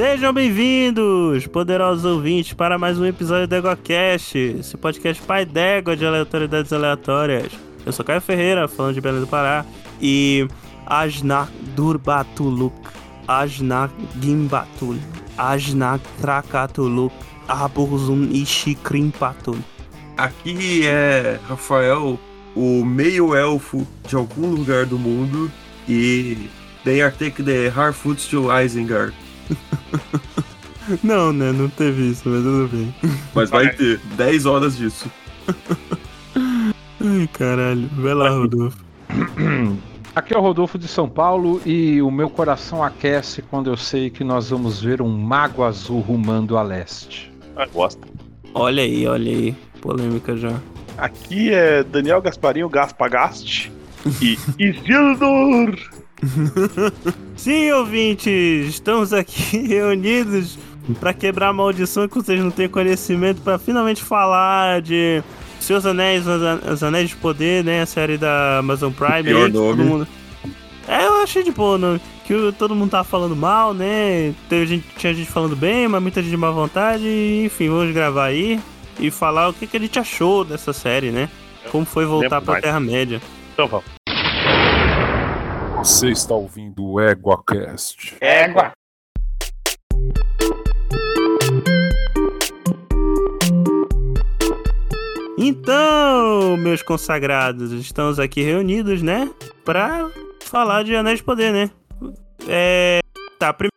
Sejam bem-vindos, poderosos ouvintes, para mais um episódio do EgoCast, esse podcast pai d'égua de aleatoriedades aleatórias. Eu sou Caio Ferreira, falando de Belém do Pará, e Ajna Durbatuluk, Ajna Gimbatul, Ajna Trakatuluk, Aburzum Ishikrimpatul. Aqui é Rafael, o meio-elfo de algum lugar do mundo, e they are take the Harfoots to Isengard. Não, né? Não teve isso, mas tudo bem. Mas vai ter 10 horas disso. Ai, caralho. Vai lá, Rodolfo. Aqui é o Rodolfo de São Paulo e o meu coração aquece quando eu sei que nós vamos ver um mago azul rumando a leste. Ah, gosta. Olha aí, olha aí. Polêmica já. Aqui é Daniel Gasparinho Gaspagaste e Isildur. Sim, ouvintes, estamos aqui reunidos para quebrar a maldição que vocês não têm conhecimento para finalmente falar de Seus Anéis, Os An- Os Anéis de Poder, né? A série da Amazon Prime. Pior aí, nome. mundo... É, eu achei de boa, não, que todo mundo tava falando mal, né? Teve gente, tinha gente falando bem, mas muita gente de má vontade. e, Enfim, vamos gravar aí e falar o que, que a gente achou dessa série, né? Como foi voltar pra. Terra-média. Então vamos. Você está ouvindo o EguaCast. Égua. Então, meus consagrados, estamos aqui reunidos, né? Pra falar de Anéis de Poder, né? É. Tá, primeiro.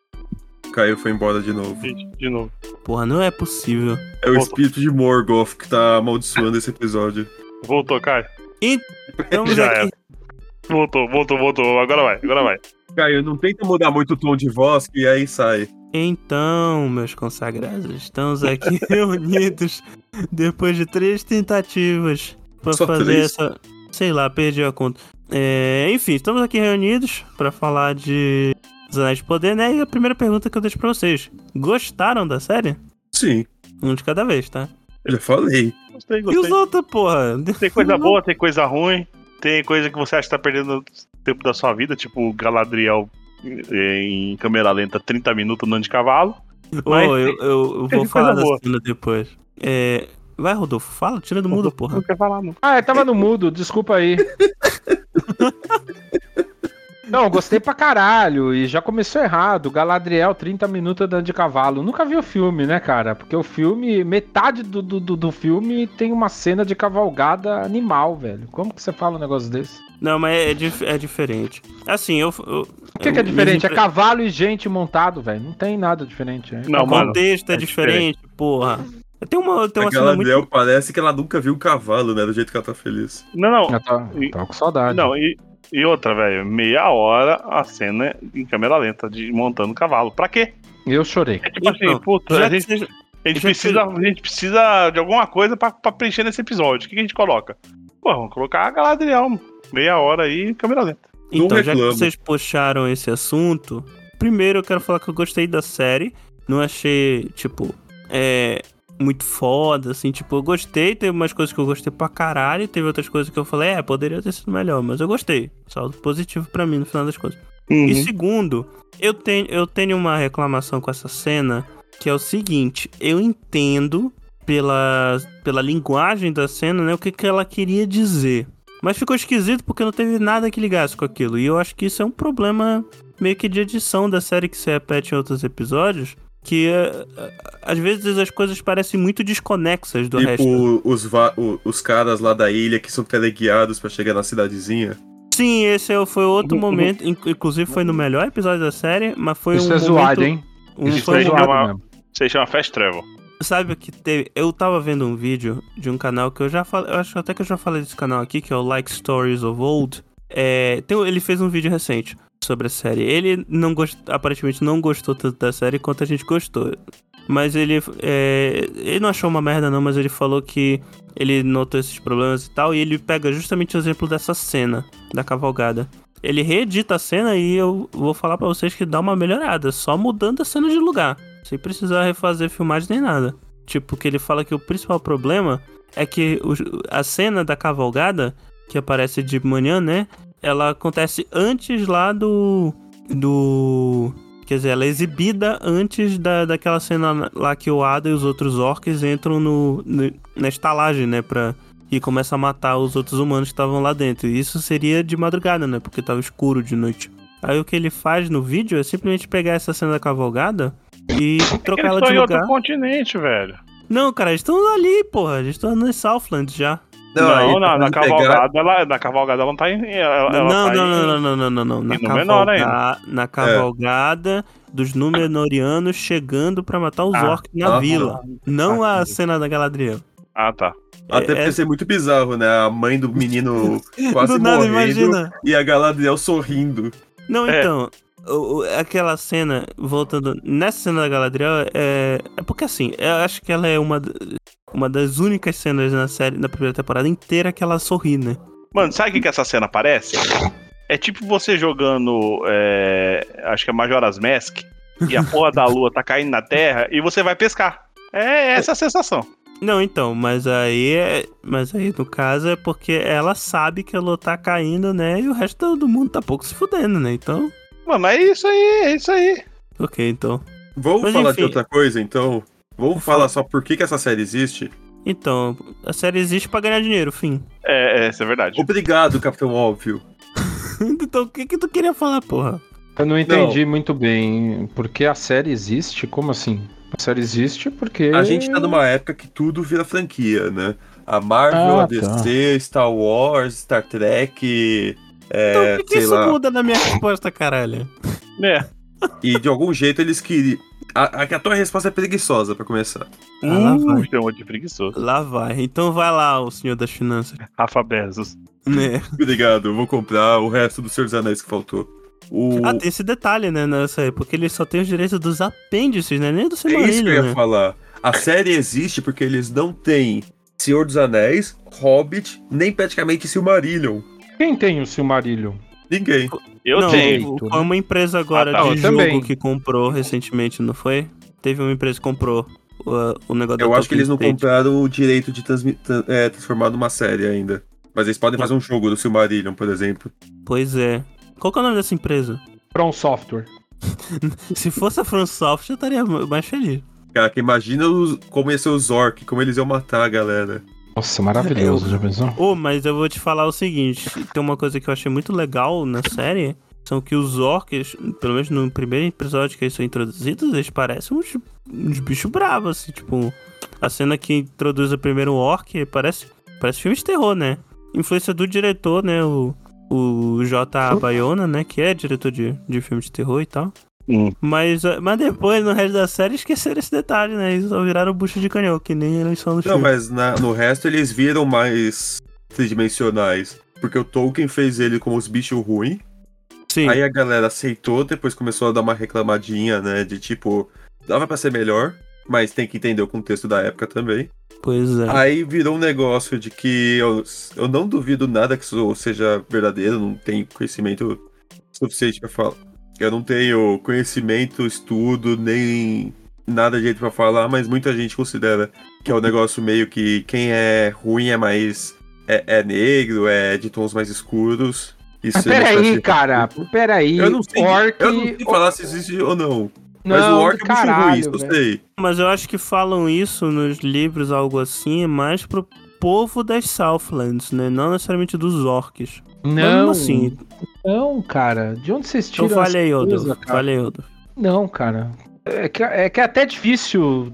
Caiu foi embora de novo. De novo. Porra, não é possível. É o Voltou. espírito de Morgoth que tá amaldiçoando esse episódio. Voltou, Caio. Estamos Já aqui. Voltou, voltou, voltou. Agora vai, agora vai. Caio, não tenta mudar muito o tom de voz que aí sai. Então, meus consagrados, estamos aqui reunidos depois de três tentativas pra Só fazer três? essa. Sei lá, perdi a conta. É, enfim, estamos aqui reunidos pra falar de Os Anéis de Poder, né? E a primeira pergunta que eu deixo pra vocês: Gostaram da série? Sim, Um de cada vez, tá? eu já falei. Gostei, E os gostei. outros, porra? Tem coisa boa, tem coisa ruim. Tem coisa que você acha que tá perdendo tempo da sua vida, tipo o Galadriel eh, em câmera lenta 30 minutos andando de cavalo. Mas eu, eu- eu vou falar da cena depois. É, vai, Rodolfo, fala, tira do mudo, porra. Não quer falar, não. Ah, eu tava no mudo, desculpa aí. Não, gostei pra caralho e já começou errado. Galadriel, 30 minutos andando de cavalo. Nunca vi o filme, né, cara? Porque o filme, metade do, do, do- filme tem uma cena de cavalgada animal, velho. Como que você fala um negócio desse? Não, mas é, dif- é diferente. Assim, eu. eu O que, que é diferente? É cavalo e gente montado, velho. Não tem nada diferente. É. Não, o mano. contexto é, é diferente, porra. Tem uma, tem uma cena Galadriel muito. parece que ela nunca viu um cavalo, né? Do jeito que ela tá feliz. Não, não. Eu tô, E- tô com saudade. Não, e, e outra, velho. Meia hora a cena em câmera lenta de montando o cavalo. Pra quê? Eu chorei. É tipo Então, assim, puta, a gente, seja- a gente precisa, a gente precisa de alguma coisa pra, pra preencher nesse episódio. O que, que a gente coloca? Pô, vamos colocar a Galadriel. Meia hora aí em câmera lenta. Então, já que vocês puxaram esse assunto, primeiro eu quero falar que eu gostei da série. Não achei, tipo, é. Muito foda, assim, tipo, eu gostei, teve umas coisas que eu gostei pra caralho, teve outras coisas que eu falei, é, poderia ter sido melhor, mas eu gostei. Saldo positivo pra mim no final das coisas. Uhum. E segundo, eu tenho, eu tenho uma reclamação com essa cena, que é o seguinte, eu entendo pela, pela linguagem da cena, né, o que, que ela queria dizer. Mas ficou esquisito porque não teve nada que ligasse com aquilo. E eu acho que isso é um problema meio que de edição da série que se repete em outros episódios. Que eh, eh, às vezes as coisas parecem muito desconexas do resto. tipo, os, os caras lá da ilha que são teleguiados pra chegar na cidadezinha. Sim, esse é- foi outro momento. inc- Inclusive foi no melhor episódio da série, mas foi Isso um é zoado, momento- hein? Um, Isso foi é um. Isso aí chama Fast Travel. Sabe o que teve? Eu tava vendo um vídeo de um canal que eu já falei. Eu acho até que eu já falei desse canal aqui, que é o Like Stories of Old. É, tem- ele fez um vídeo recente sobre a série. Ele não gost, aparentemente não gostou tanto da série quanto a gente gostou. Mas ele. é, ele não achou uma merda, não, mas ele falou que ele notou esses problemas e tal. E ele pega justamente o exemplo dessa cena da cavalgada. Ele reedita a cena e eu vou falar pra vocês que dá uma melhorada, só mudando a cena de lugar, sem precisar refazer filmagem nem nada. Tipo, que ele fala que o principal problema é que a cena da cavalgada, que aparece de manhã, né? Ela acontece antes lá do. do. Quer dizer, ela é exibida antes da, daquela cena lá que o Ada e os outros orcs entram no, no- na estalagem, né? Pra, e começa a matar os outros humanos que estavam lá dentro. E isso seria de madrugada, né? Porque tava escuro de noite. Aí o que ele faz no vídeo é simplesmente pegar essa cena da cavalgada e trocar Eles ela estão de em outro lugar. continente, velho. Não, cara, eles estão ali, porra. Eles estão no Southland já. Não, aí na, tá na pegar- cavalgada, ela, na cavalgada ela não tá em. Ela, não, ela não, tá não, em- não, não, não, não, não, não. Na, cavalga... na cavalgada dos Númenóreanos chegando pra matar os Ah, orcs na ah, vila. Não a Ah, cena da Galadriel. Ah, tá. Até É- porque ser muito bizarro, né? A mãe do menino quase Do nada, morrendo imagina. e a Galadriel sorrindo. Não, É. então, aquela cena, voltando, nessa cena da Galadriel, é, é porque assim, eu acho que ela é uma, uma das únicas cenas na série, na primeira temporada inteira que ela sorri, né? Mano, sabe o que, que essa cena parece? É tipo você jogando. é, acho que é Majora's Mask. E a porra da lua tá caindo na terra e você vai pescar. É essa a sensação. Não, então, mas aí é, mas aí no caso é porque ela sabe que a lua tá caindo, né? E o resto do mundo tá pouco se fudendo, né? Então, Mano, é isso aí, é isso aí. ok, então. Vamos Mas falar enfim. de outra coisa, então? Vamos falar só por que, que essa série existe? Então, a série existe pra ganhar dinheiro, fim. É, é, isso é verdade. Obrigado, Capitão Óbvio. então, o que que tu queria falar, porra? Eu não entendi muito bem porque a série existe. Como assim? A série existe porque. A gente tá numa época que tudo vira franquia, né? A Marvel, Ah, a DC, Star Wars, Star Trek, é, Então, por que, que sei isso lá. muda na minha resposta, caralho? É. E de algum jeito eles queriam. A, a, tua resposta é preguiçosa, pra começar. Ah, lá Uh, vai. chamou de preguiçoso. Lá vai. Então vai lá, o senhor das finanças. Rafa Bezos. Né? Obrigado, eu vou comprar o resto do Senhor dos Anéis que faltou. O... Ah, tem esse detalhe, né, nessa aí, porque ele só tem os direitos dos apêndices, né? Nem do É isso que eu Silmarillion, ia né? falar. A série existe porque eles não têm Senhor dos Anéis, Hobbit, nem praticamente Silmarillion. Quem tem o Silmarillion? Ninguém. Eu não, tenho. Foi uma empresa agora Ah, tá, de jogo também. que comprou recentemente, não foi? Teve uma empresa que comprou o, o negócio Eu acho que eles não State. compraram o direito de transmi- tra- é, transformar numa série ainda. Mas eles podem fazer um jogo do Silmarillion, por exemplo. Pois é. Qual que é o nome dessa empresa? From Software. Se fosse a FromSoft, eu estaria mais feliz. Cara, que imagina os, como ia ser os Orc, como eles iam matar a galera. Nossa, maravilhoso, já pensou? Ô, mas eu vou te falar o seguinte: tem uma coisa que eu achei muito legal na série. São que os orcs, pelo menos no primeiro episódio que eles são introduzidos, eles parecem uns, uns bichos bravos, assim, tipo. A cena que introduz o primeiro orc parece, parece filme de terror, né? Influência do diretor, né? O, o J.A. Bayona, né? Que é diretor de, de filme de terror e tal. Hum. Mas, eh, mas depois, no resto da série, esqueceram esse detalhe, né? Eles só viraram bucho de canhão, que nem eles são no Não, filme. mas na- no resto eles viram mais tridimensionais. Porque o Tolkien fez ele como os bichos ruins. Sim. Aí a galera aceitou, depois começou a dar uma reclamadinha, né? De tipo, dava pra ser melhor, mas tem que entender o contexto da época também. Pois é. Aí virou um negócio de que eu, eu não duvido nada que isso seja verdadeiro, não tenho conhecimento suficiente pra falar. Eu não tenho conhecimento, estudo, nem nada de jeito pra falar, mas muita gente considera que é um negócio meio que quem é ruim é mais. é, é negro, é de tons mais escuros. Isso é espécie peraí, cara. racismo. Peraí. Eu não sei, Orc... eu não sei falar se existe ou não. Mas Não, o orc é um bicho ruim, caralho, isso eu sei. Mas eu acho que falam isso nos livros, algo assim, é mais pro povo das Southlands, né? Não necessariamente dos orcs. Não, assim. não, cara. De onde vocês tiram Então fale aí, Odo. coisa, cara? Fale aí, Odo. Não, cara. É que, é que é até difícil.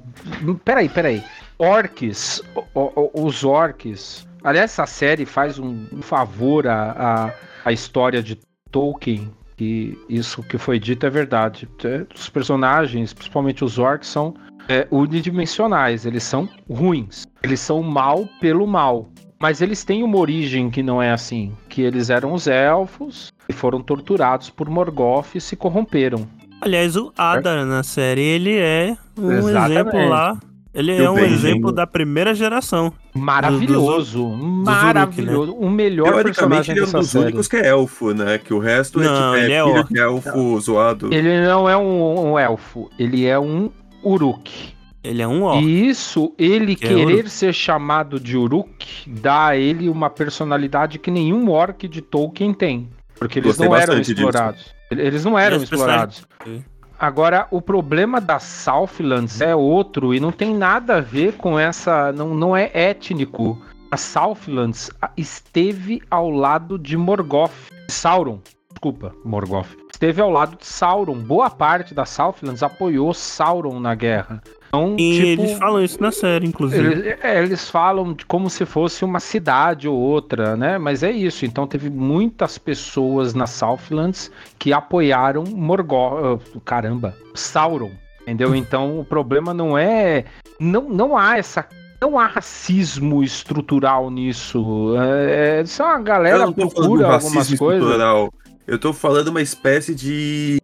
Peraí, peraí. Orcs, o- o- os orcs. Aliás, essa série faz um, um favor à, à, à história de Tolkien. Que isso que foi dito é verdade. É, Os personagens, principalmente os orcs, são é, unidimensionais. Eles são ruins. Eles são mal pelo mal. Mas eles têm uma origem que não é assim. Que eles eram os elfos e foram torturados por Morgoth e se corromperam. Aliás, o Adar na série, ele é um Exatamente. exemplo lá. Ele E é um Benjen. exemplo da primeira geração. Maravilhoso, maravilhoso. O melhor Teoricamente personagem ele é um dessa dos série. únicos que é elfo, né? Que o resto Não, é, tipo, ele é filho orc. de elfo zoado. Ele não é um, um elfo, ele é um Uruk. Ele é um orc. E isso, ele Que é querer Uruk. ser chamado de Uruk, dá a ele uma personalidade que nenhum orc de Tolkien tem. Porque eles Gostei não eram bastante disso. explorados. Eles não eram explorados. Agora, o problema das Southlands é outro e não tem nada a ver com essa. Não, não é étnico. A Southlands esteve ao lado de Morgoth. Sauron. Desculpa, Morgoth. Esteve ao lado de Sauron. Boa parte da Southlands apoiou Sauron na guerra. Então, E tipo, eles falam isso na série, inclusive. eles, é, eles falam de como se fosse uma cidade ou outra, né? Mas é isso. Então teve muitas pessoas na Southlands que apoiaram Morgoth. ah, Caramba, Sauron. Entendeu? Então o problema não é. Não, não há essa. Não há racismo estrutural nisso. É, é só a Eu galera procura algumas racismo coisas. estrutural. Eu tô falando uma espécie de.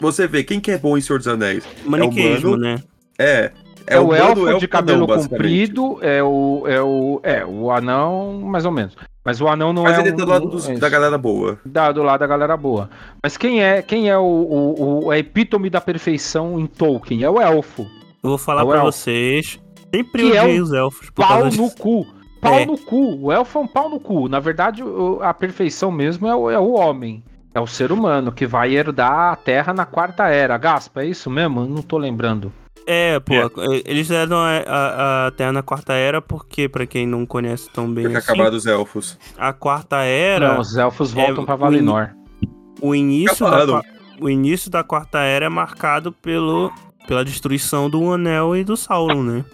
Você vê, quem que é bom em Senhor dos Anéis? Maniqueísmo, humano. né? É. É, o humano, elfo é de o cabelo anão, comprido, é o, é o. É, o anão, mais ou menos. Mas o anão não Mas é. ele um, tá do lado dos- é da galera boa. da, do lado da galera boa. Mas quem é quem é o, o, o- a epítome da perfeição em Tolkien? É o elfo. Eu vou falar É o pra elfo. vocês. Sempre Que é odiei um os elfos. Por Pau causa no disso. cu. Pau É. no cu. O elfo é um pau no cu. Na verdade, a perfeição mesmo é o, é o homem. É o ser humano que vai herdar a Terra na quarta era. Gaspa, é isso mesmo? Eu Não tô lembrando. É, pô, É. eles deram a, a, a Terra na Quarta Era porque, pra quem não conhece tão bem Porque assim, acabaram os elfos. a Quarta Era, Não, os elfos voltam é, pra o Valinor. o, início da, o início da Quarta Era é marcado pelo, pela destruição do Anel e do Sauron, né?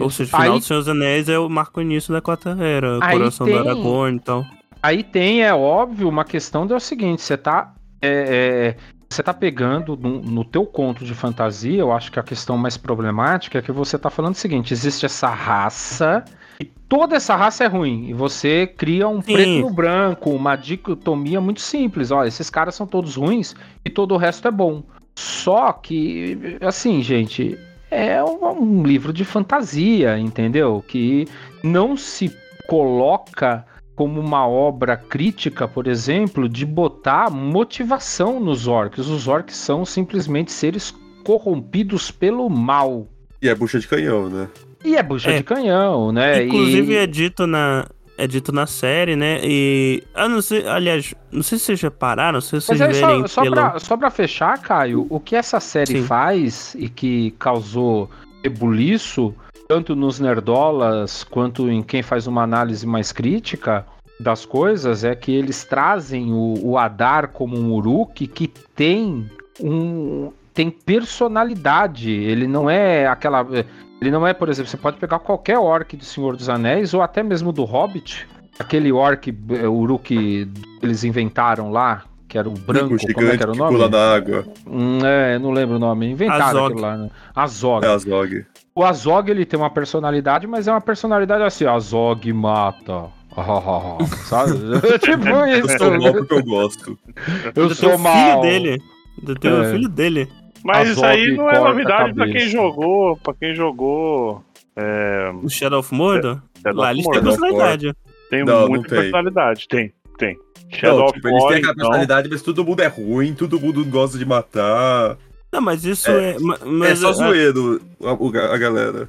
Ou seja, o final Aí- dos Seus Anéis é o marco início da Quarta Era, o Aí coração tem- do Aragorn e tal. Aí tem, é óbvio, uma questão do seguinte, você tá. é, é, você tá pegando no, no teu conto de fantasia, eu acho que a questão mais problemática é que você tá falando o seguinte: existe essa raça. E toda essa raça é ruim. E você cria um Sim. preto no branco, uma dicotomia muito simples. Olha, esses caras são todos ruins e todo o resto é bom. Só que, assim, gente, é um, um livro de fantasia, entendeu? Que não se coloca como uma obra crítica, por exemplo, de botar motivação nos orcs. Os orcs são simplesmente seres corrompidos pelo mal. E é bucha de canhão, né? E é bucha É. de canhão, né? Inclusive e... é dito na. É dito na série, né? E. Ah, não sei. Aliás, não sei se vocês repararam, se vocês Mas verem só, só, pelo. pra, só pra fechar, Caio, o que essa série Sim. faz e que causou rebuliço, tanto nos nerdolas quanto em quem faz uma análise mais crítica das coisas, é que eles trazem o, o Adar como um Uruk que tem um tem personalidade. Ele não é aquela ele não é, por exemplo, você pode pegar qualquer orc do Senhor dos Anéis ou até mesmo do Hobbit, aquele orc eh, Uruk que eles inventaram lá, que era o branco, o como é gigante que era o nome? pula na água. Hum, é, não lembro o nome. Inventaram Azog. aquilo lá, né? Azog. É Azog. O Azog, ele tem uma personalidade, mas é uma personalidade assim, Azog mata. Sabe? tipo Eu sou mal isso. porque eu gosto. Eu do sou mal. filho dele. Do teu É. filho dele. Mas isso aí não é novidade pra quem jogou. Pra quem jogou. É, O Shadow of Mordor. Shadow Lá eles têm Mordor. personalidade. Tem Não, não muita tem. personalidade. Tem, tem. Shadow Não, of tipo, eles têm aquela então, personalidade, mas todo mundo é ruim, todo mundo gosta de matar. Não, mas isso é. ma- é mas, só a- zoeiro a, o- a galera.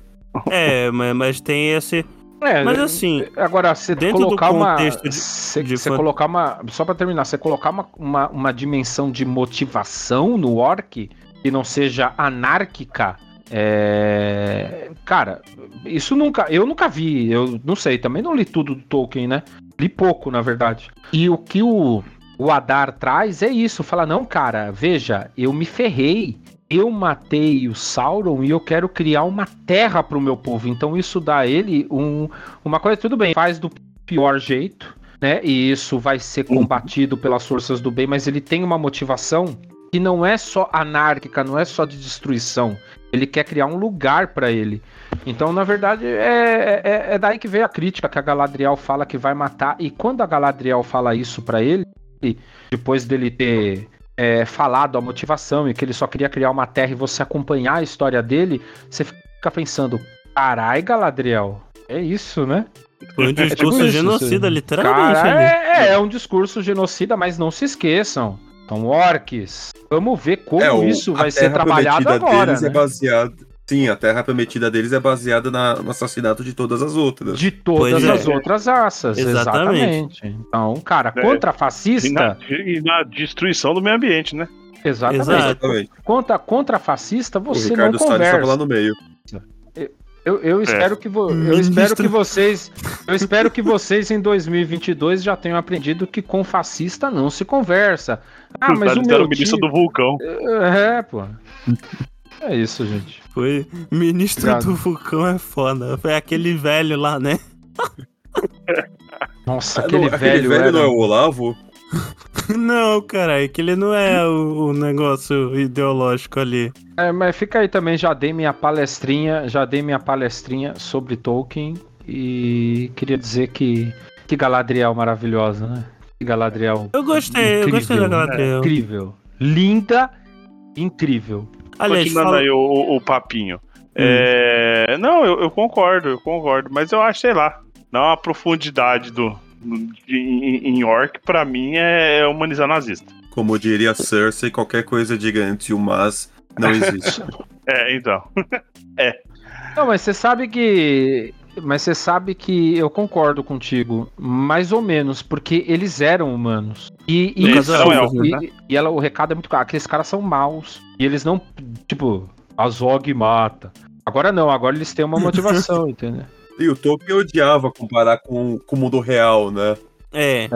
É, mas, mas tem esse. É, Mas assim, Agora, você dentro do colocar uma. contexto de- Você de você fan- colocar uma. Só pra terminar, você colocar uma, uma, uma dimensão de motivação no orc que não seja anárquica. É... Cara, isso nunca. Eu nunca vi. Eu não sei, também não li tudo do Tolkien, né? Li pouco, na verdade. E o que o, o Adar traz é isso: fala, não, cara, veja, eu me ferrei. Eu matei o Sauron e eu quero criar uma terra pro meu povo. Então isso dá a ele um, uma coisa, tudo bem, faz do pior jeito, né? E isso vai ser combatido pelas forças do bem, mas ele tem uma motivação que não é só anárquica, não é só de destruição. Ele quer criar um lugar para ele. Então, na verdade, é, é, é daí que veio a crítica que a Galadriel fala que vai matar. E quando a Galadriel fala isso para ele, depois dele ter é, falado a motivação e que ele só queria criar uma terra e você acompanhar a história dele, você fica pensando, carai, Galadriel, é isso, né? Foi um discurso tipo isso, genocida, assim. literalmente. Cara, é, é um discurso genocida, mas não se esqueçam. São orcs. Vamos ver como É, o- isso vai ser trabalhado agora. deles Né? é baseada. Sim, a terra prometida deles é baseada na- no assassinato de todas as outras. De todas Pois é. as outras raças. Exatamente. Exatamente. Então, cara, É. contra E na, fascista. e na destruição do meio ambiente, né? Exatamente. Exatamente. Contra, contra fascista, O você Ricardo não Salles conversa. estava lá no meio. Eu, eu espero que vo- eu Ministro. espero que vocês eu espero que vocês em 2022 já tenham aprendido que com fascista não se conversa. Ah, mas o meu o ministro tio... do vulcão. É, pô. É isso, gente. Foi ministro Obrigado. do vulcão é foda. Foi aquele velho lá, né? Nossa, Ah, aquele, não, velho, era... não é o Olavo? Não, caralho, que ele não é o, o negócio ideológico ali. É, mas fica aí também, já dei minha palestrinha, já dei minha palestrinha sobre Tolkien e queria dizer que que Galadriel maravilhosa, né? Que Galadriel Eu gostei, eu Incrível, gostei da Galadriel. incrível, linda, incrível. Aliás, Continuando fala... aí o, o- o papinho. É, Não, eu, eu concordo, eu concordo, mas eu acho, sei lá, dá uma profundidade do, em, em York, pra mim, é humanizar nazista. Como diria Cersei, qualquer coisa diga antes o mas não existe. É, então. Não, mas você sabe que. Mas você sabe que eu concordo contigo, mais ou menos, porque eles eram humanos. E, e, Eles são elfos, e, né? e ela, o recado é muito claro: aqueles caras são maus. E eles não. Tipo, a Zog mata. Agora não, agora eles têm uma motivação, entendeu? E o Tolkien odiava comparar com, com o mundo real, né? É, É.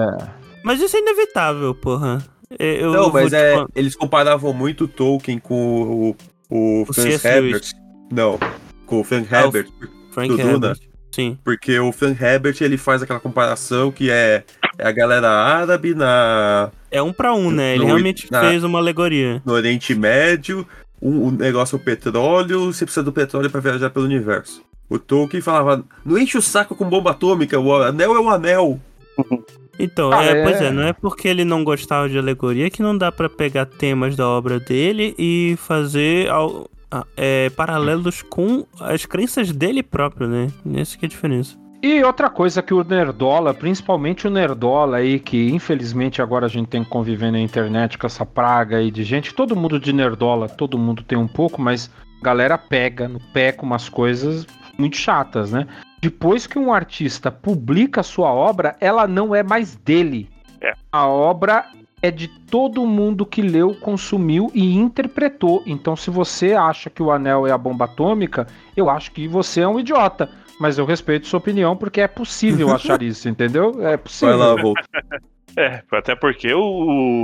mas isso é inevitável, porra. É, Eu, não, vou mas te é, eles comparavam muito o Tolkien com o, o, O Frank C.S. Herbert. Lewis. Não, com o Frank Ah, o Herbert. Frank do Duna. Herbert. Sim. Porque o Frank Herbert ele faz aquela comparação que é, é a galera árabe na, É um pra um, né? Ele No- realmente na- fez uma alegoria. no Oriente Médio, um, um negócio é o petróleo, você precisa do petróleo para viajar pelo universo. O Tolkien falava, não enche o saco com bomba atômica, o anel é o anel. Então, Ah, é, é. pois é, não é porque ele não gostava de alegoria que não dá pra pegar temas da obra dele e fazer ao- é, paralelos com as crenças dele próprio, né? Essa que é a diferença. E outra coisa que o Nerdola, principalmente o Nerdola aí, que infelizmente agora a gente tem que conviver na internet com essa praga aí de gente, todo mundo de Nerdola, todo mundo tem um pouco, mas a galera pega no pé com umas coisas muito chatas, né? Depois que um artista publica sua obra, ela não é mais dele. É. A obra é de todo mundo que leu, consumiu e interpretou. Então, se você acha que o anel é a bomba atômica, eu acho que você é um idiota. Mas eu respeito sua opinião porque é possível achar isso, entendeu? É Vai possível. lá, Volta. É, até porque o,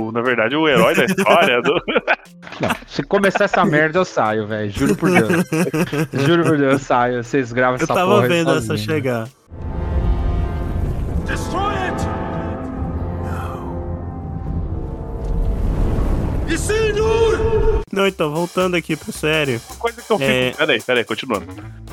o- na verdade, o herói da história do. Não, se começar essa merda, eu saio, velho. Juro por Deus. Juro por Deus, eu saio. Vocês gravam Eu essa tava porra aí vendo essa sozinho. chegar. Destroy Isildur! Não, então, voltando aqui pro sério. Uma coisa que eu fico. É. Peraí, peraí, continuando.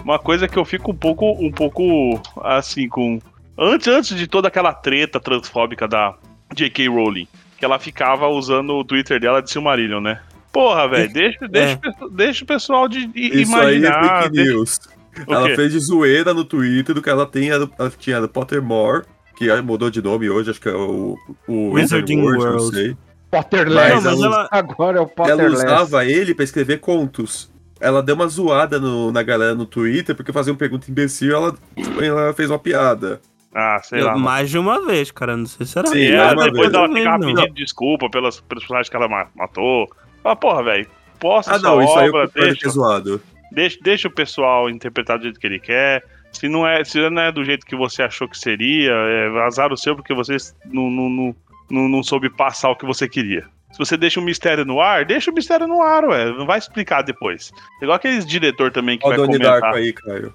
Uma coisa que eu fico um pouco, um pouco assim, com. Antes, antes de toda aquela treta transfóbica da J.K. Rowling, que ela ficava usando o Twitter dela de Silmarillion, né? Porra, velho, deixa, deixa, o pesso- deixa o pessoal de, de Isso aí é imaginar. fake deixa- news. O Ela quê? fez de zoeira no Twitter do que ela, tem, ela tinha do Pottermore, que mudou de nome hoje, acho que é o, o Wizard Wizarding World, não World. sei. Potterless. Mas mas ela- Agora é o Ela Potterless. usava ele pra escrever contos. Ela deu uma zoada no- na galera no Twitter, porque fazia uma pergunta imbecil, ela, ela fez uma piada. Ah, sei lá. mano. Mais de uma vez, cara. Não sei se era Sim, mais ela, uma depois vez. ela ficava não. pedindo desculpa pelas, pelos personagens que ela ma- matou. Fala, porra, velho, posta Ah, não, isso aí eu obra, que deixa, é zoado. deixa, deixa o pessoal interpretar do jeito que ele quer. Se não é, se não é do jeito que você achou que seria, é azar o seu porque você não, não, não, não, não soube passar o que você queria. Se você deixa um mistério no ar, deixa o mistério no ar, ué. Não vai explicar depois. Igual aqueles diretor também que Olha o vai Donnie comentar. Darko aí, Caio.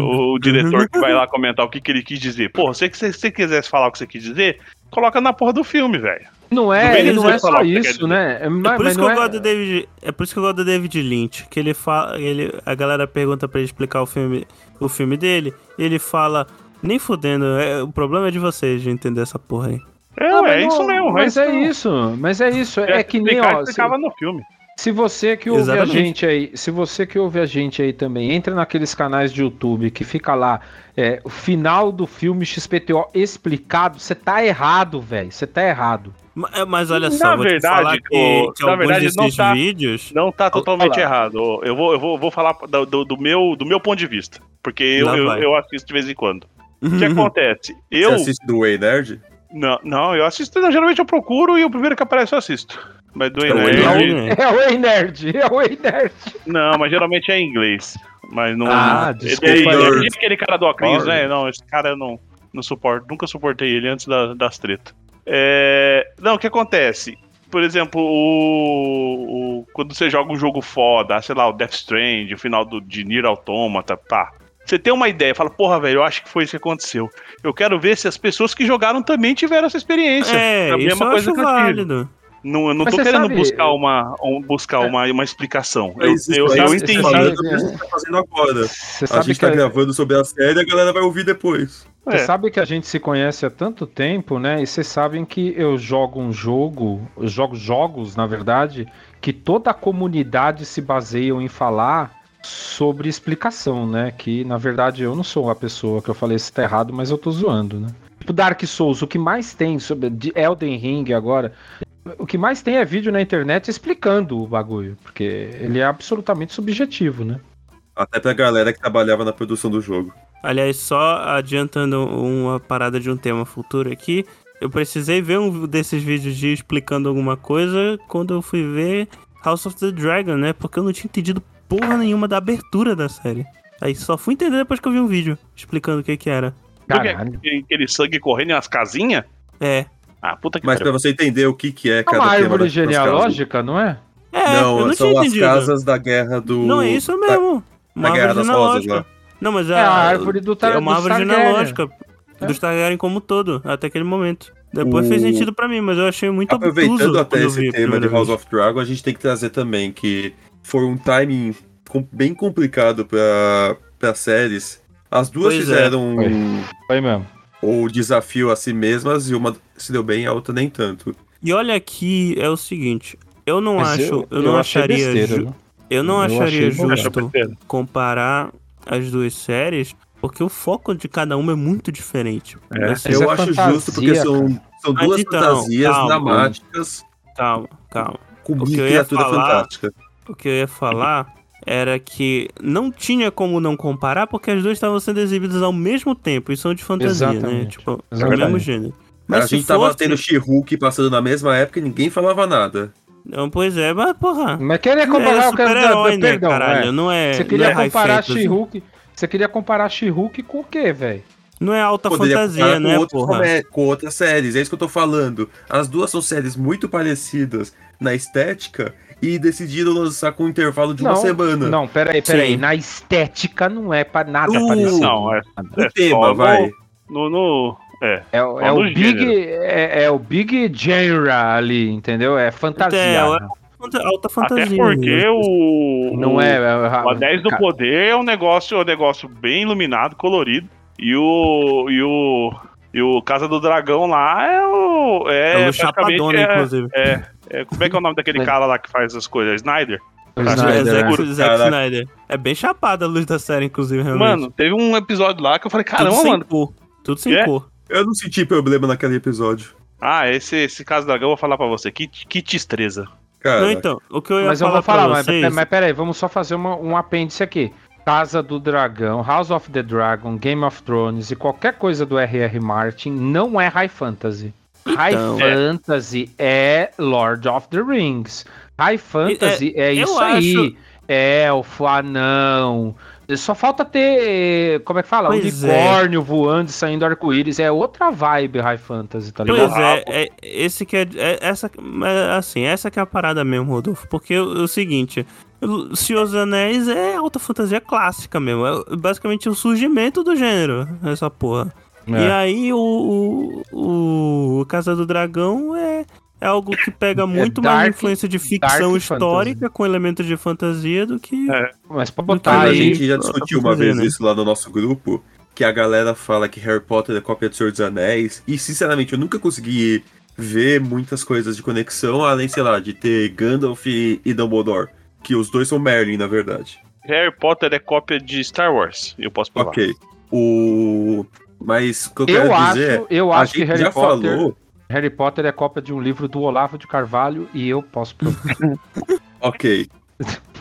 O diretor que vai lá comentar o que, que ele quis dizer. Porra, se você, você quisesse falar o que você quis dizer, coloca na porra do filme, velho. Não Não é, não dizer é só o isso, né? É, É mas, por mas isso que não eu é... gosto do David. É por isso que eu gosto do David Lynch. Que ele fala. Ele, a galera pergunta pra ele explicar o filme, o filme dele. E ele fala. Nem fudendo, é, o problema é de vocês de entender essa porra aí. É, Ah, mas é não- isso mesmo. Mas é é isso, mas é isso. É, que nem, ó, explicava se, no filme. se você que ouve Exatamente. a gente aí, se você que ouve a gente aí também, entra naqueles canais de YouTube que fica lá, é, o final do filme XPTO explicado, você tá errado, velho, você tá errado. É, Mas olha Na só, vou te verdade, falar que, o- que na verdade, não tá- vídeos. Não tá totalmente errado. Eu vou, eu vou, vou falar do, do- do meu, do meu ponto de vista. Porque eu, eu, eu assisto de vez em quando. O que acontece? Eu. Você assiste do Way Nerd? Não, não, eu assisto. não, geralmente eu procuro e o primeiro que aparece eu assisto. Mas do É o É Nerd. É o Ei Nerd, é o Ei Nerd. Não, mas geralmente é em inglês. Mas não. Ah, ele, desculpa ele, é aquele cara do Sorry. né? Não, esse cara eu não, não suporto. Nunca suportei ele antes da- das tretas. É, não, o que acontece? Por exemplo, o, o- quando você joga um jogo foda, sei lá, o Death Strand, o final do, de Nier Automata, tá. Você tem uma ideia, fala, porra, velho, eu acho que foi isso que aconteceu. Eu quero ver se as pessoas que jogaram também tiveram essa experiência. É, a mesma eu coisa que eu tive. Não, eu não Mas tô querendo sabe- buscar, uma, um- buscar uma, uma explicação. Eu, eu, eu você entendi. falando que a gente tá fazendo agora. Você A gente que tá gravando sobre a série e a galera vai ouvir depois. você É. sabe que a gente se conhece há tanto tempo, né? E vocês sabem que eu jogo um jogo, eu jogo jogos, na verdade, que toda a comunidade se baseiam em falar sobre explicação, né? Que na verdade eu não sou a pessoa que eu falei isso tá errado, mas eu tô zoando, né? Tipo Dark Souls, o que mais tem sobre de Elden Ring agora, o que mais tem é vídeo na internet explicando o bagulho, porque ele é absolutamente subjetivo, né? Até pra galera que trabalhava na produção do jogo. Aliás, só adiantando uma parada de um tema futuro aqui, eu precisei ver um desses vídeos de explicando alguma coisa quando eu fui ver House of the Dragon, né? Porque eu não tinha entendido porra nenhuma da abertura da série. Aí só fui entender depois que eu vi um vídeo explicando o que que era. Caralho. aquele- Aquele sangue correndo nas casinhas? É. Ah, puta que Mas pra pariu. você entender o que, que é É cada uma tema árvore das- das casas. genealógica, não é? É, eu Não, não são tinha as entendido. casas da guerra do. Não, é isso da- mesmo. Uma da Guerra árvore das Rosas genealógica. lá. Não, mas É a árvore do Tar- É uma árvore Targaryen. genealógica dos Targaryen como um todo, até aquele momento. Depois O- fez sentido pra mim, mas eu achei muito Aproveitando obtuso até esse a tema de House of Dragon, a gente tem que trazer também que foi um timing com- bem complicado pra, pra séries. As duas Pois é. fizeram um- Foi. Foi mesmo. o desafio a si mesmas e uma se deu bem, a outra nem tanto. E olha aqui, é o seguinte, eu não Mas acho, eu- eu, não eu acharia, besteira, eu não Eu acharia justo besteira. comparar as duas séries, porque o foco de cada uma é muito diferente. É. Assim, eu é acho fantasia, justo porque são, são duas então, fantasias calma. dramáticas calma, calma. com O que eu ia criatura falar- fantástica. O que eu ia falar era que não tinha como não comparar, porque as duas estavam sendo exibidas ao mesmo tempo e são de fantasia, né? Exatamente. Tipo, é o mesmo gênero. Mas a gente tava fosse... tendo She-Hulk passando na mesma época e ninguém falava nada. Não, pois é, mas porra. Mas querer é comparar o super-herói, né, perdão, caralho? é. Não é. Você não queria é comparar. She-Hulk? Você queria comparar She-Hulk com o quê, velho? Não é alta Poderia fantasia, né, porra? come- com outras séries, é isso que eu tô falando. As duas são séries muito parecidas na estética e decidiram lançar com um intervalo de uma semana. Não, peraí, peraí. Sim. Na estética não é pra nada Uh, parecido. Não, é, O é tema, só no- vai. No, no- é. É, o- é o big, é, é o big genre ali, entendeu? É fantasia. É, Fanta- Alta fantasia. Até porque o. Não o- é. é- O Anéis do Poder é um negócio, é um negócio bem iluminado, colorido. E o. E o. E o Casa do Dragão lá é o. É, É o Chapadona, é- inclusive. É, é, como é que é o nome daquele cara lá que faz as coisas? Snyder? o É Snyder, Zack, né? Zack. Snyder. É bem chapada a luz da série, inclusive, realmente. Mano, teve um episódio lá que eu falei, Tudo caramba, sem mano. cor. Tudo sem É? cor. Eu não senti problema naquele episódio. Ah, esse, esse Casa do Dragão eu vou falar pra você. Que, que destreza. Cara, Não, então, o que eu ia Mas eu falar vou falar, pra mas, vocês... mas peraí, vamos só fazer uma- um apêndice aqui. Casa do Dragão, House of the Dragon, Game of Thrones e qualquer coisa do R.R. Martin não é High Fantasy. High Então. Fantasy é Lord of the Rings. High Fantasy é, eu isso acho- aí. Elfo, anão. Só falta ter, como é que fala? Pois Unicórnio voando e saindo arco-íris. É outra vibe High Fantasy, tá ligado? Pois é, é, esse que é, é- essa, é, assim, essa que é a parada mesmo, Rodolfo, porque o, o seguinte, o Senhor dos Anéis é alta fantasia clássica mesmo, é basicamente o surgimento do gênero, essa porra. É. E aí o, o, o Casa do Dragão é, é algo que pega muito mais dark- influência de ficção histórica com elementos de fantasia do que... É. Mas pra botar tá a aí. gente já discutiu uma fazer, vez né? isso lá no nosso grupo, que a galera fala que Harry Potter é cópia de Senhor dos Anéis, e sinceramente eu nunca consegui ver muitas coisas de conexão, além, sei lá, de ter Gandalf e e Dumbledore, que os dois são Merlin, na verdade. Harry Potter é cópia de Star Wars. Eu posso provar. Ok. O... Mas o que eu Eu quero acho, dizer, eu a acho que Harry já Potter, falou... Harry Potter é cópia de um livro do Olavo de Carvalho e eu posso provar. Ok.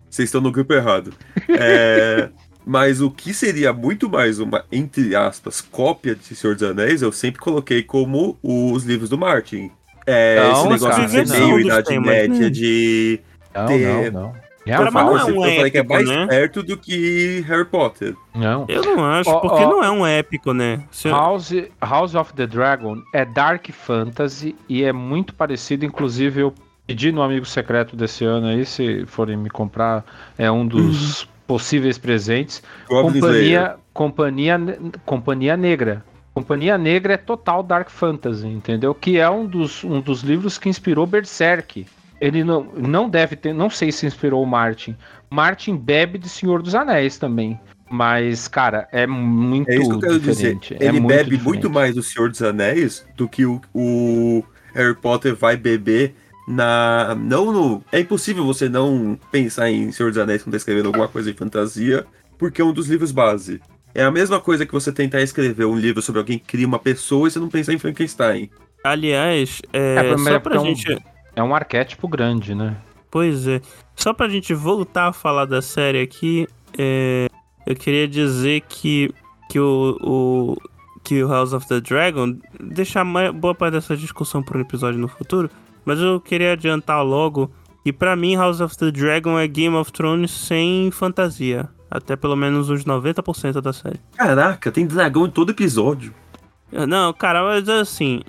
Vocês estão no grupo errado. É, Mas o que seria muito mais uma, entre aspas, cópia de Senhor dos Anéis, eu sempre coloquei como os livros do Martin. É, Não, esse negócio de cara, ser não. meio Idade Média, né? de Não, ter- não, não. Cara, mas não é um eu falei que é épico, mais né? perto do que Harry Potter. Não. Eu não acho, Ó, porque ó. não é um épico, né? Se- House, House of the Dragon é Dark Fantasy e é muito parecido, inclusive eu pedi no amigo secreto desse ano aí, se forem me comprar, é um dos possíveis presentes. Goblin Slayer. Companhia, companhia, companhia Negra. Companhia Negra é total Dark Fantasy, entendeu? Que é um dos, um dos livros que inspirou Berserk. Ele não, não deve ter, não sei se inspirou o Martin. Martin bebe de Senhor dos Anéis também. Mas, cara, é muito É isso que eu quero diferente. dizer. é Ele muito bebe diferente. muito mais do Senhor dos Anéis do que o, o Harry Potter vai beber na. Não no. É impossível você não pensar em Senhor dos Anéis quando tá escrevendo alguma coisa de fantasia, porque é um dos livros base. É a mesma coisa que você tentar escrever um livro sobre alguém que cria uma pessoa e você não pensar em Frankenstein. Aliás, é, É, mas só é pra é um- gente. É um arquétipo grande, né? Pois é. Só pra gente voltar a falar da série aqui, é, eu queria dizer que, que o, o que o House of the Dragon deixar boa parte dessa discussão para um episódio no futuro, mas eu queria adiantar logo que pra mim House of the Dragon é Game of Thrones sem fantasia, até pelo menos uns 90% da série. Caraca, tem dragão em todo episódio. Não, cara, mas assim,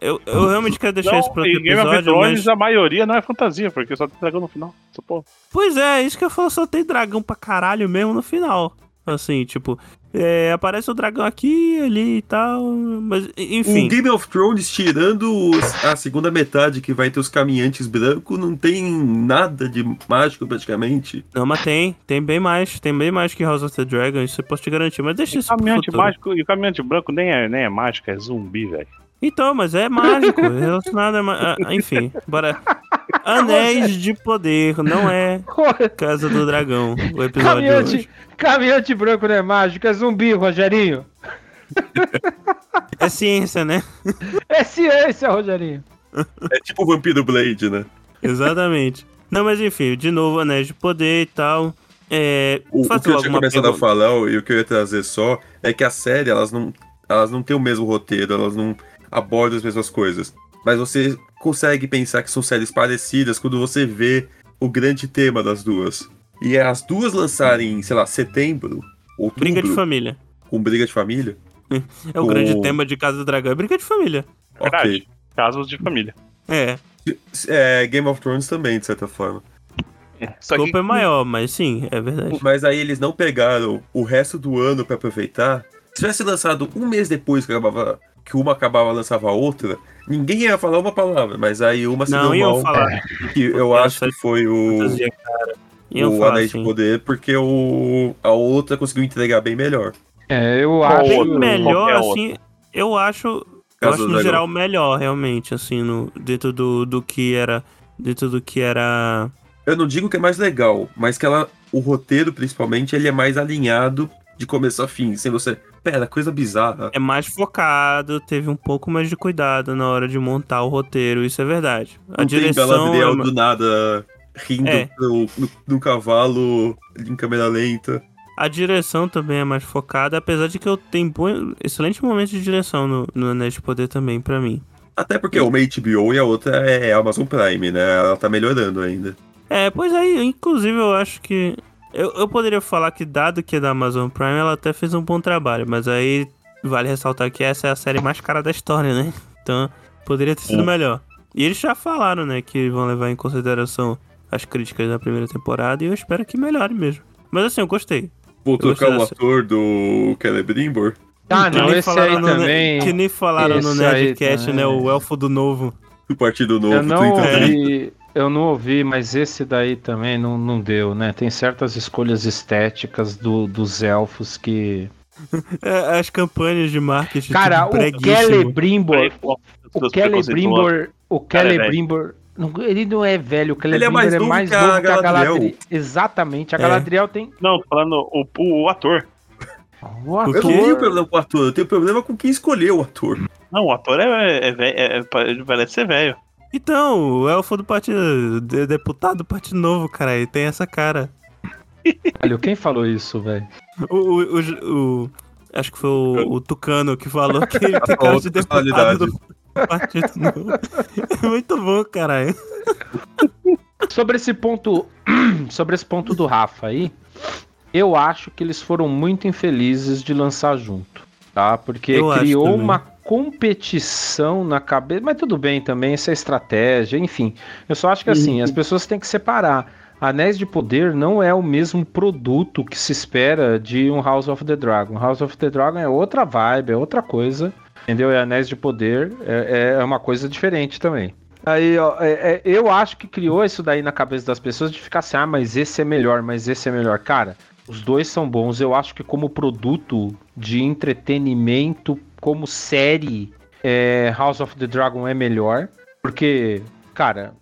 eu, eu realmente quero deixar isso Não, para outro em Game of episódio, Thrones mas... a maioria não é fantasia, porque só tem dragão no final. Porra. Pois é, isso que eu falo, só tem dragão pra caralho mesmo no final. Assim, tipo, é, aparece o dragão aqui, ali e tal, mas enfim. O Game of Thrones, tirando os- a segunda metade que vai ter os caminhantes brancos, não tem nada de mágico praticamente. Não, mas tem, tem bem mais, tem bem mais que House of the Dragon, isso eu posso te garantir, mas deixa isso pro Caminhante mágico e o caminhante branco nem é, nem é mágico, é zumbi, velho. Então, mas é mágico, relacionado a, ma- a- enfim, bora. Anéis de Poder, não é Casa do Dragão, o episódio de Caminhante, hoje. caminhante branco não é mágico, é zumbi, Rogerinho. É ciência, né? É ciência, Rogerinho. É tipo o Vampiro Blade, né? Exatamente. Não, mas enfim, de novo, Anéis de Poder e tal. É, O, o que eu tinha começado a pergunta. falar e o que eu ia trazer só é que a série, elas não, elas não têm o mesmo roteiro, elas não abordam as mesmas coisas. Mas você consegue pensar que são séries parecidas quando você vê o grande tema das duas. E as duas lançarem, sei lá, setembro, outubro, Briga de família. com Briga de Família. É o O- grande tema de Casa do Dragão, é briga de família. Verdade. Casos de família. É, É, Game of Thrones também, de certa forma. Só a culpa é maior, mas sim, é verdade. Mas aí eles não pegaram o resto do ano pra aproveitar. Se tivesse lançado um mês depois que, acabava, que uma acabava lançava a outra, ninguém ia falar uma palavra. Mas aí uma se Não deu mal, falar que eu acho que foi o, o falar Anéis de assim. Poder, porque o, a outra conseguiu entregar bem melhor. É, eu acho. Bem melhor, assim, eu acho. Eu acho no geral melhor, realmente, assim, no, dentro do, do que era. Dentro do que era. Eu não digo que é mais legal, mas que ela, o roteiro, principalmente, ele é mais alinhado de começo a fim. Sem você. Pera, coisa bizarra. É mais focado, teve um pouco mais de cuidado na hora de montar o roteiro, isso é verdade. A Não tem direção. Galadriel é- do nada rindo É. no, no, no cavalo em câmera lenta. A direção também é mais focada, apesar de que eu tenho bom, excelente momento de direção no, no Anéis de Poder também, pra mim. Até porque uma é HBO e a outra é Amazon Prime, né? Ela tá melhorando ainda. É, pois aí, inclusive eu acho que. Eu, eu poderia falar que, dado que é da Amazon Prime, ela até fez um bom trabalho, mas aí vale ressaltar que essa é a série mais cara da história, né? Então, poderia ter sido É. melhor. E eles já falaram, né, que vão levar em consideração as críticas da primeira temporada e eu espero que melhore mesmo. Mas assim, eu gostei. Vou Eu trocar o ator do Celebrimbor. Ah, Que não, nem esse falaram aí no- também. Que nem falaram no Esse aí Nerdcast, né? O Elfo do Novo. do Partido Novo. Eu não 30. ouvi, eu não ouvi, mas esse daí também não, não deu, né? Tem certas escolhas estéticas do, dos elfos que. É, as campanhas de marketing. Cara, o. Celebrimbor. O Celebrimbor. O é Celebrimbor. não- Ele não é velho, o Ele é Celebrimbor mais é novo mais que a novo que a Galadriel. Galadriel. Exatamente, a É. Galadriel tem. Não, tô falando o, o, o ator. O Eu não tenho problema com o ator, eu tenho problema com quem escolheu o ator. Não, o ator é, é, velho, é, é, ele parece ser velho. Então, o Elfo do Partido. de- deputado do Partido Novo, cara, ele tem essa cara. Olha, quem falou isso, velho? O, o, o- o- acho que foi o, o Tucano que falou que ele tem A cara de outra deputado do, Partido Novo. É muito bom, caralho. Sobre esse ponto, sobre esse ponto do Rafa aí, eu acho que eles foram muito infelizes de lançar junto, tá? Porque Eu criou uma competição na cabeça, mas tudo bem também, isso é estratégia, enfim. Eu só acho que assim, as pessoas têm que separar. Anéis de Poder não é o mesmo produto que se espera de um House of the Dragon. House of the Dragon é outra vibe, é outra coisa, entendeu? E Anéis de Poder é, é uma coisa diferente também. Aí, ó, é- é- eu acho que criou isso daí na cabeça das pessoas de ficar assim, ah, mas esse é melhor, mas esse é melhor. Cara, os dois são bons. Eu acho que como produto de entretenimento, como série, é, House of the Dragon é melhor. Porque, cara,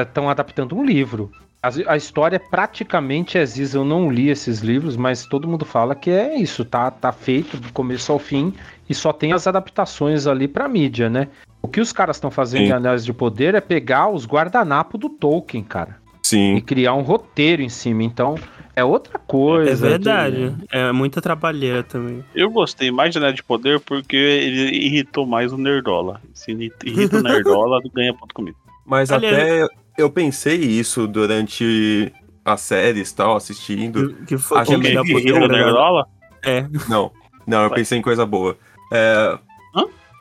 estão adaptando um livro. As- A, história praticamente é Ziz. Eu não li esses livros, mas todo mundo fala que é isso, tá, tá feito do começo ao fim e só tem as adaptações ali pra mídia, né? O que os caras estão fazendo Sim. em Anéis de Poder é pegar os guardanapos do Tolkien, cara, e Sim. criar um roteiro em cima. Então, é outra coisa. É de- verdade. É muita trabalheira também. Eu gostei mais de Anel de Poder porque ele irritou mais o Nerdola. Se irrita o Nerdola, ganha ponto comigo. Mas Aliás- até eu pensei isso durante as séries e tal, assistindo. Que, foi Acho como que que poder, o né? Nerdola? É. Não, não, eu Vai. pensei em coisa boa. É?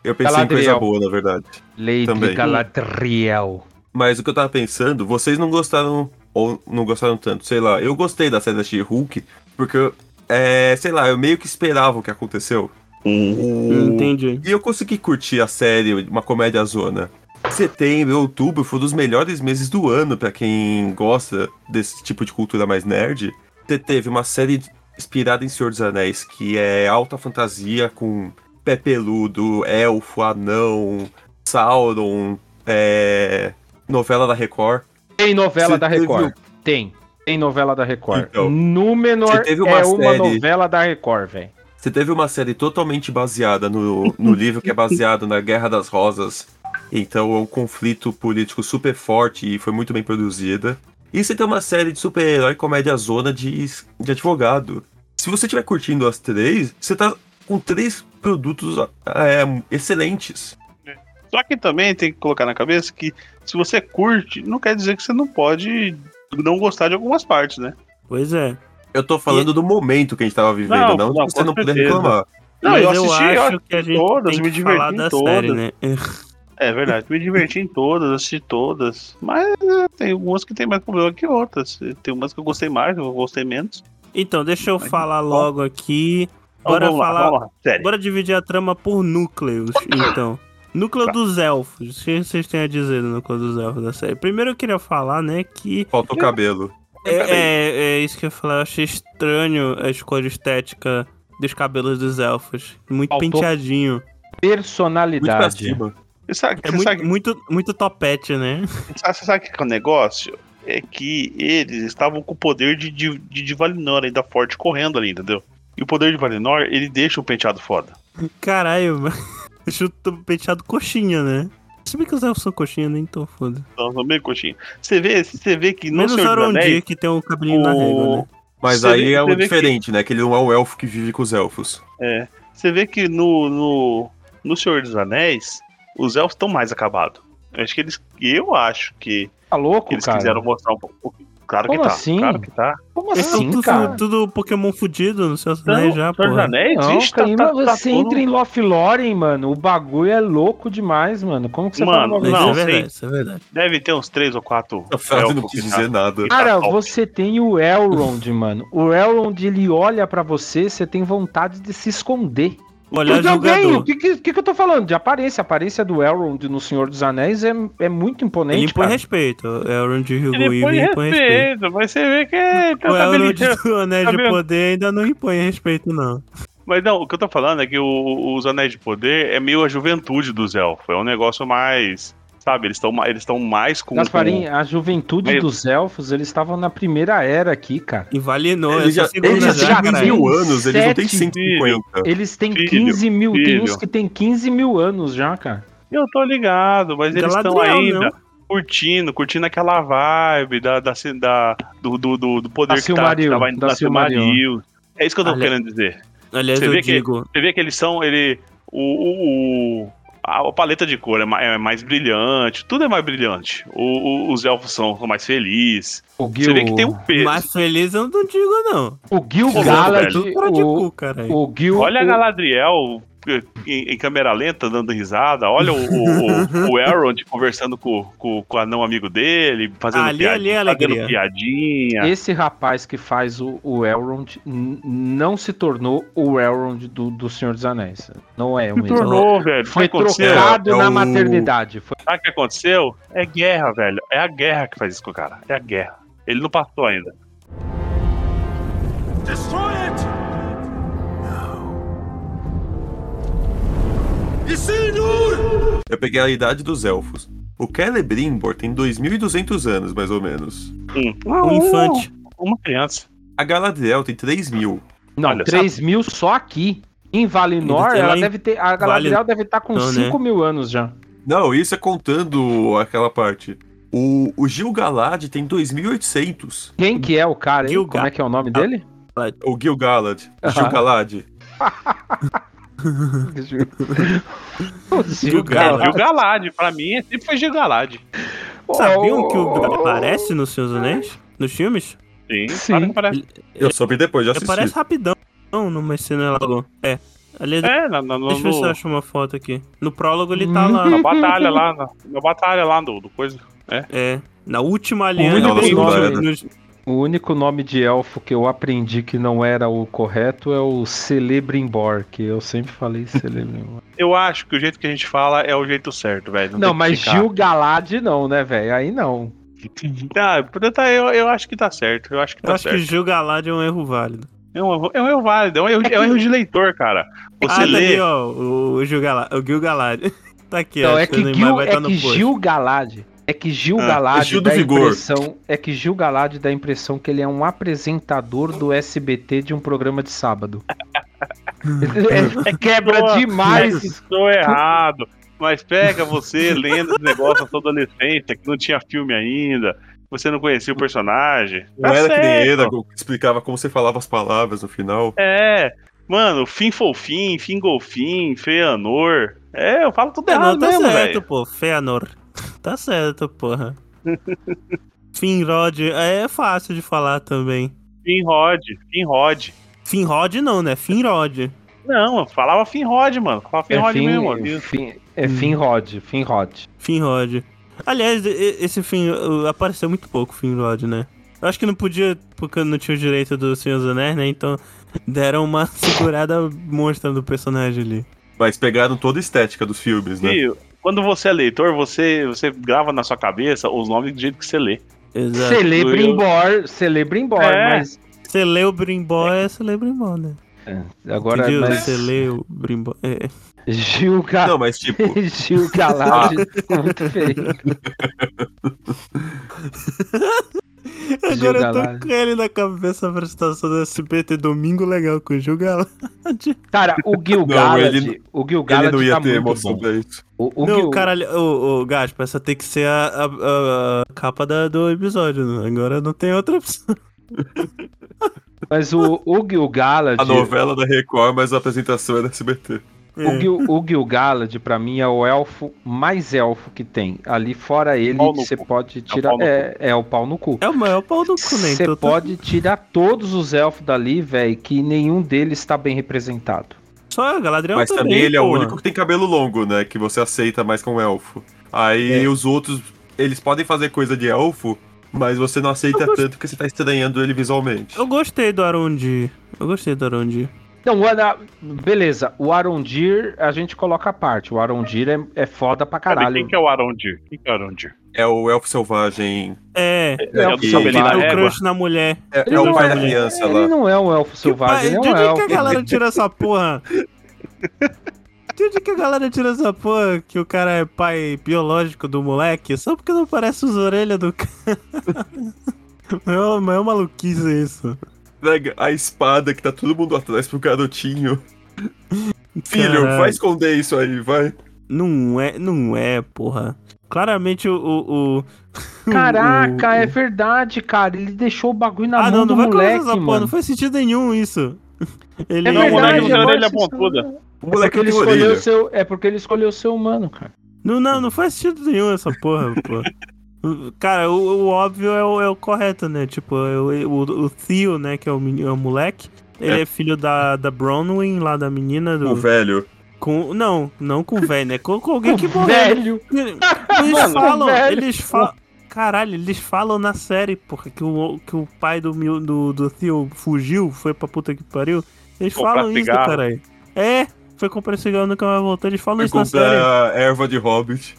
Eu pensei em coisa Galadriel. boa, na verdade. Lady Também. Galadriel. Mas o que eu tava pensando, vocês não gostaram, ou não gostaram tanto, sei lá. Eu gostei da série da She-Hulk, porque, é, sei lá, eu meio que esperava o que aconteceu. O- Entendi. E eu consegui curtir a série, uma comédia zona. Setembro, outubro foram os melhores meses do ano pra quem gosta desse tipo de cultura mais nerd. Você teve uma série inspirada em Senhor dos Anéis, que é alta fantasia com pé peludo, elfo, anão, Sauron, é, novela da Record. Tem novela Você da teve Record. Tem. Tem novela da Record. Então, Númenor teve uma é uma série- novela da Record, velho. Você teve uma série totalmente baseada no, no livro que é baseado na Guerra das Rosas. Então é um conflito político super forte e foi muito bem produzida. E você tem uma série de super-herói comédia zona de, de advogado. Se você estiver curtindo as três, você tá com três produtos é, excelentes. Só que também tem que colocar na cabeça que se você curte, não quer dizer que você não pode não gostar de algumas partes, né? Pois é. Eu tô falando do momento que a gente tava vivendo, Não, não, não, você não poder certeza. reclamar. Não, Mas eu assisti, eu acho que a gente todas, tem me que diverti falar em da todas. série, né? É verdade, me diverti em todas, assisti todas. Mas é, tem algumas que tem mais problema que outras. Tem umas que eu gostei mais, eu gostei menos. Então, deixa eu Mas falar bom. logo aqui. Então, Bora lá, falar. vamos lá, sério. Bora dividir a trama por núcleos, então. Núcleo Tá. dos elfos. O que vocês têm a dizer do núcleo dos elfos da série? Primeiro eu queria falar, né, que Faltou cabelo. é, é, é isso que eu ia falar. Eu achei estranho a escolha estética dos cabelos dos elfos. Muito Faltou penteadinho. Muito Personalidade. cima. Você sabe, É muito, sabe, muito, muito topete, né? sabe- você sabe o que é o negócio? É que eles estavam com o poder de, de, de, de Valinor ainda forte correndo ali, entendeu? E o poder de Valinor, ele deixa o penteado foda. Caralho, mano. O penteado coxinha, né? Se bem que os elfos são coxinha, nem tô foda. Então, são bem coxinha. Você vê, você vê que no Menos Senhor dos Anéis, que tem o cabelinho na régua, né? Mas Você aí vê- é o vê diferente, né? Que ele não é o elfo que vive com os elfos. É, você vê que no, no, no Senhor dos Anéis, os elfos estão mais acabados. Eu acho que eles. Eu acho que Tá louco, eles cara? quiseram mostrar um pouco. Claro Como que tá. assim? Claro que tá. Como Eles assim, tudo, cara? tudo Pokémon fudido no seu Não, Anéis já, Senhor dos porra. Anéis, Não, vixe, tá, tá, tá você tudo- entra em Lothlórien, mano. O bagulho é louco demais, mano. Como que você Mano, fala bagulho Isso não, é verdade, isso é verdade. Deve ter uns três ou quatro. Frase não quis tá- dizer nada. tá Cara, você tem o Elrond, mano. O Elrond, ele olha pra você, você tem vontade de se esconder. Olhar eu também, jogador. o que, que, que eu tô falando? De aparência. A aparência do Elrond no Senhor dos Anéis é, é muito imponente, Ele impõe cara. respeito. O Elrond Hugo Ele põe Weaving impõe respeito. respeito, mas você vê que é, tá O Elrond do Anéis de. Poder ainda não impõe respeito, não. Mas não, o que eu tô falando é que o- os Anéis de Poder é meio a juventude dos elfos. É um negócio mais. Sabe, eles estão eles tão mais com. Gasparim, a juventude Mas- dos elfos, eles estavam na primeira era aqui, cara. E Valinor, Ele essa já, segunda ele já já tem tem mil anos, eles não têm sete 150. Eles têm Filho, 15 mil, tem filho. uns que tem 15 mil anos já, cara. Eu tô ligado, mas eles estão Galadriel, ainda não. curtindo, curtindo aquela vibe da, da, da- do, do, do, do poder Da que, tá, que tava indo da da Silmaril. É isso que eu tô querendo dizer. Aliás, Você eu vê que- digo. Você vê que eles são. Ele, o, o, o, a, a paleta de cor é mais, é mais brilhante, tudo é mais brilhante. O- o- os elfos são, mais felizes. O Você Gil, vê que tem um peso. Mais feliz eu não digo, não. o Gil Galad, o, o Gil, Olha a Galadriel em, em câmera lenta dando risada. Olha o, o, o, o Elrond conversando com, com, com o anão amigo dele, fazendo, Ali, piadinha, ali é fazendo alegria. piadinha. Esse rapaz que faz o, o Elrond não se tornou o Elrond do, do Senhor dos Anéis. Não é o Se mesmo. tornou, velho. Foi trocado É na o- maternidade. Foi- Sabe o que aconteceu? É guerra, velho. É a guerra que faz isso com o cara. É a guerra. Ele não passou ainda. Destroy it! Isildur! Eu peguei a idade dos elfos. O Celebrimbor tem 2.200 anos, mais ou menos. Hum. Um infante. Uma criança. A Galadriel tem 3.000. Não, Olha, 3 mil só aqui. Em Valinor, ela em deve ter. A Galadriel deve estar com Valinor, né? 5 mil anos já. Não, isso é contando aquela parte. O, o Gil-galad tem 2.800. Quem que é o cara? hein? Gil-galad. Como é que é o nome dele? O Gil-galad. O Aham. Gil-galad. O Gil-galad. É, Gil Galad. Pra mim, sempre foi Gil Galad. Sabiam que o Gil aparece nos Seus Anéis? Nos filmes? Sim, Sim. claro que parece. Eu soube depois, já Ele assisti. aparece rapidão numa cena lá. É. Aliás, É, na, na, no- deixa eu ver se eu acho uma foto aqui. No prólogo ele tá Uhum. lá. na batalha lá, na, na batalha lá do, do coisa. É. Na última aliança. tem nome- nos- O único nome de elfo que eu aprendi que não era o correto é o Celebrimbor, que eu sempre falei Celebrimbor. Eu acho que o jeito que a gente fala é o jeito certo, velho. não, que mas ficar. Gil Galad não, né, velho? Aí não. Ah, tá, eu, eu acho que tá certo. Eu acho que Eu tá acho certo. que Gil Galad é um erro válido. É, um, erro- é um erro válido, é um erro, é um erro de leitor, cara. Você ah, tá lê. ali, ó, o, Gil Galad, o Gil Galad. tá aqui, Não, ó. é acho que, Gil, vai é no que. Gil Galad. É que Gil Ah, Galad é Gil do dá a impressão. É que Gil Galad dá a impressão que ele é um apresentador do SBT de um programa de sábado. é, é quebra demais. Estou errado. Mas pega você lendo esse negócio na sua adolescência, que não tinha filme ainda, você não conhecia o personagem. Não Tá era que nem certo. Que explicava como você falava as palavras no final. É, mano, fim fofinho, fim golfim, Feanor. É, eu falo tudo É, errado não, tá mesmo, certo, velho. pô. Feanor. Tá certo, porra. Finrod é fácil de falar também. Finrod, Finrod. Finrod não, né? Finrod. Não, eu falava Finrod, mano. Falava É Finrod fim, mesmo. fim, é Finrod, Finrod. Finrod. Aliás, esse fim apareceu muito pouco, Finrod, né? Eu acho que não podia, porque não tinha o direito do Senhor dos Anéis, né? Então deram uma segurada monstra do personagem ali. Mas pegaram toda a estética dos filmes, né? E quando você é leitor, você, você grava na sua cabeça os nomes do jeito que você lê. Exato. Celebrimbor, Celebrimbor, É. mas. Você lê o Brimbó, é você lê o Brimbó, né? Agora, Entendeu? mas Você lê o Brimbó. É. Gil, Ga... Não, mas tipo, Gil Galad ficou muito feio. Agora eu Galad. tô com ele na cabeça a apresentação do SBT Domingo Legal com o Gil Galad. Cara, o Gil Não, Galad, ele- o Gil ele Galad não ia tá ter emoção bom. pra isso. O, o não, Gil, caralho, o, o Gaspa, essa tem que ser a, a- a- a capa da- do episódio, né? agora não tem outra opção. mas o, o Gil Galad, A novela da Record, mas a apresentação é da SBT. O Gil, o Gil Galad, pra mim, é o elfo mais elfo que tem. Ali fora ele, no você pode tirar. pau no É, é o pau no cu. É o maior pau do cu, né? Você Então, pode tirar todos os elfos dali, velho, que nenhum deles está bem representado. Só a Galadriel Mas também também ele é o único que tem cabelo longo, né? Que você aceita mais como elfo. Aí É. os outros, eles podem fazer coisa de elfo, mas você não aceita Eu gosto- tanto porque você tá estranhando ele visualmente. Eu gostei do Arondir. Eu gostei do Arondir. Então, o Ana- beleza, o Arondir a gente coloca à parte. O Arondir é, é foda pra caralho. Quem que é o Arondir? Quem que é o Arondir? É o elfo selvagem. É, É o o que- cabelinho da o régua. crush na mulher. É, Ele é o não pai é- da criança Ele lá. não é um elfo selvagem, ele é pai- um de onde elfo. que a galera tira essa porra? De onde que a galera tira essa porra que o cara é pai biológico do moleque? Só porque não parece as orelhas do cara. É é uma maluquice isso. Pega a espada que tá todo mundo atrás pro garotinho. Filho, vai esconder isso aí, vai. Não é, não é, porra. Claramente o. o, o- Caraca, o- é verdade, cara. Ele deixou o bagulho na Ah, mão não, do não vai moleque, começar essa porra. mano. Não faz sentido nenhum isso. Ele É Não, o verdade, moleque orelha pontuda. O É moleque porque, ele escolheu o seu, é porque ele escolheu o seu humano, cara. Não, não, não faz sentido nenhum essa porra, pô. Cara, o, o óbvio é o, é o correto, né? Tipo, é o, o, Theo, né, que é o, é o moleque, ele é, É. filho da, da Bronwyn, lá da menina do... O velho. Com, não, não com o velho, né? Com, com alguém que morreu. velho. Eles Mano, falam, velho. eles falam. Caralho, eles falam na série, porra, que o, que o pai do, do, do Theo fugiu, foi pra puta que pariu. Eles Comprar falam isso, cigarro. caralho. É, foi comprar cigarro, nunca mais voltou. Eles falam Foi isso na série. comprar erva de hobbit.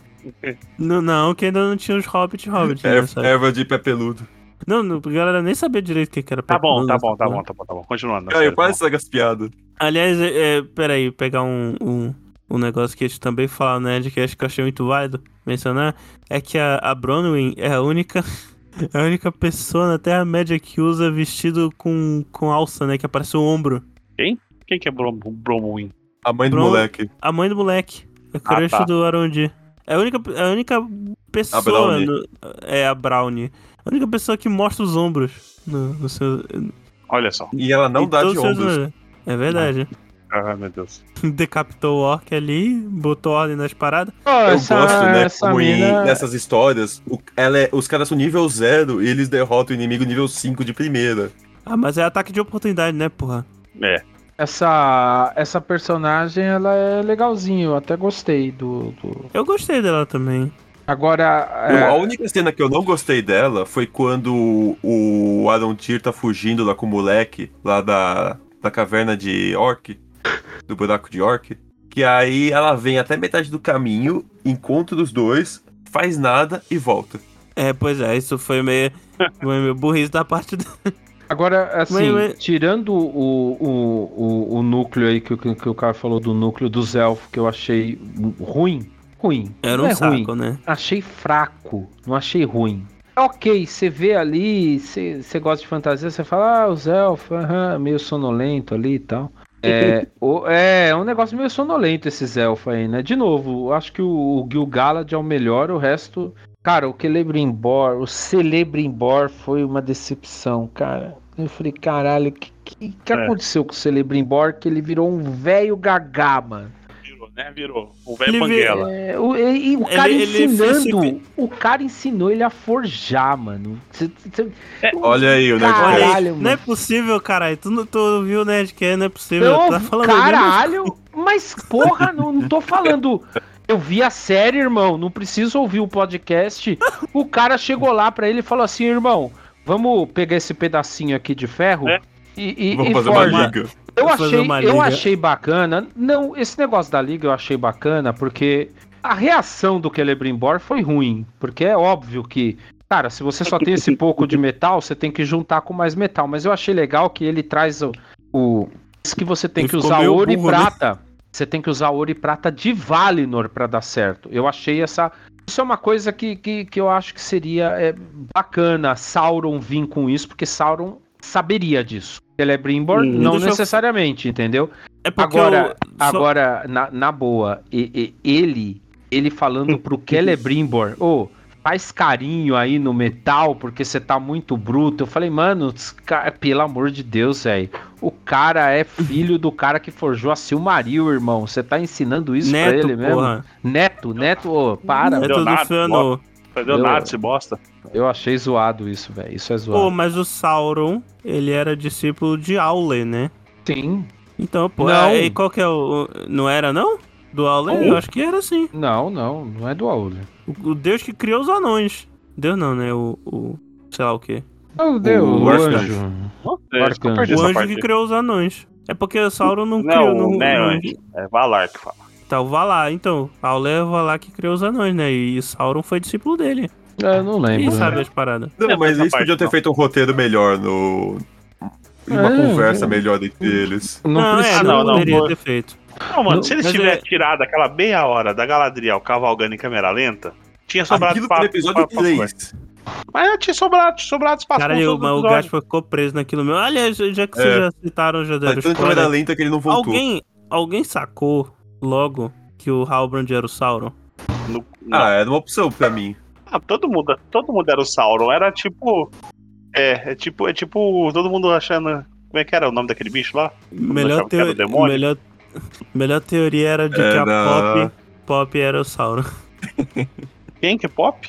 Não, não, que ainda não tinha os Hobbit Hobbit, né, Erva, sabe? erva de pé peludo. Não, não, a galera nem sabia direito o que que era Tá bom, tá bom, tá porra. bom, tá bom, tá bom. Continuando. Cara, eu sério, quase sabe as piadas. Aliás, é, é, peraí, pegar um, um, um negócio que eles também falam, né, de que acho que eu achei muito válido mencionar, é que a, a Bronwyn é a única, a única pessoa na Terra-média que usa vestido com, com alça, né, que aparece o ombro. Quem que é Brom- Bromwin? A mãe do moleque. A mãe do moleque, a Ah, crush tá. do Arondi. É a única, a única pessoa... Brownie. no- é a Brownie. A única pessoa que mostra os ombros no, no seu... Olha só. E ela não em dá de os seus ombros. olhos. É verdade. Ah, meu Deus. Decapitou o orc ali, botou ordem nas paradas. Ó, Eu essa, gosto, né? essa Como em- mina- nessas histórias, o- ela é- os caras são nível zero e eles derrotam o inimigo nível 5 de primeira. Ah, mas é ataque de oportunidade, né, porra? É. Essa, essa personagem, ela é legalzinho, eu até gostei do... do- Eu gostei dela também. Agora, é, A única cena que eu não gostei dela foi quando o Aaron Tyr tá fugindo lá com o moleque, lá da, da caverna de Orc, do buraco de Orc. Que aí ela vem até metade do caminho, encontra os dois, faz nada e volta. É, pois é, isso foi meio, foi meio burrice da parte do... agora assim, Mas- mas- tirando o, o, o, o núcleo aí que, o- que o cara falou do núcleo dos elfos, que eu achei ruim, ruim, Era não um é ruim, saco, né? achei fraco, não achei ruim. Ok, você vê ali, você gosta de fantasia, você fala, ah, os elfos, aham, meio sonolento ali e tal. É, o- é, é um negócio meio sonolento esses elfos aí, né? De novo, acho que o, o Gil-galad é o melhor, o resto... Cara, o Celebrimbor, o Celebrimbor foi uma decepção, cara. Eu falei, caralho, o que, que, que É. aconteceu com o Celebrimbor que ele virou um velho gagá, mano? Virou, né? Virou. O velho Ele Banguela. É, o, e, o Ele- cara ele ensinando. fez- O cara ensinou ele a forjar, mano. Cê- cê- Olha aí o Caralho, Nerdcast. Olha aí, mano. não é possível, caralho. Tu, não- tu viu o Nerdcast, não é possível. Não, tá falando caralho, mas porra, não, não tô falando. Eu vi a série, irmão, não preciso ouvir o podcast. O cara chegou lá pra ele e falou assim, irmão, vamos pegar esse pedacinho aqui de ferro É. e, e, Vamos e fazer forja. uma liga. Eu Vou achei, eu achei bacana. Não, esse negócio da liga eu achei bacana porque a reação do Celebrimbor foi ruim. Porque é óbvio que, cara, se você só tem esse pouco de metal, você tem que juntar com mais metal. Mas eu achei legal que ele traz o. o diz que você tem Ele que usar ouro burro, e né? prata. Você tem que usar ouro e prata de Valinor pra dar certo. Eu achei essa. Isso é uma coisa que, que, que eu acho que seria é, bacana Sauron vir com isso, porque Sauron saberia disso. Celebrimbor, Hum, não deixa eu- necessariamente, entendeu? É porque Agora, eu, agora na, na boa, e- e- ele ele falando pro Celebrimbor, ô, faz carinho aí no metal porque você tá muito bruto. Eu falei, mano, cara- pelo amor de Deus, velho. O cara é filho do cara que forjou a Silmaril, irmão. Você tá ensinando isso pra Neto, ele mesmo? porra. Neto, Neto, ô, para. Neto do nada, se bosta. Eu achei zoado isso, velho. Isso é Pô, zoado. mas o Sauron, ele era discípulo de Aule, né? Sim. Então, pô, Não. aí qual que é o... o- Não era, não? Do Aule? Não. Eu acho que era sim. Não, não, não é do Aule. O, o deus que criou os anões. Deus não, né? O... o sei lá o quê. Oh, Deus, O o arcanjo. anjo. É, eu perdi O anjo parte. que criou os anões. É porque o Sauron não, Não, criou... Não, né, não- anjo. É Valar que fala. Tá, o Valar, então. Aule é o Valar que criou os anões, né? E Sauron foi discípulo dele. É, Eu não Quem lembro. sabe as paradas? Não, mas eles podiam ter não. feito um roteiro melhor no. Uma É, conversa é. melhor entre eles. Não, Não, é, precisa. não, não, não, poderia ter feito. Não, mano, Não, se eles tivessem é- tirado aquela meia hora da Galadriel cavalgando em câmera lenta, tinha sobrado Aquilo pra- episódio pra- pra- 3. Mas tinha sobrado, tinha sobrado espaço todos os mas o episódios. Gaspa ficou preso naquilo mesmo. Aliás, já que É. vocês já citaram, já deram tanto câmera spoiler. lenta que ele não voltou. Alguém, alguém sacou logo que o Halbrand era o Sauron? No-. Ah, era uma opção pra mim. Ah, todo mundo, todo mundo era o Sauron. Era tipo. É, é tipo, é tipo todo mundo achando. Como é que era o nome daquele bicho lá? Melhor achava que era ter, o demônio? melhor Melhor teoria era de É, que a não. Pop, Pop era o Sauron. Quem que é pop?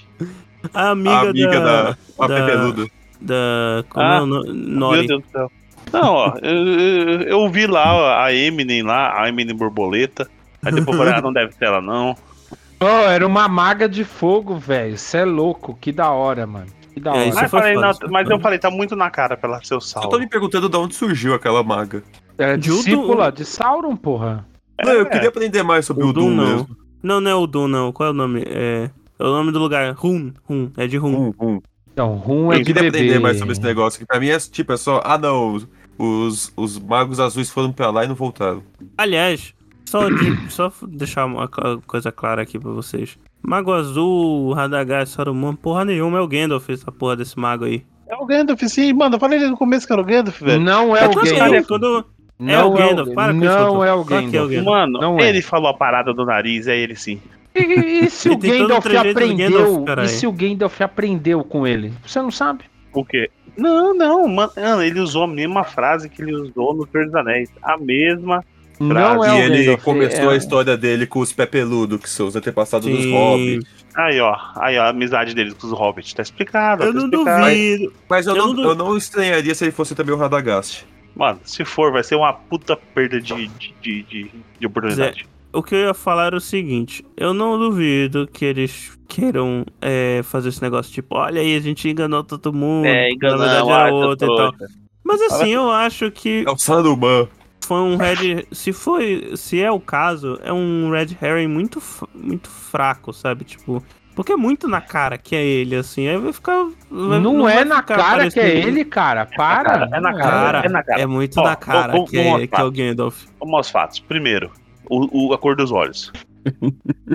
A amiga, a amiga da, da, Papi da- Peludo. da como Ah, é o no- Meu. Deus do céu. Não, ó, eu, eu, eu vi lá ó, a Eminem lá, a Eminem borboleta. Aí depois eu falei, ah, não deve ser ela não. Oh, era uma maga de fogo, velho. Você é louco. Que da hora, mano. É, Mas, foi falei, não, mas eu falei, tá muito na cara pra ela ser o Eu tô me perguntando de onde surgiu aquela maga. É discípula de Sauron, porra. Não, eu É. queria aprender mais sobre O Doom Doom não. mesmo. Não, não é o Doom, não. Qual é o nome? É, é o nome do lugar. Rum. Rum. É de Rum. Hum, hum. Não, rum é Eu de queria bebê. aprender mais sobre esse negócio, que pra mim é tipo, é só, ah não, os, os, os magos azuis foram pra lá e não voltaram. Aliás, só, de- só deixar uma co- coisa clara aqui pra vocês. Mago Azul, Radagast, Saruman, porra nenhuma é o Gandalf, essa porra desse mago aí. É o Gandalf, sim, mano. Eu falei no começo que era o Gandalf, velho. Não é Eu o tô assim, Gandalf. quando- Não é o Gandalf, para com isso, Não é o é o Gandalf. Mano, Não é. ele falou a parada do nariz, é ele sim. E, e se o o Gandalf aprendeu? Gandalf, e se o Gandalf aprendeu com ele? Você não sabe? O quê? Não, não, mano. Mano, ele usou a mesma frase que ele usou no Senhor dos Anéis. A mesma. Não é e o ele Gandalf. começou é... a história dele com os pé peludo, que são os antepassados dos Sim. hobbits. Aí, ó. Aí, ó, a amizade dele com os hobbits. Tá explicado. Eu tá não explicado. duvido. Mas eu, Eu não, não- eu não estranharia se ele fosse também o Radagast. Mano, se for, vai ser uma puta perda de, de, de, de, de oportunidade. O que eu ia falar era o seguinte: eu não duvido que eles queiram é, fazer esse negócio, tipo, olha aí, a gente enganou todo mundo. É, porque na enganou, verdade era outro e tal. Mas assim, eu acho que É o Saruman. Foi um red. Se foi. Se é o caso, é um red herring muito, muito fraco, sabe? Tipo. Porque é muito na cara que é ele, assim. Aí vai ficar. vai- Não, vai é na ficar cara que é ele, cara. Para. é na Não Cara, É na cara. é muito Ó, na cara vamos- que, é, vamos que é o. Gandalf. Vamos aos fatos. Primeiro, o, o- a cor dos olhos.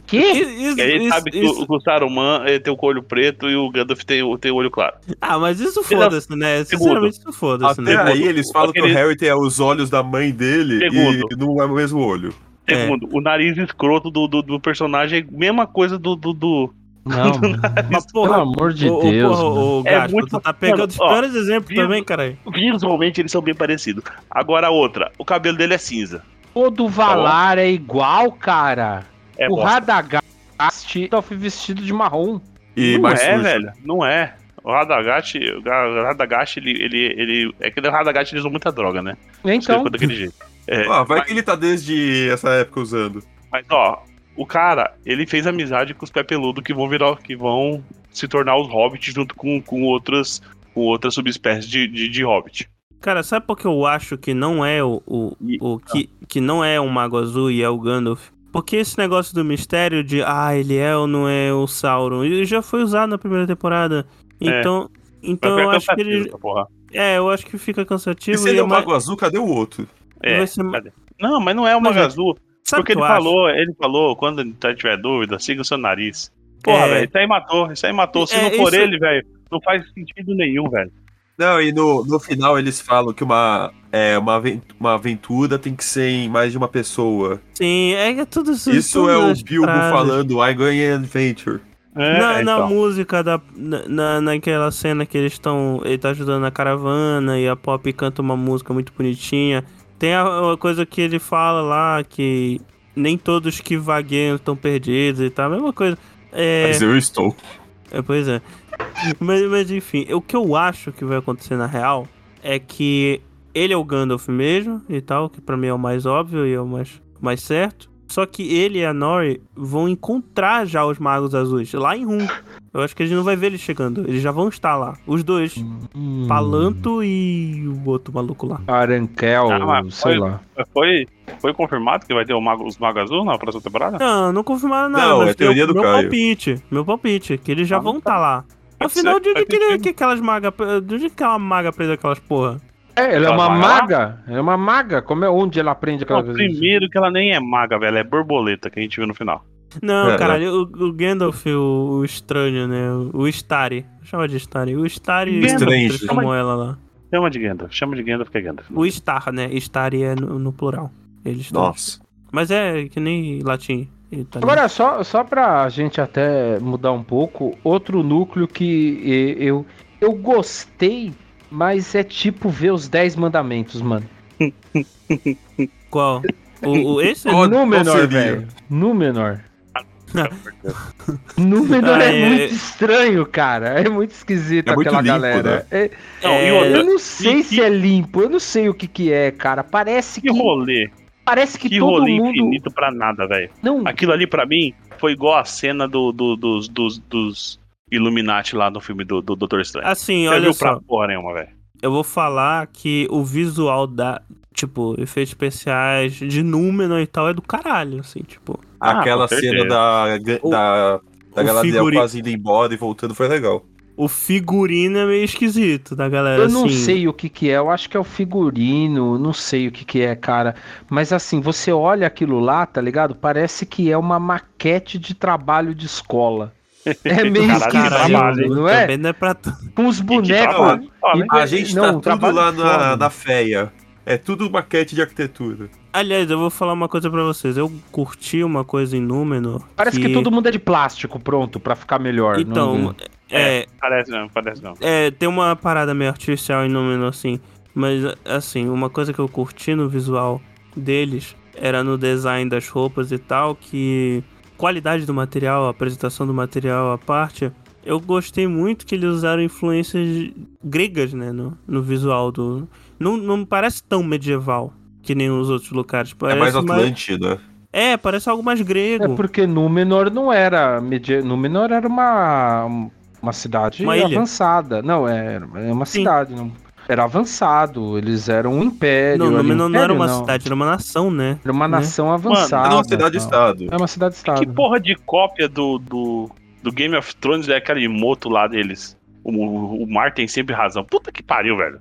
Que? Isso, E aí isso- sabe que isso- o, o Saruman tem o olho preto e o Gandalf tem, o- tem o olho claro. Ah, mas isso foda-se, né? Sinceramente, isso foda-se, Até né? aí eles falam que o Harry tem os olhos da mãe dele Segundo. e não é o mesmo olho. É. Segundo, o nariz escroto do, do, do personagem, mesma coisa do. do, do- Não, Mas, pelo porra, amor de ô, Deus. mano. ô, É Gato, muito- tu tá pegando os piores exemplos viu? também, caralho. Visualmente eles são bem parecidos. Agora a outra, o cabelo dele é cinza. O do Valar é igual, cara. É o bosta. Radagast Gandalf vestido de marrom. E não mais é, sujo. velho. Não é. O Radagast, o Ga- Radagast, ele, ele, ele. É que o Radagast ele usou muita droga, né? Então, daquele jeito. É, Ah, vai que ele tá desde essa época usando. Mas, ó, o cara, ele fez amizade com os pé peludo que vão virar, que vão se tornar os hobbits junto com, com outras com outras subespécies de, de, de hobbit. Cara, sabe por que eu acho que não é o, o, E- o que, que não é o Mago Azul e é o Gandalf? Porque esse negócio do mistério de ah, ele é ou não é o Sauron, ele já foi usado na primeira temporada. É. Então, então eu acho que ele, porra. é, eu acho que fica E cansativo se ele e é o mais- Mago Azul, cadê o outro? É, vai ser- cadê? Não, mas não é o Mas, Mago é- Azul. Sabe Porque ele eu acho? falou, ele falou, quando tá- tiver dúvida, siga o seu nariz. Porra, É. velho, isso aí matou, isso aí matou. Se É, não for isso- ele, velho, não faz sentido nenhum, velho. Não, e no, no final eles falam que uma, é, uma, uma aventura tem que ser em mais de uma pessoa. Sim, é, é tudo isso. Isso é o Bilbo frases. falando I going an adventure. É, na, na então. música da na, na- naquela cena que eles estão ele tá ajudando a caravana e a Pop canta uma música muito bonitinha tem a, a coisa que ele fala lá que nem todos que vagueiam estão perdidos e tal a mesma coisa é, Mas eu estou. é, pois é mas, mas enfim o que eu acho que vai acontecer na real é que ele é o Gandalf mesmo e tal que pra mim é o mais óbvio e é o mais, mais certo só que ele e a Nori vão encontrar já os Magos Azuis lá em Rum. Eu acho que a gente não vai ver eles chegando. Eles já vão estar lá. Os dois. hum, Palanto e o outro maluco lá. Aranquel, Ah, sei foi- lá. Foi, foi confirmado que vai ter o Mago, os Magos Azul na próxima temporada? Não, não confirmaram nada. Não, mas é teoria meu, do meu Caio. palpite. Meu palpite. Que eles já Ah, vão tá. estar lá. Afinal, de onde que, que aquelas magas. De onde que aquela maga presa aquelas porra? É, ela é uma maga. Ela é uma maga. Como é onde ela aprende aquela coisa? primeiro que ela nem é maga, velho, é borboleta que a gente viu no final. Não, É, caralho, o, o Gandalf, o, o estranho, né? O, Stari. Chama de Stari. O Stari chamou ela lá. Chama de Gandalf, chama de Gandalf que é Gandalf. O Star, né? Stari é no, no plural. Eles. Nossa. Mas é que nem latim. Italiano. Agora, só, só pra gente até mudar um pouco, outro núcleo que e- eu, eu gostei, mas é tipo ver os 10 mandamentos, mano. Qual? O, o- esse é Qual- Númenor, velho. Númenor. Númenor Ah, é, é- muito estranho, cara. É muito esquisito É muito aquela limpo, galera. É- Não, e É, outra, eu não sei e se que- é limpo, eu não sei o que que é, cara. Parece que que rolê. Parece que Que todo rolê mundo infinito pra nada, velho. não Aquilo ali pra mim foi igual a cena do, do- dos, dos, dos Illuminati lá no filme do, do Doutor Estranho. Assim, Você olha viu só. pra porra nenhuma, velho. Eu vou falar que o visual da. Tipo, efeitos especiais de Númenor e tal é do caralho, assim, tipo. Ah, Aquela com cena certeza. da, O- da, da Galadriel figuri- quase indo embora e voltando foi legal. O figurino é meio esquisito da galera, Eu não assim. sei o que que é, eu acho que é o figurino, não sei o que que é, cara. Mas assim, você olha aquilo lá, tá ligado? Parece que é uma maquete de trabalho de escola. É meio esquisito, não é? Também não é pra. Com os que bonecos. E- A gente não, tá tudo trabalho lá na, foda. na feia. É tudo maquete de arquitetura. Aliás, eu vou falar uma coisa pra vocês. Eu curti uma coisa em Númenor. Parece que... todo mundo é de plástico, pronto, pra ficar melhor. Então, não- é, Parece não, parece não. É, tem uma parada meio artificial em Númenor, assim. Mas, assim, uma coisa que eu curti no visual deles era no design das roupas e tal, que qualidade do material, a apresentação do material à parte, eu gostei muito que eles usaram influências gregas, né, no, no visual do... Não, não parece tão medieval que nem os outros lugares. É Parece mais Atlântida. É, parece algo mais grego. É porque Númenor não era. Media... Númenor era uma, uma cidade Uma avançada. Não, é, é uma Sim. cidade. Não... Era avançado, eles eram um império. não, Númenor não era uma cidade, era uma nação, né? Era uma né? nação É avançada. uma cidade-estado. É uma cidade-estado. Que porra de cópia do, do, do Game of Thrones é aquele moto lá deles? O, o, o Mar tem sempre razão. Puta que pariu, velho.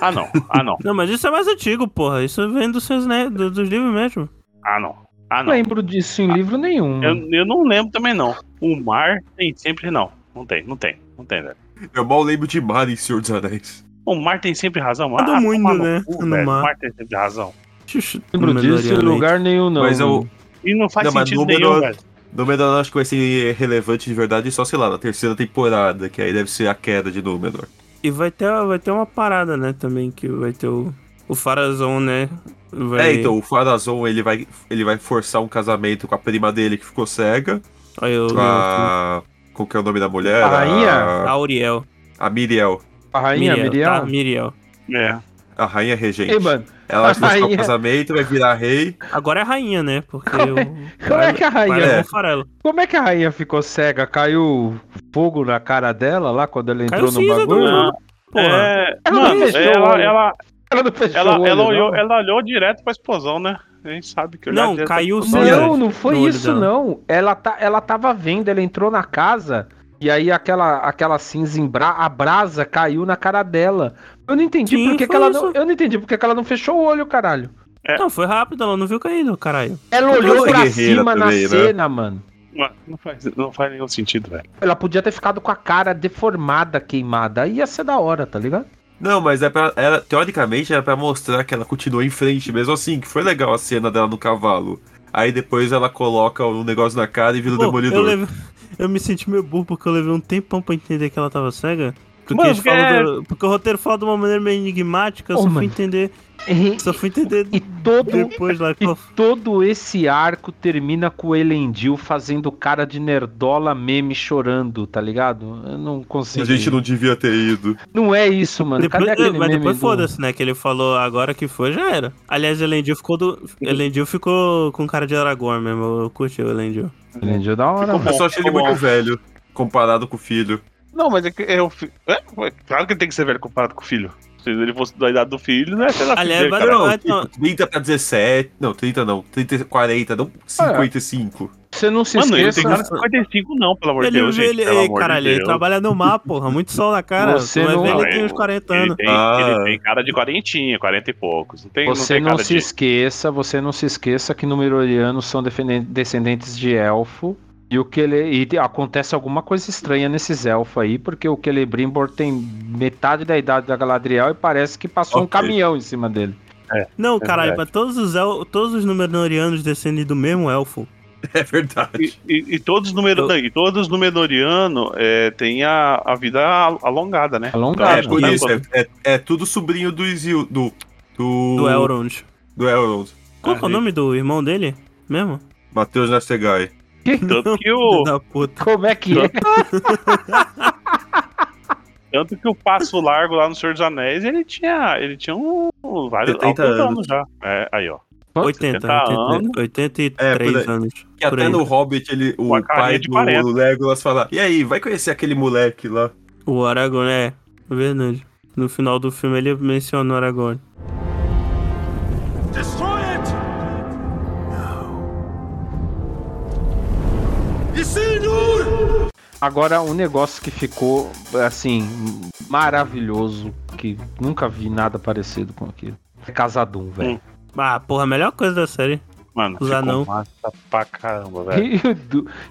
Ah, não. Ah, não. Não, mas isso é mais antigo, porra. Isso vem dos seus, né, do- dos livros mesmo. Ah, não. Ah, Não não. lembro disso em livro nenhum. Eu, eu não lembro também, não. O Mar tem sempre não. Não tem, não tem. Não tem, velho. Eu mal lembro de Mar em Senhor dos Anéis. O Mar tem sempre razão. Ah, mundo, toma no né, cu, no velho. mar. O Mar tem sempre razão. Lembro disso em aí. lugar nenhum, não. Mas eu- E não faz Não, mas sentido Númenor- nenhum, velho. Númenor acho que vai ser relevante de verdade só, sei lá, na terceira temporada, que aí deve ser a queda de Númenor. E vai ter, vai ter uma parada, né, também, que vai ter o, o Farazon, né? Vai... É, então, o Farazon, ele vai, ele vai forçar um casamento com a prima dele que ficou cega, Aí eu, com a... Qual que é o nome da mulher? A rainha? a A, Auriel. a Miriel. A rainha Miriel, Miriel. Tá? Miriel. É. A rainha regente. Ei, mano, Ela vai a forçar o rainha- casamento, vai virar rei. Agora é a rainha, né? Porque Como é- o... como é que a rainha- É. como é que a rainha ficou cega? Caiu fogo na cara dela lá quando ela entrou Caiu no bagulho? É, Ela mano, ela, ela, Ela não fechou ela, olho, ela, olhou, não? ela olhou direto pra explosão, né? A gente sabe que olhar Não, direto pra caiu né? Não, não foi isso, dela. não. Ela, tá, ela tava vendo, ela entrou na casa e aí aquela, aquela cinza em bra a brasa caiu na cara dela. Eu não entendi Sim, por que, que foi ela isso. não. Eu não entendi porque que ela não fechou o olho, caralho. Não, foi rápido, ela não viu caindo, caralho. Ela Porque olhou é pra cima na também, né? cena, mano. Mano, Não faz, não faz nenhum sentido, velho. Ela podia ter ficado com a cara deformada, queimada. Aí ia ser da hora, tá ligado? Não, mas é pra. Ela, teoricamente era pra mostrar que ela continuou em frente, mesmo assim, que foi legal a cena dela no cavalo. Aí depois ela coloca um negócio na cara e vira o demolidor. eu, levei- eu me senti meio burro porque eu levei um tempão pra entender que ela tava cega. Porque, Mano, porque- do- porque o roteiro fala de uma maneira meio enigmática, eu só fui mano. entender. E, Só fui entender e todo, depois lá. E todo esse arco termina com o Elendil fazendo cara de nerdola meme chorando, tá ligado? Eu não consigo. A gente não devia ter ido. Não é isso, mano. Depois, Cadê aquele mas meme depois do- foda-se, né? Que ele falou agora que foi, já era. Aliás, Elendil ficou do. Elendil ficou com cara de Aragorn mesmo. Eu curti o Elendil. Elendil é da hora. Eu só achei ele muito velho, comparado com o filho. Não, mas é que é o filho. É, claro que ele tem que ser velho comparado com o filho. Se ele fosse da idade do filho, não é ser da filha Aliás, vai- cara. Não, vai- tipo, não. 30 pra 17. Não, 30 não. 30, 40, não 55. Você não se Mano, ele esqueça. tem cara de 55 não, pelo amor de Ele, Deus, gente. ele, ei, amor caralho, de ele trabalha no mar, porra. Muito sol na cara. Você não- ver, ele Não, tem ele- uns 40 Ele anos. tem, Ah. ele tem cara de quarentinha, 40 e poucos. Não tem, não Você tem não, cara se de... esqueça, você não se esqueça que Númenóreanos são descendentes de elfo. E o que ele e acontece alguma coisa estranha nesses elfos aí, porque o Celebrimbor tem metade da idade da Galadriel e parece que passou um Ok. caminhão em cima dele. Não, É caralho, verdade. mas todos os, el... todos os Númenóreanos descendem do mesmo elfo. É verdade. E, e- e todos os número, Eu- e todos os Númenóreanos é, têm a, a vida al- alongada, né? Alongada. É, por Então, isso, é, é, é tudo sobrinho do Isil, do. Do, Do Elrond. do Elrond. Qual é o Ah, nome do irmão dele mesmo? Matheus Nastegai. Tanto que o, da puta. Como é que é? tanto que o Passo Largo lá no Senhor dos Anéis, ele tinha, ele tinha um, vários 70 altos anos. já. É, aí, ó. 80, 70 80, anos. 83 É, anos. Que por até aí. no Hobbit ele, o Uma pai do 40. Legolas fala: E aí, vai conhecer aquele moleque lá? O Aragorn, é, é verdade. No final do filme ele menciona o Aragorn. Destroy Agora, um negócio que ficou, assim, maravilhoso, que nunca vi nada parecido com aquilo. É Casadum, velho. Hum. Ah, porra, a melhor coisa da série. Mano, Os ficou anão. massa pra caramba, velho.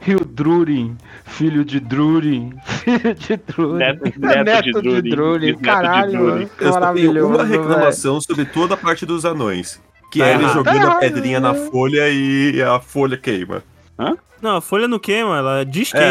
E, o Drurin, filho de Drurin, filho de Drurin, Neto- neto de Drurin, neto de caralho, Drurin. Eu só tenho maravilhoso, uma reclamação sobre toda a parte dos anões. Que Tá é ele jogando Tá a pedrinha na folha e a folha queima. Não, a folha não queima, ela desqueima.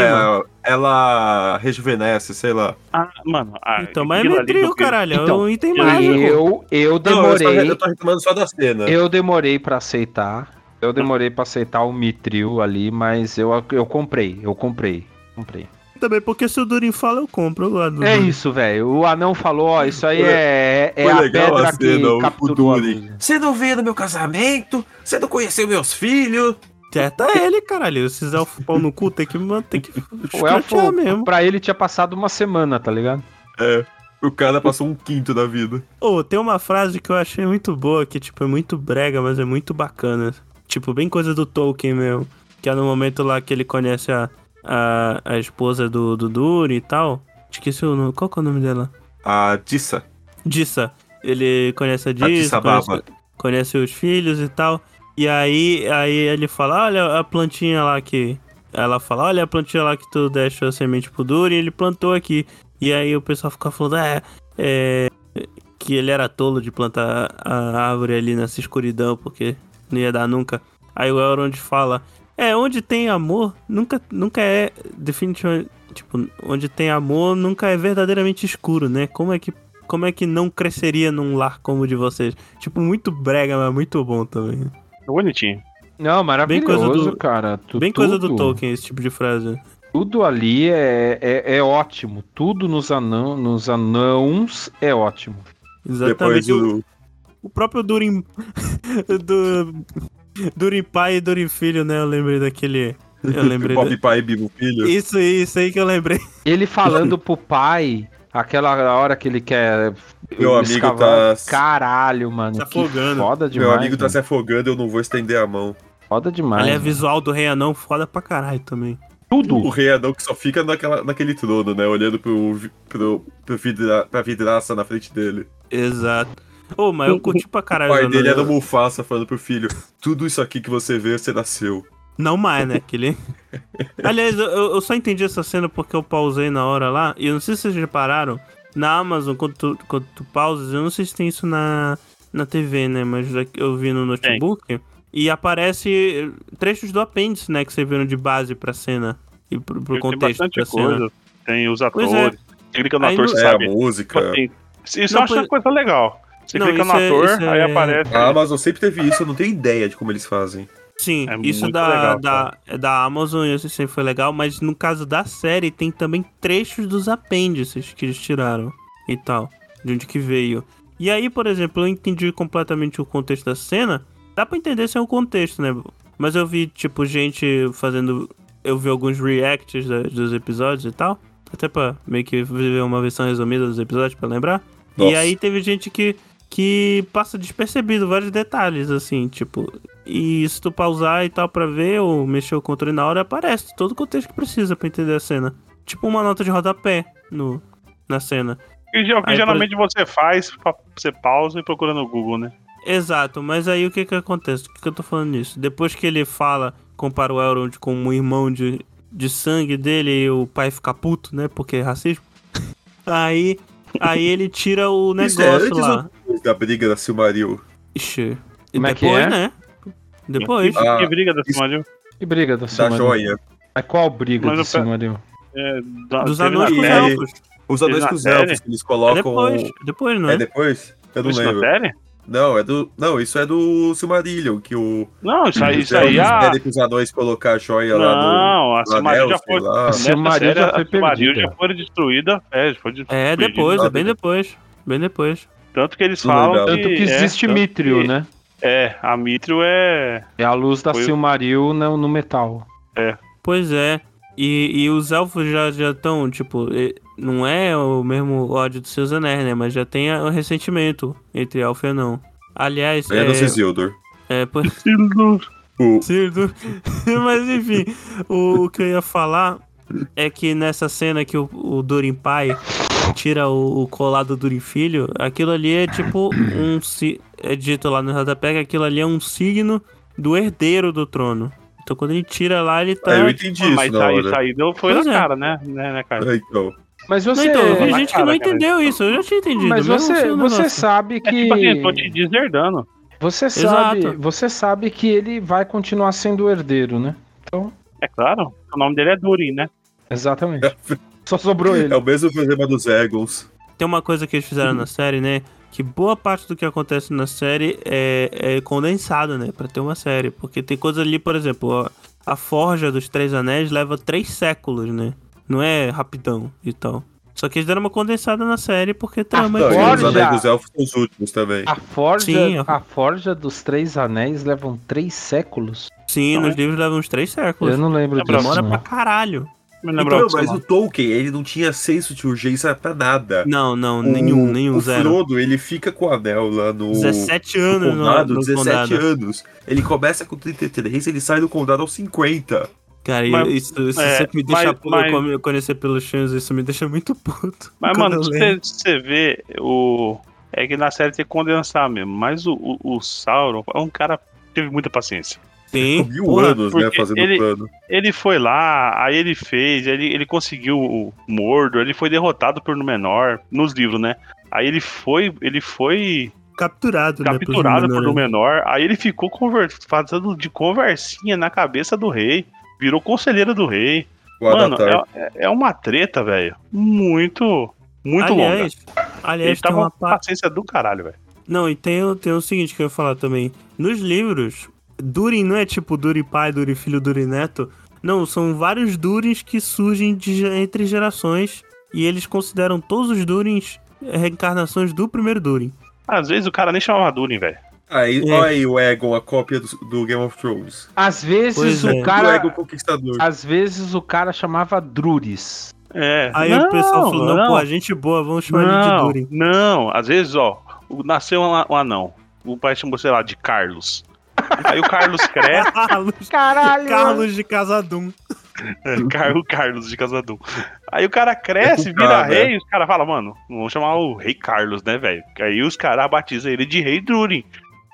É, ela rejuvenesce, sei lá. Ah, mano. ah, então, mas é que- caralho. é Então, um item eu- mágico. Eu, eu Não, eu, só, demorei, eu tô reclamando só da cena. eu demorei pra aceitar, eu demorei pra aceitar o Mitril ali, mas eu, eu comprei, eu comprei, comprei. Também, porque se o Durin fala, eu compro. Do É isso, velho. O anão falou, ó, isso aí é, é a pedra a cena, que o capturou Durin. Você não veio no meu casamento? Você não conheceu meus filhos? Acerta ele, caralho. Se quiser o pau no cu, tem que, tem que O elfo, mesmo. pra ele tinha passado uma semana, tá ligado? É. O cara passou um quinto da vida. Ô, tem uma frase que eu achei muito boa, que, tipo, é muito brega, mas é muito bacana. Tipo, bem coisa do Tolkien mesmo. Que é no momento lá que ele conhece a, a, a esposa do, do Durin e tal. Esqueci o nome. Qual que é o nome dela? A Dissa. Dissa. Ele conhece a A Dissa, Dissa conhece, Baba. conhece os filhos e tal. E aí, aí ele fala, olha a plantinha lá que... Ela fala, olha a plantinha lá que tu deixou a semente pro Durin, ele plantou aqui. E aí o pessoal fica falando, é, é... Que ele era tolo de plantar a árvore ali nessa escuridão, porque não ia dar nunca. Aí o Elrond fala, é, onde tem amor, nunca, nunca é definitivamente... Tipo, onde tem amor, nunca é verdadeiramente escuro, né? Como é que como é que não cresceria num lar como o de vocês? Tipo, muito brega, mas muito bom também. Bonitinho. Não, maravilhoso, coisa do- cara. Tu- Bem coisa do tudo- Tolkien, esse tipo de frase. Tudo ali é, é, é ótimo. Tudo nos, anão, nos anãos é ótimo. Depois Exatamente. O, o. próprio Durin. do, Durin pai e Durin filho, né? Eu lembrei daquele. Eu lembrei. Bob da... pai e Bibo filho. Isso aí, isso aí que eu lembrei. Ele falando pro pai, aquela hora que ele quer. Meu amigo tá- Caralho, mano. Se que afogando. Foda demais. Meu amigo tá mano. se afogando, eu não vou estender a mão. Foda demais. Ali é visual do Rei Anão, foda pra caralho também. Tudo. O rei anão que só fica naquela, naquele trono, né? Olhando pro, pro, pro vidra, pra vidraça na frente dele. Exato. Ô, mas eu curti pra O caralho. pai o dele Anão. era o Mufasa falando pro filho: Tudo isso aqui que você vê, você nasceu. Não mais, né? Aquele... Aliás, eu, eu só entendi essa cena porque eu pausei na hora lá. E eu não sei se vocês repararam. Na Amazon, quando tu, quando tu pausas, eu não sei se tem isso na, na TV, né? Mas eu vi no notebook. E aparece trechos do apêndice, né? Que você viram de base pra cena. E pro, pro Tem contexto bastante da cena. coisa. Tem os Pois atores. Você clica no Aí ator, no- você É, sabe. a música. Tipo assim, Isso Não, eu acho pois- uma coisa legal. Você Não, clica no é- ator, isso aí é- aparece. A Amazon sempre teve isso, eu não tenho ideia de como eles fazem. Sim, É isso da, legal, da, é da Amazon, isso sempre foi legal, mas no caso da série tem também trechos dos apêndices que eles tiraram e tal, de onde que veio. E aí, por exemplo, eu entendi completamente o contexto da cena, dá pra entender se é um contexto, né? Mas eu vi, tipo, gente fazendo. Eu vi alguns reacts dos episódios e tal, até pra meio que ver uma versão resumida dos episódios pra lembrar. E Nossa. aí teve gente que, que passa despercebido vários detalhes, assim, tipo. E se tu pausar e tal pra ver ou mexer o controle na hora, aparece todo o contexto que precisa pra entender a cena. Tipo uma nota de rodapé no, na cena. E o que Aí, por geralmente você faz, você pausa e procura no Google, né? Exato, mas aí o que que acontece? Por que, que eu tô falando isso? Depois que ele fala, compara o Elrond com um irmão de, de sangue dele e o pai fica puto, né? Porque é racismo. aí, aí ele tira o Isso é negócio antes lá. Da briga da Silmaril. Ixi. E Como é que depois, é? né? Depois. Que, Ah, que briga da Silmaril? Que briga do Da Silmaril? joia. Mas qual briga Mas pe- Silmaril? É, da- Dos anões com os elfos. Os anões com os elfos que eles É colocam. depois, depois, não é? É depois? Eu não Isso na lembro. série? Não, é do. Não, isso é do Silmarillion, que o. Não, isso aí, os isso aí a... pedem pros anões colocar a joia lá no. Não, a no Silmaril anel, já foi. lá. nessa Silmaril série, já foi a perdida. já foi destruída. É, foi É, foi depois, de- é bem depois. Bem depois. Tanto que eles Não falam que. Tanto que é, existe tanto Mithril, que- né? É, a Mithril é. É a luz da Foi Silmaril no, no metal. Pois é. E, e os elfos já estão, tipo, e- não é o mesmo ódio dos seus anéis, né? Mas já tem o ressentimento entre elfo e anão. Aliás, é, Menos Isildur. é, O, Sim, do- Mas enfim, o, o que eu ia falar é que nessa cena que o, o Durin pai tira o, o colar do Durin filho, aquilo ali é tipo um. si- É dito lá no rodapé que aquilo ali é um signo do herdeiro do trono. Então quando ele tira lá, ele tá. Ah, eu entendi isso Mas na isso aí, hora. isso aí deu, foi Pois na é. cara, né? né, né, cara? Ah, Então. Mas Não, você. então, eu vi gente que cara, não cara. entendeu isso, eu já tinha entendido. mas você, assim, você sabe É que. tipo assim, tô te deserdando. Você sabe, Exato. você sabe que ele vai continuar sendo o herdeiro, né? É claro. O nome dele é Durin, né? Exatamente. Só sobrou ele. É o mesmo problema dos Egons. Tem uma coisa que eles fizeram na série, né? Que boa parte do que acontece na série é, é condensado, né? Pra ter uma série. Porque tem coisa ali, por exemplo, a, a forja dos Três Anéis leva três séculos, né? Não é rapidão e tal. Só que eles deram uma condensada na série porque trama e e Forja. os anéis dos elfos são os últimos também. A forja, Sim, a forja dos três anéis levam três séculos. Sim, Não nos é? livros levam uns três séculos. Eu não lembro É disso. Demora não. pra caralho. Então, mas o Tolkien, ele não tinha senso de urgência pra nada. Não, não, O- nenhum, nenhum, o zero. Frodo, ele fica com o anel lá no. 17 no anos no, condado, no 17 condado. anos. Ele começa com 33, ele sai do condado aos 50. Cara, Mas- isso, isso é, sempre me deixa mas- puto. mas- Eu come- conhecer pelos filmes, isso me deixa muito puto. Mas, Quando mano, eu você, você vê o. É que na série tem que condensar mesmo. Mas o, o, o Sauron é um cara que teve muita paciência. Tem. Mil porra, anos, né, fazendo ele- plano. Ele foi lá, aí ele fez, ele, ele conseguiu o Mordor, ele foi derrotado por Númenor, nos livros, né? Aí ele foi, ele foi capturado, né? capturado pelos por Númenóreanos. Númenor, aí ele ficou conver- fazendo de conversinha na cabeça do rei, virou conselheiro do rei. Mano, é, é uma treta, velho, muito, muito longa. aliás, aliás, Ele tava uma com paciência do caralho, velho. Não, e tem, o- tem o seguinte que eu ia falar também. Nos livros, Durin não é tipo Durin pai, Durin filho, Durin neto. Não, são vários Durins que surgem de entre gerações. E eles consideram todos os Durins reencarnações do primeiro Durin. Às vezes o cara nem chamava Durin, velho. Aí, É. olha aí o Egon, a cópia do, do Game of Thrones. Às vezes Pois o é. O cara. Conquistador. Às vezes o cara chamava Druris. É. Aí não, o pessoal falou: não, não, pô, a gente boa, vamos chamar ele de não, Durin. não, às vezes, ó, nasceu um, anão. O pai chamou, sei lá, de Carlos. Aí o Carlos cresce. Carlos, Caralho! Carlos de Casadum. Car- o Carlos de Casadum. Aí o cara cresce, É vira né? rei, e os caras falam, mano, não vamos chamar o rei Carlos, né, velho? Aí os caras batizam ele de rei Durin.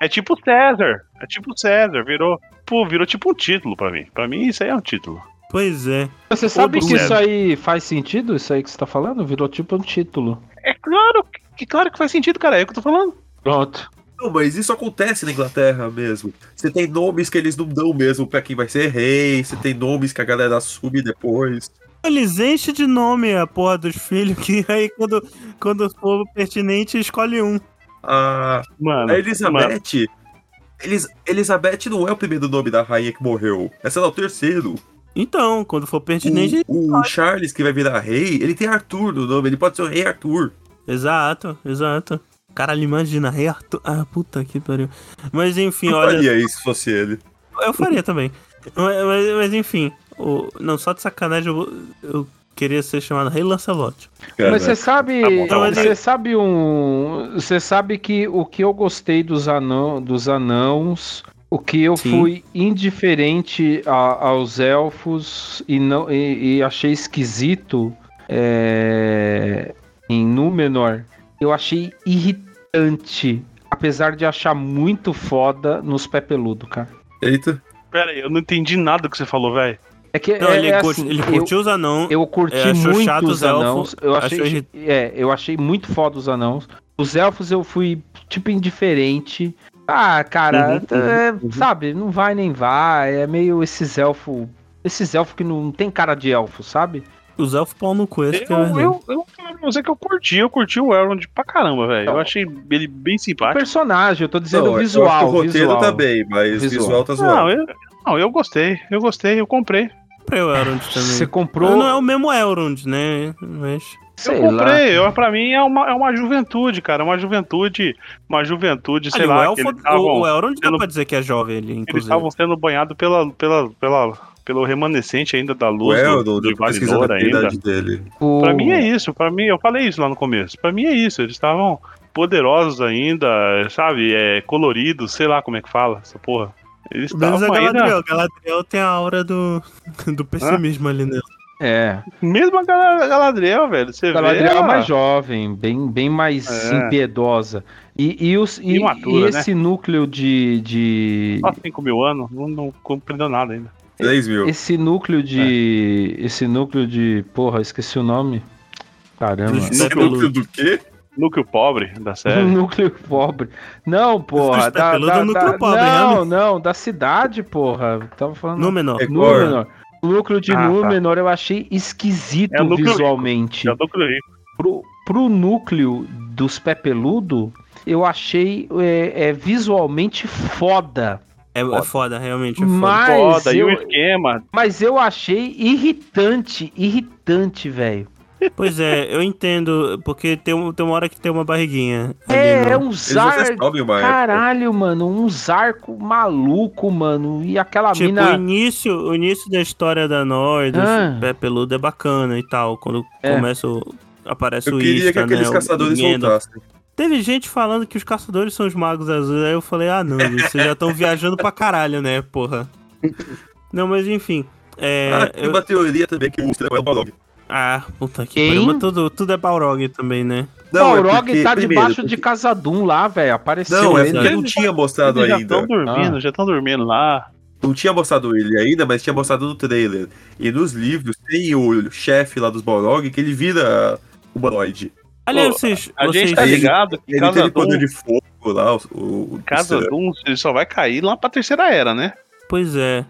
É tipo César. É tipo César. Virou. Pô, virou tipo um título pra mim. Pra mim, isso aí é um título. Pois é. Você sabe que isso aí faz sentido? Isso aí que você tá falando? Virou tipo um título. É claro que claro que faz sentido, cara. É o que eu tô falando. Pronto. Não, mas isso acontece na Inglaterra mesmo. Você tem nomes que eles não dão mesmo pra quem vai ser rei. Você tem nomes que a galera assume depois. Eles enchem de nome a porra dos filhos, que aí quando, quando for pertinente, escolhe um. A, Mano. a mano, Elizabeth. Elis, Elizabeth não é o primeiro nome da rainha que morreu. Essa é o terceiro. Então, quando for pertinente. O, o Charles, que vai virar rei, ele tem Arthur no nome. Ele pode ser o rei Arthur. Exato, exato. Caralho, imagina, rei Arthur. Ah, puta que pariu. Mas enfim, Eu olha. faria isso se fosse ele. Eu faria também. Mas, mas- mas enfim. O, não, só de sacanagem eu, eu queria ser chamado Rei Lancelot. Cara, Mas você sabe, Tá bom, tá você sabe um, você sabe que o que eu gostei dos anão, dos anãos, o que eu Sim. fui indiferente a- aos elfos e não e, e achei esquisito é, em Númenor, eu achei irritante, apesar de achar muito foda nos pé peludo, cara. Eita. Pera aí, eu não entendi nada do que você falou, velho. É que Não, é, ele, é curte- assim, ele eu- curtiu os anãos. Eu curti É, achou muito os os elfos, anãos. Eu achou achei, irrit- é, eu achei muito foda os anãos. Os elfos eu fui, tipo, indiferente. Ah, cara, Uhum, é, sabe, não vai nem vai. É meio esses elfos. Esses elfos que não tem cara de elfo, sabe? Os elfos pau no cu, esse que é Eu, verdade. eu, eu, eu vou dizer que eu curti, eu curti o Elrond pra caramba, velho. Eu achei ele bem O simpático. personagem, eu tô dizendo Não, o eu visual. acho que o roteiro visual. tá bem, mas o Visual. visual tá Não, zoado. eu, não, eu gostei, eu gostei, eu comprei. Comprei o Elrond também. Você comprou. Não é o mesmo Elrond, né? Mas. sei eu lá. comprei, eu, pra mim é uma, é uma juventude, cara, uma juventude, uma juventude, sei Ali, lá, o, elfo, eles estavam o, o Elrond dá sendo- pra dizer que é jovem eles inclusive. estavam sendo banhados pela, pela, pela, pelo remanescente ainda da O luz do, de eu tô pesquisando Valinor a ainda. dele. O... Pra mim é isso, pra mim, eu falei isso lá no começo. Pra mim é isso, eles estavam poderosos ainda, sabe? É, coloridos, sei lá como é que fala essa porra. Eles Menos a ainda. Galadriel. Galadriel tem a aura do, do pessimismo ali nela. É. Mesmo a Gal- Galadriel, velho. Você Galadriel vê. é ela- mais jovem, bem, bem mais É. impiedosa. E, e, os, e, Imatura, e esse núcleo de. de Só 5 mil anos, não, não compreendeu nada ainda. 3 mil. esse núcleo de. Esse núcleo de. Porra, esqueci o nome. Caramba. Esse núcleo do quê? Núcleo pobre da série. núcleo pobre. Não, porra. Dos Da, da, é um núcleo da- pobre, não, não, da cidade, porra. Tava falando. Númenor. Númenor. O núcleo de Ah, tá. Númenor eu achei esquisito É núcleo rico. visualmente. É o núcleo rico. Pro, pro núcleo dos Pepeludo, eu achei é, é, visualmente foda. É, é foda, realmente é foda. Mas Foda, e eu, o esquema. mas eu achei irritante, irritante, velho. Pois é, eu entendo, porque tem, um- tem uma hora que tem uma barriguinha. ali É, é um zarco. uma época. Caralho, mano, um zarco maluco, mano. E aquela Tipo, o mina. início, o início da história da Nord, do Ah. pé peludo é bacana e tal. Quando É. começa o. Aparece Eu o queria Ista, que aqueles né, o caçadores voltassem. Teve gente falando que os caçadores são os magos azuis. Aí eu falei, ah não, vocês já estão viajando pra caralho, né, porra. Não, mas enfim. É, ah, tem eu- uma teoria também que o Monstro é o Balrog. Ah, puta que pariu. Mas tudo, tudo é Balrog também, né? Não, é Balrog porque- tá primeiro, debaixo porque- de Casadum lá, velho. Apareceu Não, é ele. porque não tinha mostrado Eles já ainda. estão dormindo, Ah. já estão dormindo lá. Não tinha mostrado ele ainda, mas tinha mostrado no trailer. E nos livros tem o chefe lá dos Balrog que ele vira humanoide. Aliás, Pô, vocês. A vocês gente tá Ele- ligado que Ele Casa tem poder de fogo lá, o, o, Casa o- Doom, ele só vai cair lá pra terceira era, né? Pois é.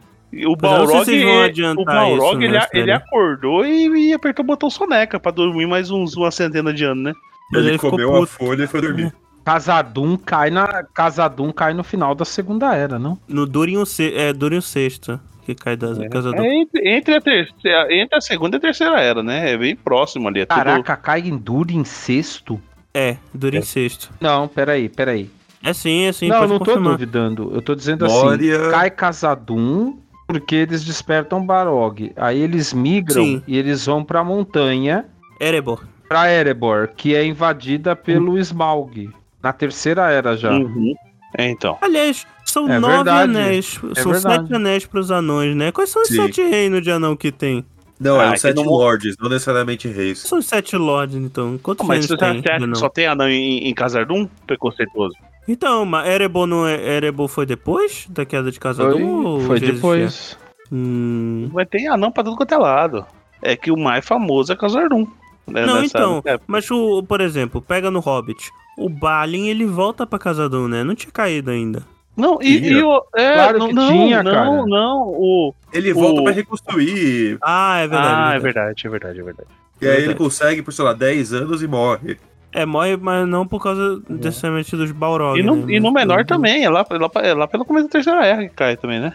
O é, se Balrog, vocês vão o Balrog isso ele, a- ele acordou e, e apertou o botão soneca pra dormir mais uns, uma centena de anos, né? Ele, ele comeu a puto. folha e foi dormir. Casadum cai na Casadum cai no final da segunda era, não? No Durin se... é, Durin sexto que cai da casa do. É entre, entre a terceira, entre a segunda e a terceira era, né? É bem próximo ali. É tudo- Caraca, cai em duro em sexto? É, Durin sexto. Não, peraí, peraí. É sim, é sim. não, pode não tô confirmar. duvidando. Eu tô dizendo assim, Moria. cai Casadum porque eles despertam Barog. Aí eles migram Sim. e eles vão pra montanha, Erebor. pra Erebor, que é invadida pelo Smaug. Na terceira era já. Uhum. É, então. Aliás, são É nove verdade. anéis. É são verdade. sete anéis pros anões, né? Quais são os Sim. sete reinos de anão que tem? Não, Ah, é os sete não- lords, não necessariamente reis. São os sete lords, então. Quantos Mas reinos você tem? anão? só tem anão em, em Casardum? Preconceituoso. Então, mas Erebor, não é... Erebor foi depois da queda de Foi, Casadum? ou foi existia? depois. Hum... Mas tem anão pra tudo quanto é lado. É que o mais famoso é Casardum. Né, Não, então, época. mas o, por exemplo, pega no Hobbit. O Balin, ele volta pra Casadum, né? Não tinha caído ainda. Não, e, e o. É, Claro não, que não, tinha, não, cara. não, o. Ele O- volta pra reconstruir. Ah, é verdade. ah, é é verdade. verdade, é verdade, é verdade. E aí ele Verdade. consegue por, sei lá, 10 anos e morre. É, morre, mas não por causa necessariamente dos Balrog. E no, né? e no menor também, é lá, é lá, é lá pelo começo da terceira era que cai também, né?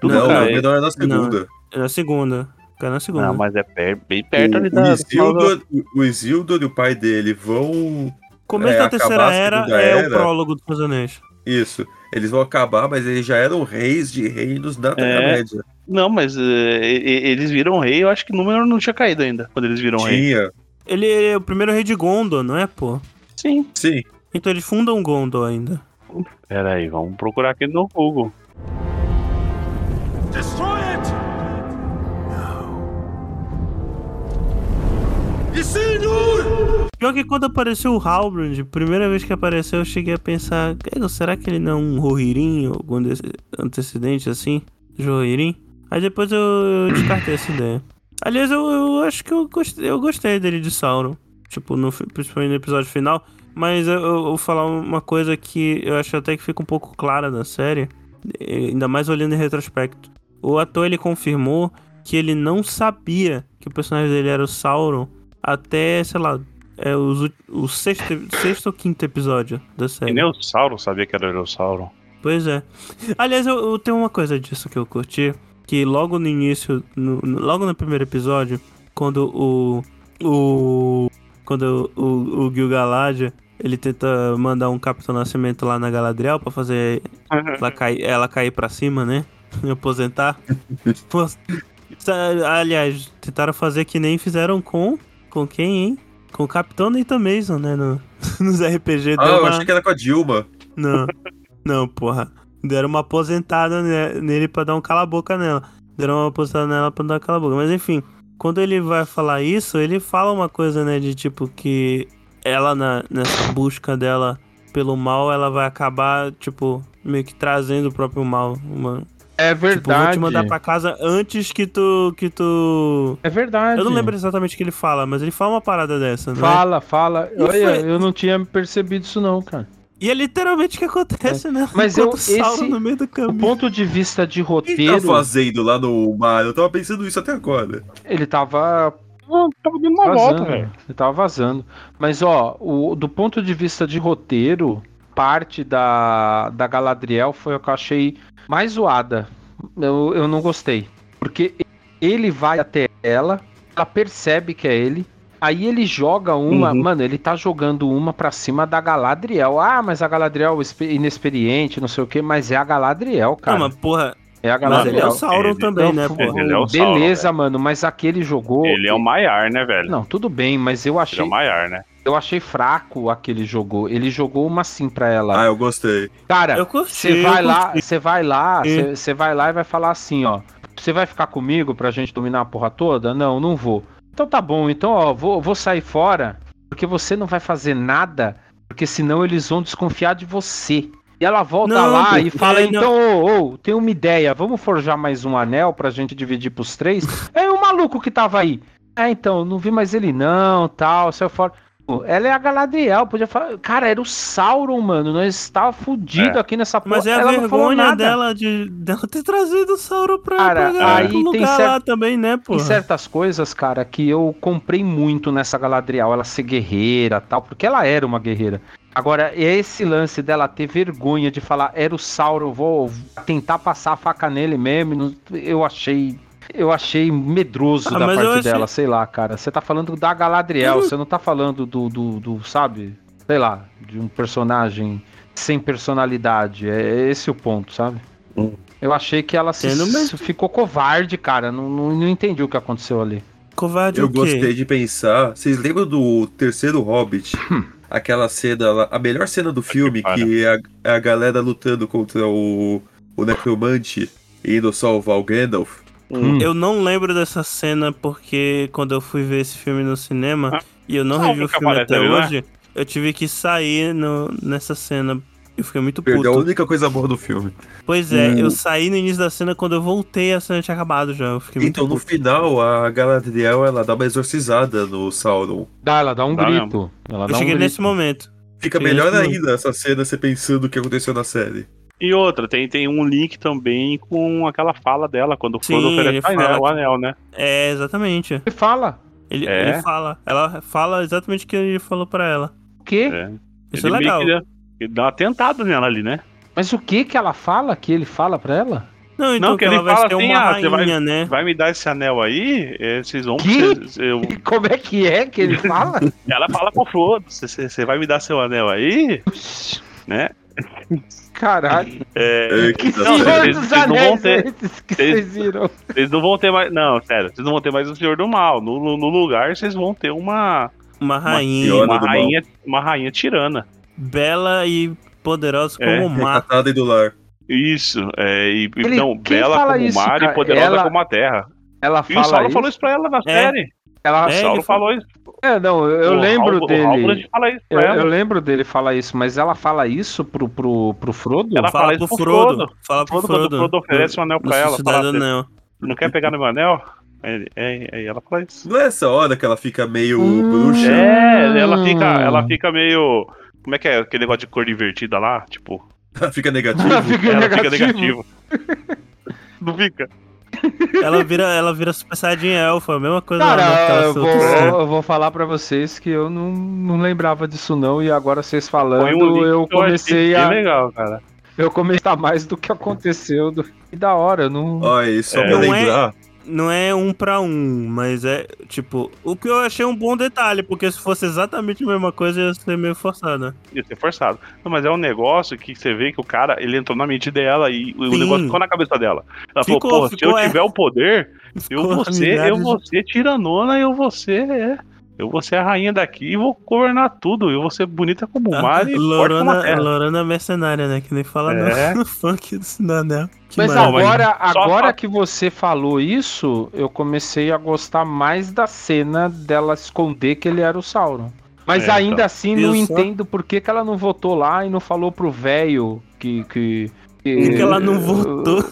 Tudo não, cai. o menor é na segunda. É na segunda. Cai na segunda. Não, mas é per- bem perto ali O, da. o, do Isildur, o Isildur e o pai dele vão. Começo é, da terceira era é era. o prólogo dos Anéis. Isso. Eles vão acabar, mas eles já eram reis de reinos da É. Terra-média. Não, mas e- eles viram rei, eu acho que o número não tinha caído ainda, quando eles viram rei. Tinha. Ele é o primeiro rei de Gondor, não é, pô? Sim. Sim. Então eles fundam Gondor ainda. Pera aí, vamos procurar aqui no Google. Destroy it! No. Isildur! Pior que quando apareceu o Halbrand, primeira vez que apareceu, eu cheguei a pensar, "Cara, será que ele não é um Rohirrim, algum desse- antecedente assim? De Rohirrim? Aí depois eu, eu descartei essa ideia. Aliás, eu, eu acho que eu gostei, eu gostei dele de Sauron. Tipo, no, principalmente no episódio final. Mas eu, eu vou falar uma coisa que eu acho até que fica um pouco clara na série. Ainda mais olhando em retrospecto. O ator, ele confirmou que ele não sabia que o personagem dele era o Sauron até, sei lá, é os o sexto, sexto ou quinto episódio da E série. nem o Sauron sabia que era o Sauron. Pois é. Aliás, eu, eu tenho uma coisa disso que eu curti, que logo no início, no- logo no primeiro episódio, quando o o quando o, o Gil-galad ele tenta mandar um Capitão Nascimento lá na Galadriel pra fazer ela cair, ela cair pra cima, né? E aposentar. Aliás, tentaram fazer que nem fizeram com. Com quem, hein? Com o Capitão Nathan Mason, né? No, nos RPG Ah, eu uma- achei que era com a Dilma. Não, não, porra. Deram uma aposentada ne- nele pra dar um cala-boca nela. Deram uma aposentada nela pra dar um cala-boca. Mas enfim, quando ele vai falar isso, ele fala uma coisa, né? De tipo que ela, na, nessa busca dela pelo mal, ela vai acabar, tipo, meio que trazendo o próprio mal. Uma, É tipo, vou verdade. te mandar pra casa antes que tu. que tu. É verdade. Eu não lembro exatamente o que ele fala, mas ele fala uma parada dessa, né? Fala, fala. E Olha, foi- eu não tinha percebido isso não, cara. E é literalmente o que acontece, né? Mas Enquanto eu- o esse- no meio do O caminho. ponto de vista de O que ele roteiro, tá fazendo lá no mar? Eu tava pensando isso até agora. ele tava Tava dando uma vazando. volta, velho. Ele tava vazando. Mas, ó, o, do ponto de vista de roteiro, parte da, da Galadriel foi o que eu achei mais zoada. Eu, eu não gostei. Porque ele vai até ela, ela percebe que é ele. Aí ele joga uma, Uhum. mano, ele tá jogando uma pra cima da Galadriel. Ah, mas a Galadriel é inexperiente, não sei o que, mas é a Galadriel, cara. Não, mas porra, é a mas Galadriel. ele é o Sauron Ele- também, Então, né, porra? Ele é o Sauron, Beleza, mano, mas aquele jogou. Ele é o Maiar, né, velho? Não, tudo bem, mas eu Ele é achei, o Maiar, né? eu achei fraco aquele jogou. Ele jogou uma sim pra ela. Ah, eu gostei. Cara, você vai lá, você vai lá, você você vai lá e vai falar assim, ó. Você vai ficar comigo pra gente dominar a porra toda? Não, não vou. Então tá bom, então ó, vou, vou sair fora, porque você não vai fazer nada, porque senão eles vão desconfiar de você. E ela volta Não, lá e fala, é, não. então, ô, ô, tem uma ideia, vamos forjar mais um anel pra gente dividir pros três? É o maluco que tava aí. É, então, não vi mais ele não, tal, saiu fora. Ela é a Galadriel, podia falar. Cara, era o Sauron, mano. Nós estava fudido É. aqui nessa porra. Mas é a ela vergonha dela de dela ter trazido o Sauron pra, Cara, pra aí tem lugar cer- lá também, né, pô? Tem certas coisas, cara, que eu comprei muito nessa Galadriel, ela ser guerreira tal, porque ela era uma guerreira. Agora, esse lance dela ter vergonha de falar, era o Sauron, vou tentar passar a faca nele mesmo, eu achei. Eu achei medroso Ah, da parte achei- dela, sei lá, cara. Você tá falando da Galadriel, não- você não tá falando do, do, do, sabe? Sei lá, de um personagem sem personalidade. É esse o ponto, sabe? Hum. Eu achei que ela se, ficou covarde, cara. Não, não, não entendi o que aconteceu ali. Covarde Eu o quê? gostei de pensar. Vocês lembram do terceiro Hobbit? Aquela cena, lá- a melhor cena do filme, que é a, é a galera lutando contra o, o necromante e indo salvar o Gandalf. Hum. Eu não lembro dessa cena porque quando eu fui ver esse filme no cinema Ah, e eu não revi o filme até ali, né? hoje, eu tive que sair no, nessa cena. Eu fiquei muito Perdeu a puto. única coisa boa do filme. Pois é, Hum. eu saí no início da cena, quando eu voltei a cena tinha acabado já. Eu fiquei muito Então, no puto. final, a Galadriel, ela dá uma exorcizada no Sauron. Dá, ela dá um Dá grito. Ela Eu dá um cheguei grito. nesse momento. Fica melhor ainda essa cena, você pensando o que aconteceu na série. E outra, tem, tem um link também com aquela fala dela, quando o Sim, Frodo ele oferece o anel, o anel, né? É, exatamente. Ele fala. Ele, É? ele fala. Ela fala exatamente o que ele falou pra ela. O quê? É. Isso ele é legal. dá- ele dá uma tentada nela ali, né? Mas o que que ela fala? Que ele fala pra ela? Não, então Não, que que ela ele vai fala ser assim, uma ah, você rainha, né? Vai me dar esse anel aí, eh, vocês vão. Que? vocês- eu- Como é que é que ele fala? ela fala pro Frodo: você vai me dar seu anel aí, né? Caralho. É, É, Que Não, senhor dos vocês não vão anéis ter- esses que vocês- vocês viram? vocês não vão ter mais. Não, sério, vocês não vão ter mais o Senhor do Mal. No, no lugar, vocês vão ter uma, Uma rainha. uma mal. rainha, uma rainha tirana. Bela e poderosa como É, o mar. Recatada e do lar. Isso, é, e, Ele- não, bela como o mar cara? e poderosa Ela- como a terra. Ela E o fala Saulo isso. falou isso pra ela na É. série. Ela... É, Saulo ele falou isso. É, não, eu, O lembro dele. O Halbrand fala isso Eu, eu lembro dele falar isso, mas ela fala isso pro, pro, pro Frodo? Ela Fala fala pro isso pro Frodo. Frodo. Fala pro Frodo, quando o Frodo. Frodo oferece um anel pra ela, fala assim, Anel. não quer pegar no meu anel? Aí, aí- aí ela fala isso. Não é essa hora que ela fica meio Hum. bruxa? É, ela fica, ela fica meio. Como é que é aquele negócio de cor invertida lá? Tipo, Ela fica negativa? Ela fica ela negativo. fica negativo. não fica? Ela vira, ela vira Super Saiyajin Elfa, a mesma coisa Cara, naquela eu vou, eu vou falar pra vocês que eu não, não lembrava disso não, e agora vocês falando, um eu eu comecei bem a... legal, cara. Eu comecei a mais do que aconteceu. Do... Que da hora, eu não... Olha, e só É. pra é- lembrar, Não é um pra um, mas é, tipo, o que eu achei um bom detalhe, porque se fosse exatamente a mesma coisa, ia ser meio forçado, né? Ia ser forçado. Não, mas é um negócio que você vê que o cara, ele entrou na mente dela e o Sim. negócio ficou na cabeça dela. Ela Ficou, falou, pô, se eu é. tiver o poder, eu Ficou vou ser, eu vou ser tiranona, eu vou ser, é, eu vou ser a rainha daqui e vou governar tudo, eu vou ser bonita como o mar e forte como a Lorana, terra. Lorana mercenária, né? Que nem fala no- É. no, funk do Cidadão. Que Mas maravilha. agora, agora que você falou isso, eu comecei a gostar mais da cena dela esconder que ele era o Sauron. Mas É, ainda então. assim não Isso. entendo por que, que ela não votou lá e não falou pro velho que, que, que. Por que ela não votou?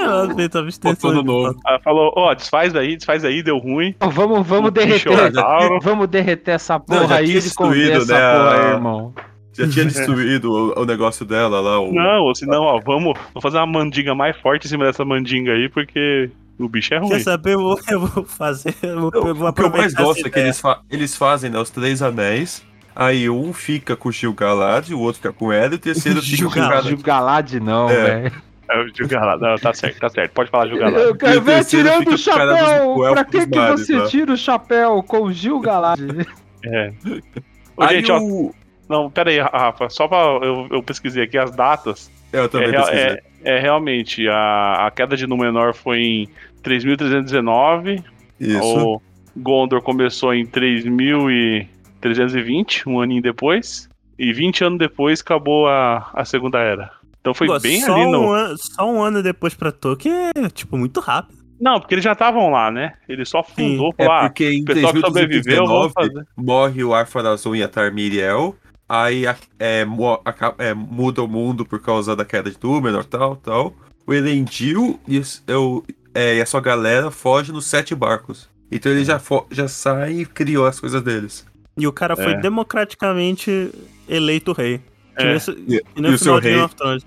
Ela fez abstenção. No novo. Ela falou, ó, desfaz aí, desfaz aí, deu ruim. Vamos, vamos derreter. Sauron. Vamos derreter essa Não, porra já aí e destruído, essa né, porra aí, a- irmão. Já tinha destruído o, o negócio dela lá. O... Não, ou senão, ó, vamos, vamos fazer uma mandinga mais forte em cima dessa mandinga aí, porque o bicho é ruim. Quer saber? Eu vou, eu vou fazer. Eu vou, eu vou O que eu mais gosto é que eles, fa- eles fazem né, os três anéis. Aí um fica com o Gil-galad, o outro fica com ela e o terceiro fica com o Gil-galad. Gil-galad não, É. velho. É o Gil-galad. Não, tá certo, tá certo. Pode falar Gil-galad. Eu quero o ver tirando o o chapéu. o Pra que, que mares, você tira o chapéu com o Gil-galad? É. Ô, Aí gente, ó, o... não, pera aí, Rafa, só pra. Eu, eu pesquisei aqui as datas. É, eu também é, pesquisei. é, é realmente, a, a queda de Númenor foi em 3.319. Isso. O Gondor começou em 3.320, um aninho depois. E 20 anos depois acabou a, a Segunda Era. Então foi Pô, bem só ali no. Um ano, só um ano depois pra Tolkien é, tipo, muito rápido. Não, porque eles já estavam lá, né? Ele só fundou, É falou, ah, porque em o pessoal que sobreviveu, vamos 319 fazer. morre o Arpharazon e a Tarmiriel. Aí é, é, muda o mundo por causa da queda de Númenor, tal, tal. O Elendil e, eu- é, e a sua galera fogem nos sete barcos. Então ele já, já sai e criou as coisas deles. E o cara foi É. democraticamente eleito rei. É. nem esse- E, e o o seu final de rei. Game of Thrones.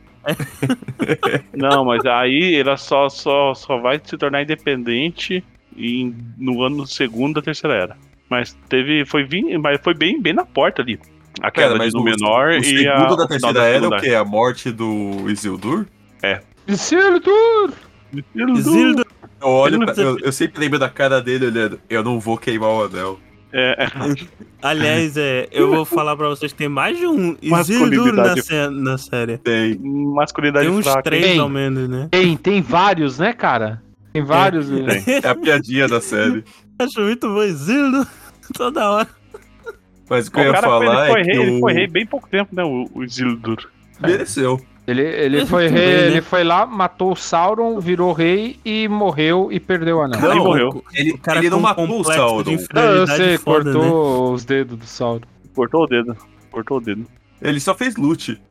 Não, mas aí ela só, só, só vai se tornar independente em, no ano segundo da terceira era. Mas teve. Foi, vim, mas foi bem, bem na porta ali. A queda de o, Númenor o e segundo a. da o final terceira da era segunda o quê? A morte do Isildur? Isildur! Isildur, Eu olho, pra- eu, eu sempre lembro da cara dele olhando. Eu não vou queimar o anel. É, é, aliás, é, eu vou falar pra vocês que tem mais de um Isildur na, sé- na série. Tem. masculinidade Tem uns fraca. três Tem. ao menos, né? Tem, tem vários, né, cara? Tem vários. né? É a piadinha da série. Acho muito bom, Isildur. Toda hora. Mas o que eu O ia cara falar ele, foi é que rei, ele o... foi rei bem pouco tempo, né? O, o Isildur. mereceu. Ele, ele foi rei, bem, né? ele foi lá, matou o Sauron, virou rei e morreu e perdeu o anel. Aí morreu. Ele, O cara ele não com um matou o Sauron. Não, eu sei, foda, né? cortou os dedos do Sauron. Cortou o dedo. Cortou o dedo. Ele só fez loot.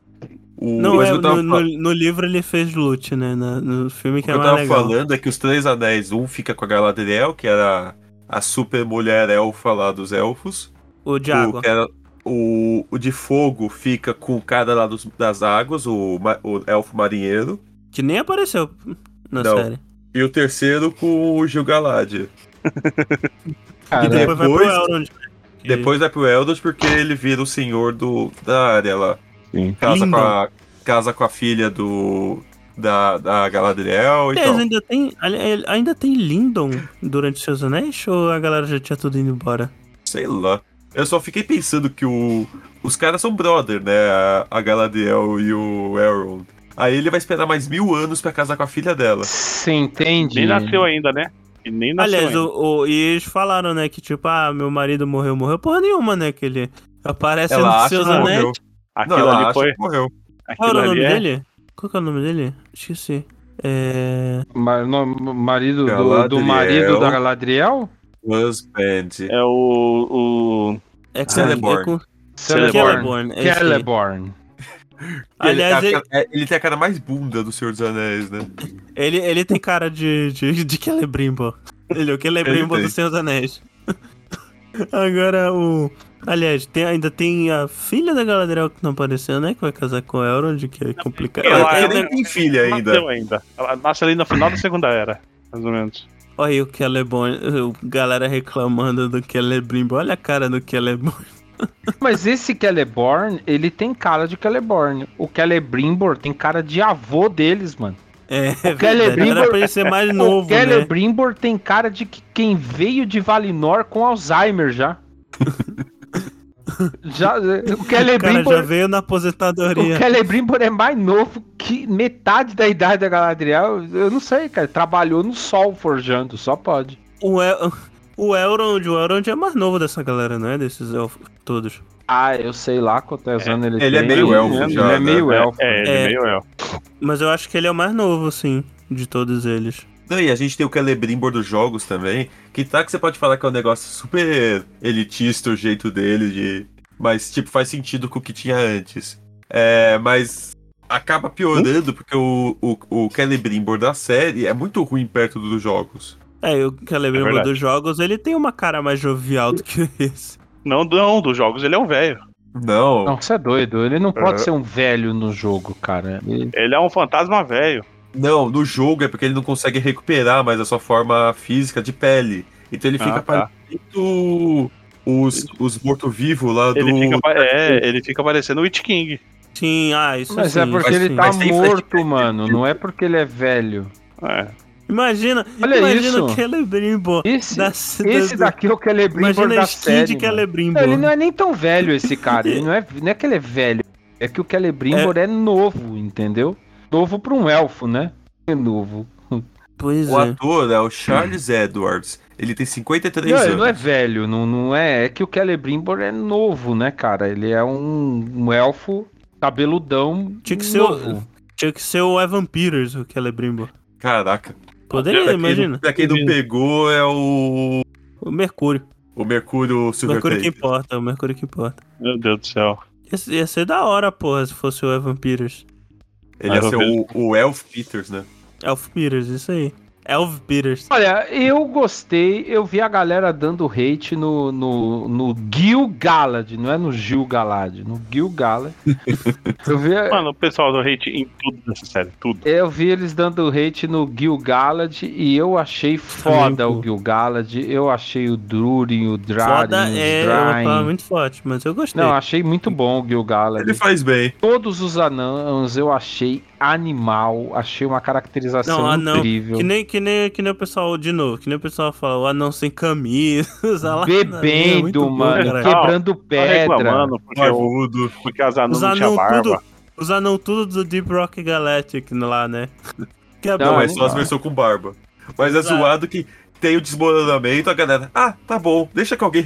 O, Não, é, o que tava, no, no- no livro ele fez loot, né? Na- no filme o que que é eu tava legal. falando é que os três anéis, um fica com a Galadriel, que era a super mulher elfa lá dos elfos. O de O, água. que era, o, o de fogo fica com o cara lá dos- das águas, o, o elfo marinheiro. Que nem apareceu na Não. série. E o terceiro com o Gil-galad. E depois, vai pro depois- Elrond. que- Depois vai pro Eldor porque ele vira o senhor do, da área lá. Sim. Casa com, a, casa com a filha do. Da, da Galadriel e tal. ainda tem, ainda tem Lindon durante seus anéis ou a galera já tinha tudo indo embora? Sei lá. Eu só fiquei pensando que o, os caras são brother, né? A, a Galadriel e o Elrond. Aí ele vai esperar mais mil anos pra casar com a filha dela. Você entende? Nem nasceu ainda, né? E nem nasceu Aliás, ainda. o, o- e eles falaram, né, que tipo, ah, meu marido morreu, morreu porra nenhuma, né? Que ele aparece Ela nos seus anéis. morreu. Aquilo Não, ela ali acha foi. que morreu. Qual Aquilo era o nome é. dele? Qual que é o nome dele? Esqueci. É. Ma- no- marido do, do marido da Galadriel? Husband. É o. o... É Celeborn. Celeborn. Celeborn. é. Aliás, ele, ele, ele tem a cara mais bunda do Senhor dos Anéis, né? ele, ele tem cara de, de, de Celebrimbor. Ele é o Celebrimbor Ele dos tem. seus anéis. Agora o. Aliás, tem, ainda tem a filha da Galadriel que não apareceu, né? Que vai casar com o Elrond, que é complicado. Ela- Ela é, nem tem filha ainda. Ainda. Ela nasce ali no final da segunda era. mais ou menos. Olha aí o Celeborn, o galera reclamando do Celebrimbor. Olha a cara do Celeborn. Mas esse Celeborn, ele tem cara de Celeborn. O Celebrimbor tem cara de avô deles, mano. É, O era Celebrimbor, pra ele ser mais o novo, né? Celebrimbor tem cara de que quem veio de Valinor com Alzheimer já. já o O cara já Celebrimbor, veio na aposentadoria. o Celebrimbor é mais novo que metade da idade da Galadriel. Eu não sei, cara. Trabalhou no sol forjando, só pode. O, El... o Elrond, o Elrond é mais novo dessa galera, não é? Desses elfos todos. Ah, eu sei lá quantos anos ele, ele é tem. meio elfo ele já, é né? meio elfo. É, ele É. é meio elfo. Mas eu acho que ele é o mais novo, assim, de todos eles. Não, e a gente tem o Celebrimbor dos jogos também, que tá que você pode falar que é um negócio super elitista o jeito dele de... Mas, tipo, faz sentido com o que tinha antes. É, mas acaba piorando porque o, o, o Celebrimbor da série é muito ruim perto dos jogos. É, e o É Celebrimbor verdade. dos jogos, ele tem uma cara mais jovial do que esse. Não, não, dos jogos ele é um velho. Não, Não, você é doido. Ele não pode É. ser um velho no jogo, cara. Ele- Ele é um fantasma velho. Não, no jogo é porque ele não consegue recuperar mais a sua forma física de pele. Então ele fica Ah, tá. parecendo os, os mortos-vivos lá do... Ele fica, pa- é, ele fica parecendo o Witch King. Sim, ah, isso Mas sim, é porque ele sim. tá Mas morto, mano. Não é porque ele é velho. É. Imagina, Olha imagina isso. o Celebrimbor. Esse, da- esse da- daqui é o Celebrimbor Imagina da a skin série. de. Não, ele não é nem tão velho, esse cara. Ele não é, não é que ele é velho. É que o Celebrimbor é, novo, entendeu? Novo pra um elfo, né? É novo. Pois O é. ator é o Charles Edwards. Ele tem 53 Não, anos. ele não é velho, não, não é. É que o Celebrimbor é novo, né, cara? Ele é um, um elfo cabeludão Tinha que ser o- novo. Tinha que ser o Evan Peters, o Celebrimbor. Caraca. Poderia, Pra quem, imagina. pra quem não pegou, é o. O Mercúrio. O Mercúrio O Silver Mercúrio que importa, o Mercúrio que importa. Meu Deus do céu. Ia, ia ser da hora, porra, se fosse o Evan Peters. Ele ia Ah, ser o, o Elf Peters, né? Elf Peters, isso aí. Elf Peters. Olha, eu gostei, eu vi a galera dando hate no, no, no Gil Galad, não é no Gil Galad, no Gil Galad. Eu vi, Mano, o pessoal do hate em tudo nessa série, tudo. eu vi eles dando hate no Gil Galad e eu achei foda pô. o Gil Galad, eu achei o Durin, o Drarin, Foda os é Drain. muito forte, mas eu gostei. Não, achei muito bom o Gil Galad. Ele faz bem. Todos os anãos eu achei animal, achei uma caracterização Não, anão, incrível. Que nem, que, nem, que nem o pessoal, de novo, que nem o pessoal fala, o anão sem camisa. é Bebendo, bom, mano, cara. quebrando Tá pedra. porque, o, Barbudo. porque as anãs Os não tinham barba. tudo, os anão tudo do Deep Rock Galactic lá, né? Que é Não, bom. é só as versões com barba. Mas é zoado que tem o desmoronamento, a galera. Ah, tá bom, deixa que alguém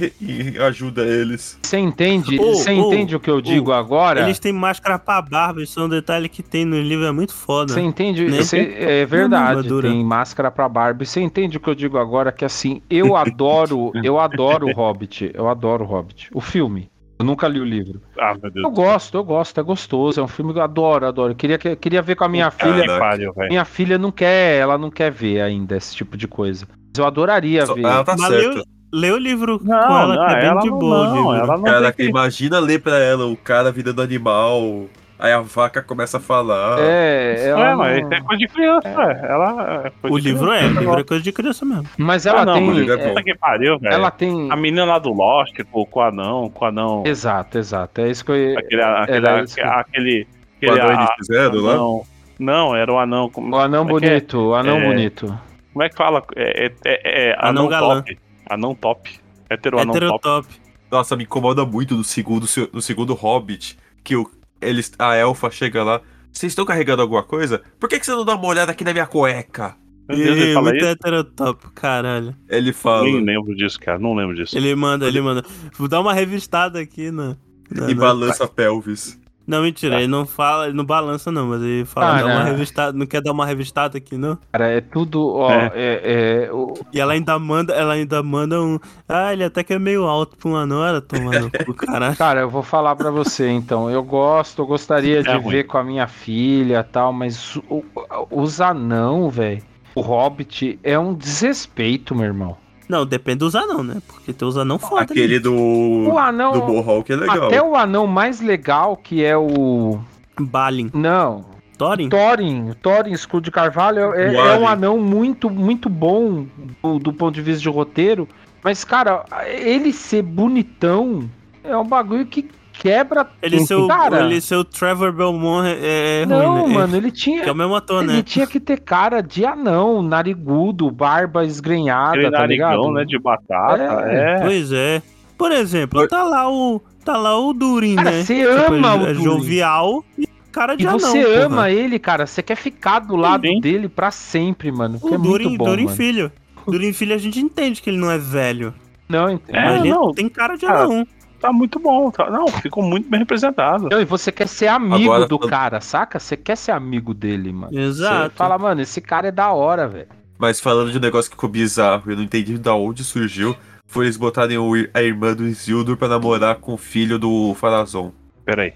ajuda eles. Você entende? Você ô, entende o que eu digo agora? Eles têm máscara pra barba, isso é um detalhe que tem no livro, é muito foda. Você entende? Né? Cê- é verdade, tem máscara pra Barbie. Você entende o que eu digo agora? Que assim, eu adoro, eu adoro o Hobbit. Eu adoro o Hobbit. O filme. Eu nunca li o livro. Ah, meu Deus. Eu gosto, eu gosto, é gostoso. É um filme que eu adoro, adoro. Eu queria, que- queria ver com a minha filha. Pariu. Minha filha não quer, ela não quer ver ainda esse tipo de coisa. Mas eu adoraria Só- ver. ela tá Mas certa. leu, lê o livro Não, com ela, não, que é bem ela de não, boa o não, ela não Cara, que... imagina ler pra ela o cara virando animal. Aí a vaca começa a falar. É, ela É, não- mas é coisa de criança, velho. Ela é coisa O de livro é, criança, o livro é coisa de criança mesmo. Mas ela Ah, não, tem. o livro é. Puta que pariu, velho. ela tem. A menina lá do Lost, com, com o anão, com o anão. Exato, exato. É isso que eu. Aquele, aquele, Era isso que- aquele, O aquele anão a- eles fizeram lá? anão. Não, era o anão. Como, O anão é é? bonito, o anão É, bonito. Como é que fala? É, é, é, é Anão anão, galã. top. Anão top. Hétero anão top. Heterotop. Nossa, me incomoda muito no segundo, no segundo Hobbit que o, eles, a elfa chega lá. Vocês estão carregando alguma coisa? Por que, que você não dá uma olhada aqui na minha cueca? Meu Deus, ele fala muito isso? heterotop, caralho. Ele fala. Nem lembro disso, cara. Não lembro disso. Ele manda, ele manda. Vou dar uma revistada aqui na. na- E na- balança a pelvis. Não, mentira, ele não fala, ele não balança, não, mas ele fala, Ah, dá uma né? revistada, não quer dar uma revistada aqui, não? Cara, é tudo, ó, É. é, é, o- E ela ainda manda, ela ainda manda um. Ah, ele até que é meio alto pra um anão, era tomando cu, caralho. Cara, eu vou falar pra você, então. Eu gosto, eu gostaria de É ruim. ver com a minha filha e tal, mas o- os anão, velho. O Hobbit é um desrespeito, meu irmão. Não, depende dos anão, né? Porque tem os anão foda. Aquele ali. do. O anão. do é legal. Até o anão mais legal, que é o. Balin. Não. Thorin? Thorin, Thorin Escudo de Carvalho é, O é um anão muito, muito bom do, do ponto de vista de roteiro. Mas, cara, ele ser bonitão é um bagulho que quebra Ele ser o, Cara, ele ser o Trevor Belmont é, é não, ruim, né? mano, ele É, tinha. que é o mesmo ator, Ele né? tinha que ter cara de anão, narigudo, barba esgrenhada, Aquele tá ligado? narigão, né? De batata. É. É. Pois é. Por exemplo, tá lá o. Tá lá o Durin, Cara, né? você ama o é Durin. jovial e cara de E anão. você porra. ama ele, cara. Você quer ficar do lado Sim. dele pra sempre, mano. Que O é Durin, muito bom, Durin mano. Filho. Durin Filho a gente entende que ele não é velho. Não, entendo. É, ele não. tem cara de Cara, anão. Tá muito bom. Tá... Não, ficou muito bem representado. E você quer ser amigo Agora- do cara, saca? Você quer ser amigo dele, mano. Exato. Você fala, mano, esse cara é da hora, velho. Mas falando de um negócio que ficou bizarro, eu não entendi da onde surgiu, foi eles botarem o- a irmã do Isildur pra namorar com o filho do Farazon. Pera aí.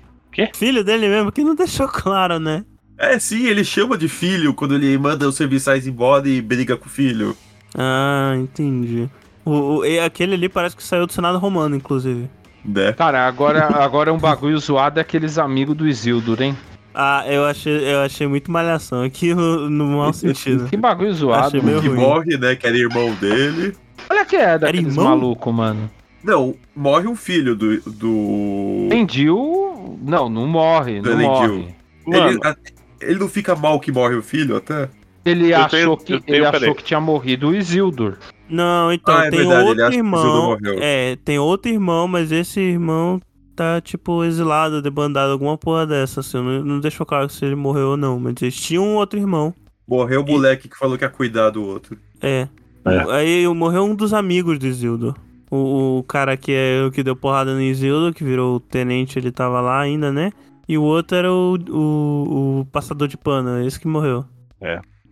Filho dele mesmo, que não deixou claro, né? É, sim, ele chama de filho quando ele manda os serviçais embora e briga com o filho. Ah, entendi. O, o- e aquele ali parece que saiu do Senado Romano, inclusive. Né? Cara, agora, agora um bagulho zoado é aqueles amigos do Isildur, hein? Ah, eu achei, eu achei muito malhação aqui no, no mau sentido. Que bagulho zoado, Achei Que ruim. morre, né? Que era irmão dele. Olha que é daqueles irmão? malucos, mano. Não, morre um filho do. do... Endil. Não, não morre, não Do Elendil. morre. Ele, a- ele não fica mal que morre o filho até? Ele Eu achou, tenho- que, ele peraí. achou que tinha morrido o Isildur. Não, então, Ah, é tem verdade, outro irmão. É, tem outro irmão, mas esse irmão tá, tipo, exilado, debandado, alguma porra dessa, assim. Não, não deixou claro se ele morreu ou não, mas eles tinham um outro irmão. Morreu o moleque que falou que ia cuidar do outro. É. É. Aí morreu um dos amigos do Isildo. O, o cara que é o que deu porrada no Isildo, que virou o tenente, ele tava lá ainda, né? E o outro era o, o, o passador de pano, esse que morreu.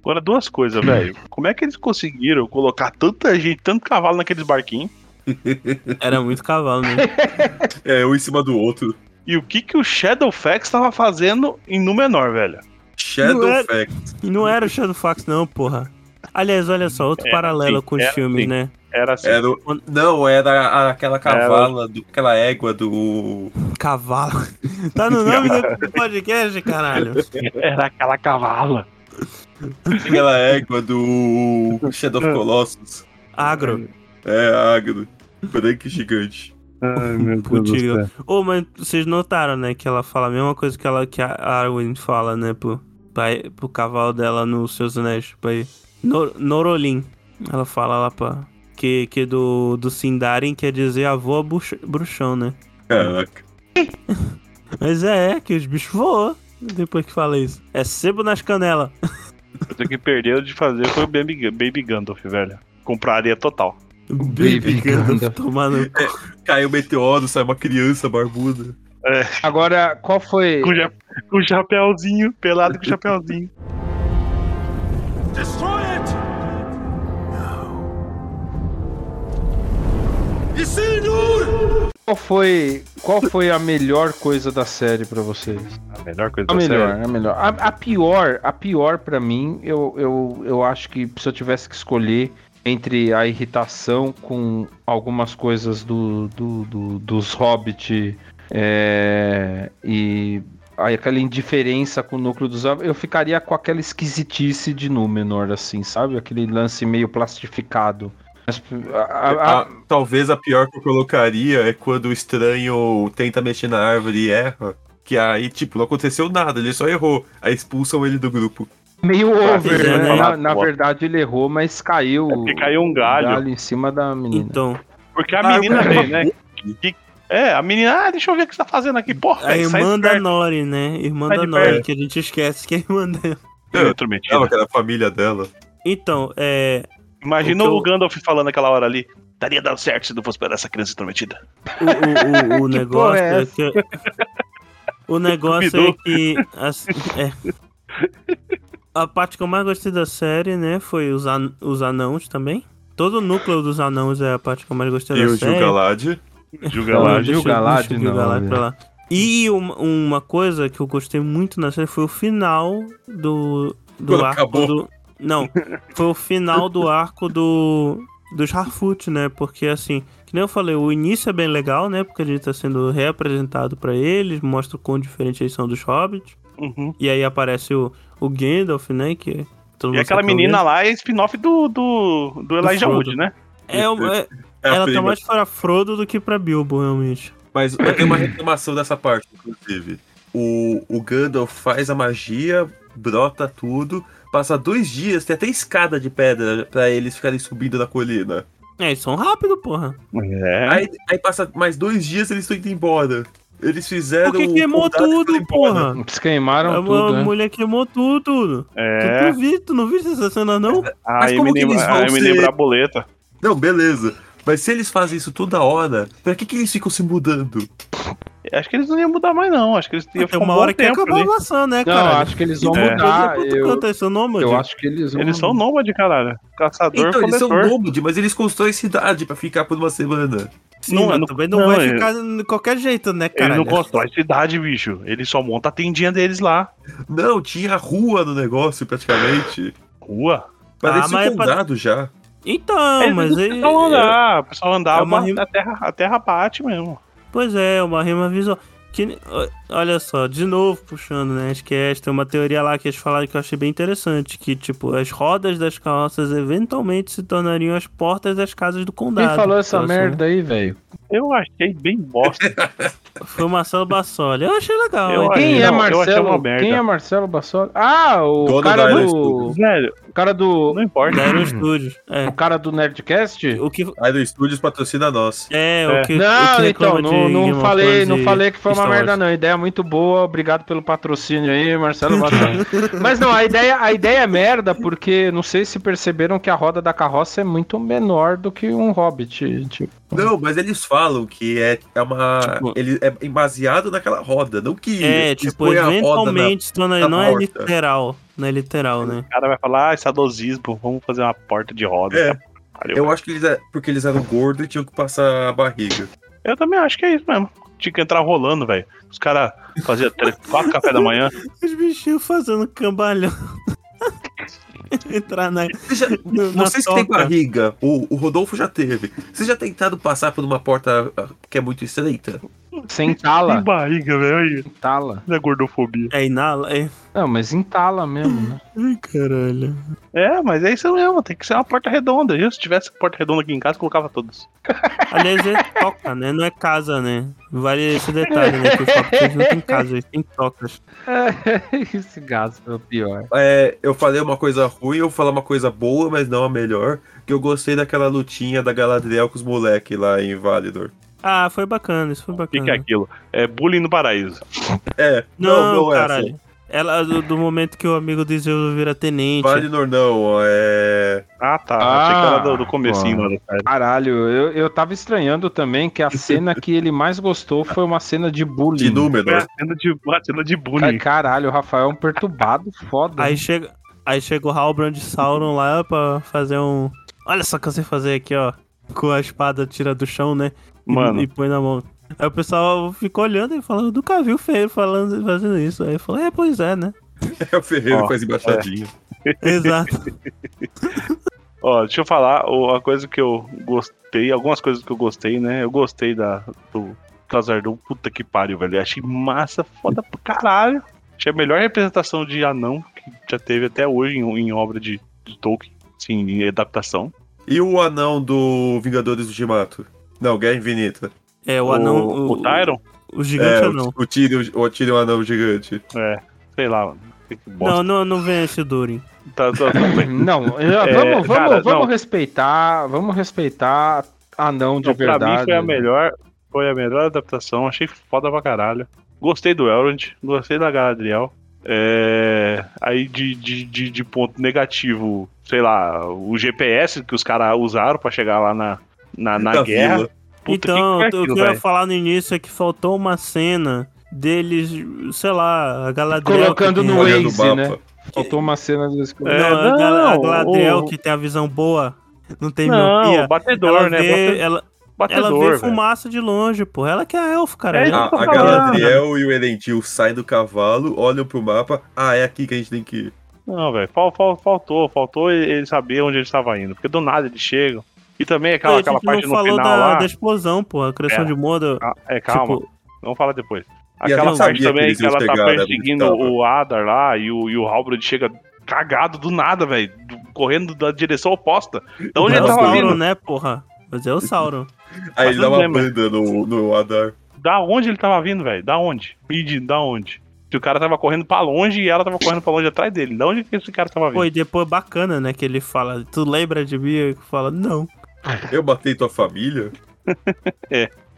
Agora duas coisas, velho. Como é que eles conseguiram colocar tanta gente, tanto cavalo naqueles barquinhos? Era muito cavalo, né? É, um em cima do outro. E o que que o Shadowfax tava fazendo em Númenor, velho? Shadow Não não era o Shadowfax, não, porra. Aliás, olha só, outro É, paralelo sim, com os era filmes, sim. né? Era assim. Era o- Não, era aquela cavala, do, aquela égua do. Cavalo. Tá no nome do podcast, caralho. Era aquela cavala. Aquela égua do Shadow of Colossus. Agro. É, agro. Branco gigante. Ai, meu Contigo. Ô, mas vocês notaram, né, que ela fala a mesma coisa que, ela, que a Arwen fala, né, pro, pra, pro cavalo dela nos seus anéis, pra ir. Nor, Norolin. Ela fala lá pra... Que, que do, do Sindarin quer dizer avô bruxão, né? Caraca. Mas é, é que os bichos voam depois que fala isso. É sebo nas canelas. O que perdeu de fazer foi o Baby, Baby Gandalf, velho. Compraria total. Baby Gandalf Gandalf. tomando... Caiu um meteoro, sai uma criança barbuda. Agora, qual foi. Com, ja- com chapéuzinho, pelado com o chapéuzinho. Destroy it! No. Isildur! Qual foi, qual foi a melhor coisa da série pra vocês? A melhor coisa A da melhor, série. a melhor. A, a pior, a pior para mim, eu, eu, eu acho que se eu tivesse que escolher entre a irritação com algumas coisas do, do, do- dos Hobbit é, e aquela indiferença com o núcleo dos eu ficaria com aquela esquisitice de Númenor, assim, sabe? Aquele lance meio plastificado. Mas, a- a- a- Ah, talvez a pior que eu colocaria é quando o estranho tenta mexer na árvore e erra. Que aí, tipo, não aconteceu nada, ele só errou. Aí expulsam ele do grupo. meio over, é, né? né? Na, na verdade, ele errou, mas caiu. É porque caiu um o galho. em cima da menina. Então, Porque a Ah, menina veio, né? Que- é, a menina, ah, deixa eu ver o que você tá fazendo aqui. Porra, a irmã da. Nori, né? Irmã Sai da Nori, que a gente esquece que é irmã dela. Eu, intrometida. Ela, que era a família dela. Então, é. Imagina O que o, eu- Gandalf falando aquela hora ali. Daria dado certo se não fosse para essa criança intrometida. O, o, o, o negócio é é que. O negócio é que. assim, é. A parte que eu mais gostei da série, né, foi os, an os anãos também. Todo o núcleo dos anãos é a parte que eu mais gostei E da o série. Gil-galad. Julga Não, lá. Gil- deixa, Galad deixa o Gil não, Galad né? pra lá. E uma, uma coisa que eu gostei muito na série foi o final do, do Quando arco acabou. do. Não, foi o final do arco do. Dos Harfoot, né? Porque assim, que nem eu falei, o início é bem legal, né? Porque a gente tá sendo reapresentado pra eles, mostra o quão diferente eles são dos hobbits. Uhum. E aí aparece o, o Gandalf, né? Que todo E aquela é menina lá é spin-off do, do, do Elijah Frodo. Wood, né? É, é- É ela tá mais para Frodo do que pra Bilbo, realmente. Mas eu tenho uma reclamação dessa parte, inclusive. O, o Gandalf faz a magia, brota tudo, passa dois dias, tem até escada de pedra pra eles ficarem subindo na colina. É, eles são rápidos, porra. É. Aí, aí passa mais dois dias eles estão indo embora. Eles fizeram. Porque queimou e tudo, porra. Eles queimaram A, tudo, a né? mulher queimou tudo, tudo. É. Tu, tu, vi, tu não viste essa cena, não? Ah, Mas aí como me que eles lembra, vão aí me ser- lembra a boleta. Não, beleza. Mas se eles fazem isso toda hora, pra que, que eles ficam se mudando? Acho que eles não iam mudar mais, não. Acho que eles iam Tem ficar um uma bom hora que tempo acabou ali. a maçã, né, Não, cara? acho que eles vão É. mudar. Quanto Eu, canta esse nômade? eu acho que eles vão. Eles são nômade, caralho. Caçador, Então, eles são nômade, mas eles constroem cidade pra ficar por uma semana. Sim, Não, não- também não, não, vai é- ficar de qualquer jeito, né, Eles cara? não constroem cidade, bicho. Eles só montam a tendinha deles lá. Não, tinha rua no negócio praticamente. Rua. Parece Ah, um condado já. Então, Eles mas aí. o pessoal andar. O pessoal andava, é uma a, terra, a terra bate mesmo. Pois é, uma rima visual. Que, olha só, de novo puxando, né? Acho que é, tem uma teoria lá que eles falaram que eu achei bem interessante. Que, tipo, as rodas das carroças eventualmente se tornariam as portas das casas do condado. Quem falou essa Então, assim, merda aí, velho? Eu achei bem bosta. Foi o Marcelo Bassoli. Eu achei legal. Eu achei- Quem é não, Marcelo? merda. Quem é Marcelo Bassoli? Ah, o Dono cara do. Velho, O cara do. não importa. Da Aero Studios. É. O cara do Nerdcast? O que. Aí do Studios patrocina nós. É, É. o que. o Não, que então, não, não of falei, não falei que foi uma merda, não. Ideia muito boa, obrigado pelo patrocínio aí, Marcelo. Mas não, a ideia, a ideia é merda, porque não sei se perceberam que a roda da carroça é muito menor do que um hobbit. Tipo. Não, mas eles falam que é, é uma. Tipo- ele é baseado naquela roda, não que. É, tipo, põem a roda eventualmente torna- na não é porta. literal. Não é literal, né? O cara vai falar, ah, sadosismo, vamos fazer uma porta de roda. É. Tá, pariu. Eu acho que eles é porque eles eram gordos e tinham que passar a barriga. Eu também acho que é isso mesmo. Tinha que entrar rolando, velho. Os caras faziam três, quatro café da manhã. Os bichinhos fazendo cambalhão. Entrar na. Vocês, já- na vocês que têm toca. barriga, o, o Rodolfo já teve. Vocês já tentaram passar por uma porta ah, que é muito estreita? Sem Que tala. barriga, velho. Entala. É gordofobia. É inala. É. Não, mas entala mesmo, né? Ai, caralho. É, mas é isso mesmo. Tem que ser uma porta redonda. Eu, se tivesse porta redonda aqui em casa, colocava todos. Aliás, é toca, né? Não é casa, né? Vale esse detalhe, né? Que os hobbits não tem casa, eles têm tocas. Esse gato é o pior. É, eu falei uma coisa ruim, eu vou falar uma coisa boa, mas não a melhor. Que eu gostei daquela lutinha da Galadriel com os moleques lá em Validor. Ah, foi bacana, isso foi O que, bacana. que é aquilo? É bullying no paraíso. É, Não, não, não, é caralho. essa. Ela, do, do momento que o amigo de Zeus vira tenente. Valinor não, é. Ah, tá. Ah, Achei que era do, do comecinho lá do cara. Caralho, eu, eu tava estranhando também que a cena que ele mais gostou foi uma cena de bullying. De a Númenor. cena de, a cena de Ai, bullying. caralho, o Rafael é um perturbado foda. Aí chega, aí chega o Halbrand Sauron lá pra fazer um. Olha só o que eu sei fazer aqui, ó. Com a espada tira do chão, né? E- Mano. E, põe na mão. Aí o pessoal ficou olhando e falando, nunca viu feio falando, fazendo isso. Aí eu falei, é, pois é, né? É o Ferreiro Ó, faz embaixadinho. Exato. Ó, deixa eu falar o- a coisa que eu gostei, algumas coisas que eu gostei, né? Eu gostei da, do Khazardum, puta que pariu, velho. Achei massa, foda pra caralho. Achei a melhor representação de anão que já teve até hoje em, em obra de, de Tolkien, sim, em adaptação. E o anão do Vingadores do Gimato? Não, Guerra Infinita. É, o anão. o, o Tyron, O gigante é, anão. o, o Tyrion, o Tyrion anão gigante. é, sei lá, mano. Não, não, não vem esse Durin. Tá, tá, tudo bem. Não, É, vamos, vamos, cara, vamos não. respeitar, vamos respeitar anão de Não, pra verdade. mim foi a melhor, foi a melhor adaptação, achei foda pra caralho. Gostei do Elrond, gostei da Galadriel. É, aí de, de, de, de ponto negativo, sei lá, o GPS que os caras usaram pra chegar lá na, na, na Da guerra. vila. Puta, então, que que é o que eu ia falar no início é que faltou uma cena deles, sei lá, a Galadriel. Colocando no Waze, né? Faltou uma cena Não, É, a, Gala- a não, Galadriel o- que tem a visão boa, não tem Não, miopia. batedor, ela né? vê, Bate- ela, batedor, ela vê velho. fumaça de longe, pô. Ela que é a elfo, cara. É, A, a. Galadriel e o Elendil saem do cavalo, olham pro mapa. Ah, é aqui que a gente tem que ir. Não, velho, fal- fal- faltou, faltou ele saber onde ele estava indo. Porque do nada eles chegam. E também aquela, aquela parte não no falou final da, lá. da explosão, pô. A criação É. de moda. Ah, é, calma, Tipo, vamos falar depois. Aquela ela parte que também que iam ela tá né, perseguindo o Adar lá e o, e o Halbrand chega cagado do nada, velho. do- Correndo da direção oposta. Da onde é ele o tava Sauron, vindo? né, porra? Mas é o Sauron. Aí ele dá uma banda no, no Adar. Da onde ele tava vindo, velho? Da onde? Pedindo, da onde? Se o cara tava correndo pra longe e ela tava correndo pra longe atrás dele. Da onde que esse cara tava Pô, vindo? e depois bacana, né, que ele fala, tu lembra de mim? Ele fala, não. Eu matei tua família?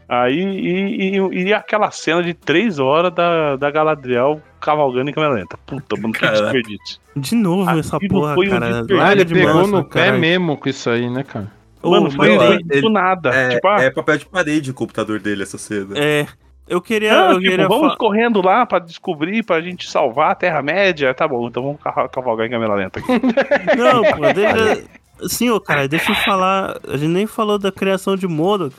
Aí, e, e- e aquela cena de três horas da, da Galadriel cavalgando em câmera lenta. Puta, mano, que desperdício. De novo essa Aquilo porra, foi um cara. desperdício. Ah, ele de pegou manso, no pé mesmo com isso aí, né, cara? Mano, foi eu- lá, do ele- nada. É, tipo, ah, é papel de parede o computador dele, essa cena. É, eu queria, não, eu tipo, queria vamos fa- correndo lá pra descobrir, pra gente salvar a Terra-média. Tá bom, então vamos ca- cavalgar em câmera lenta aqui. Não, pô, deixa. Sim, ô, cara, deixa eu falar. A gente nem falou da criação de Modo,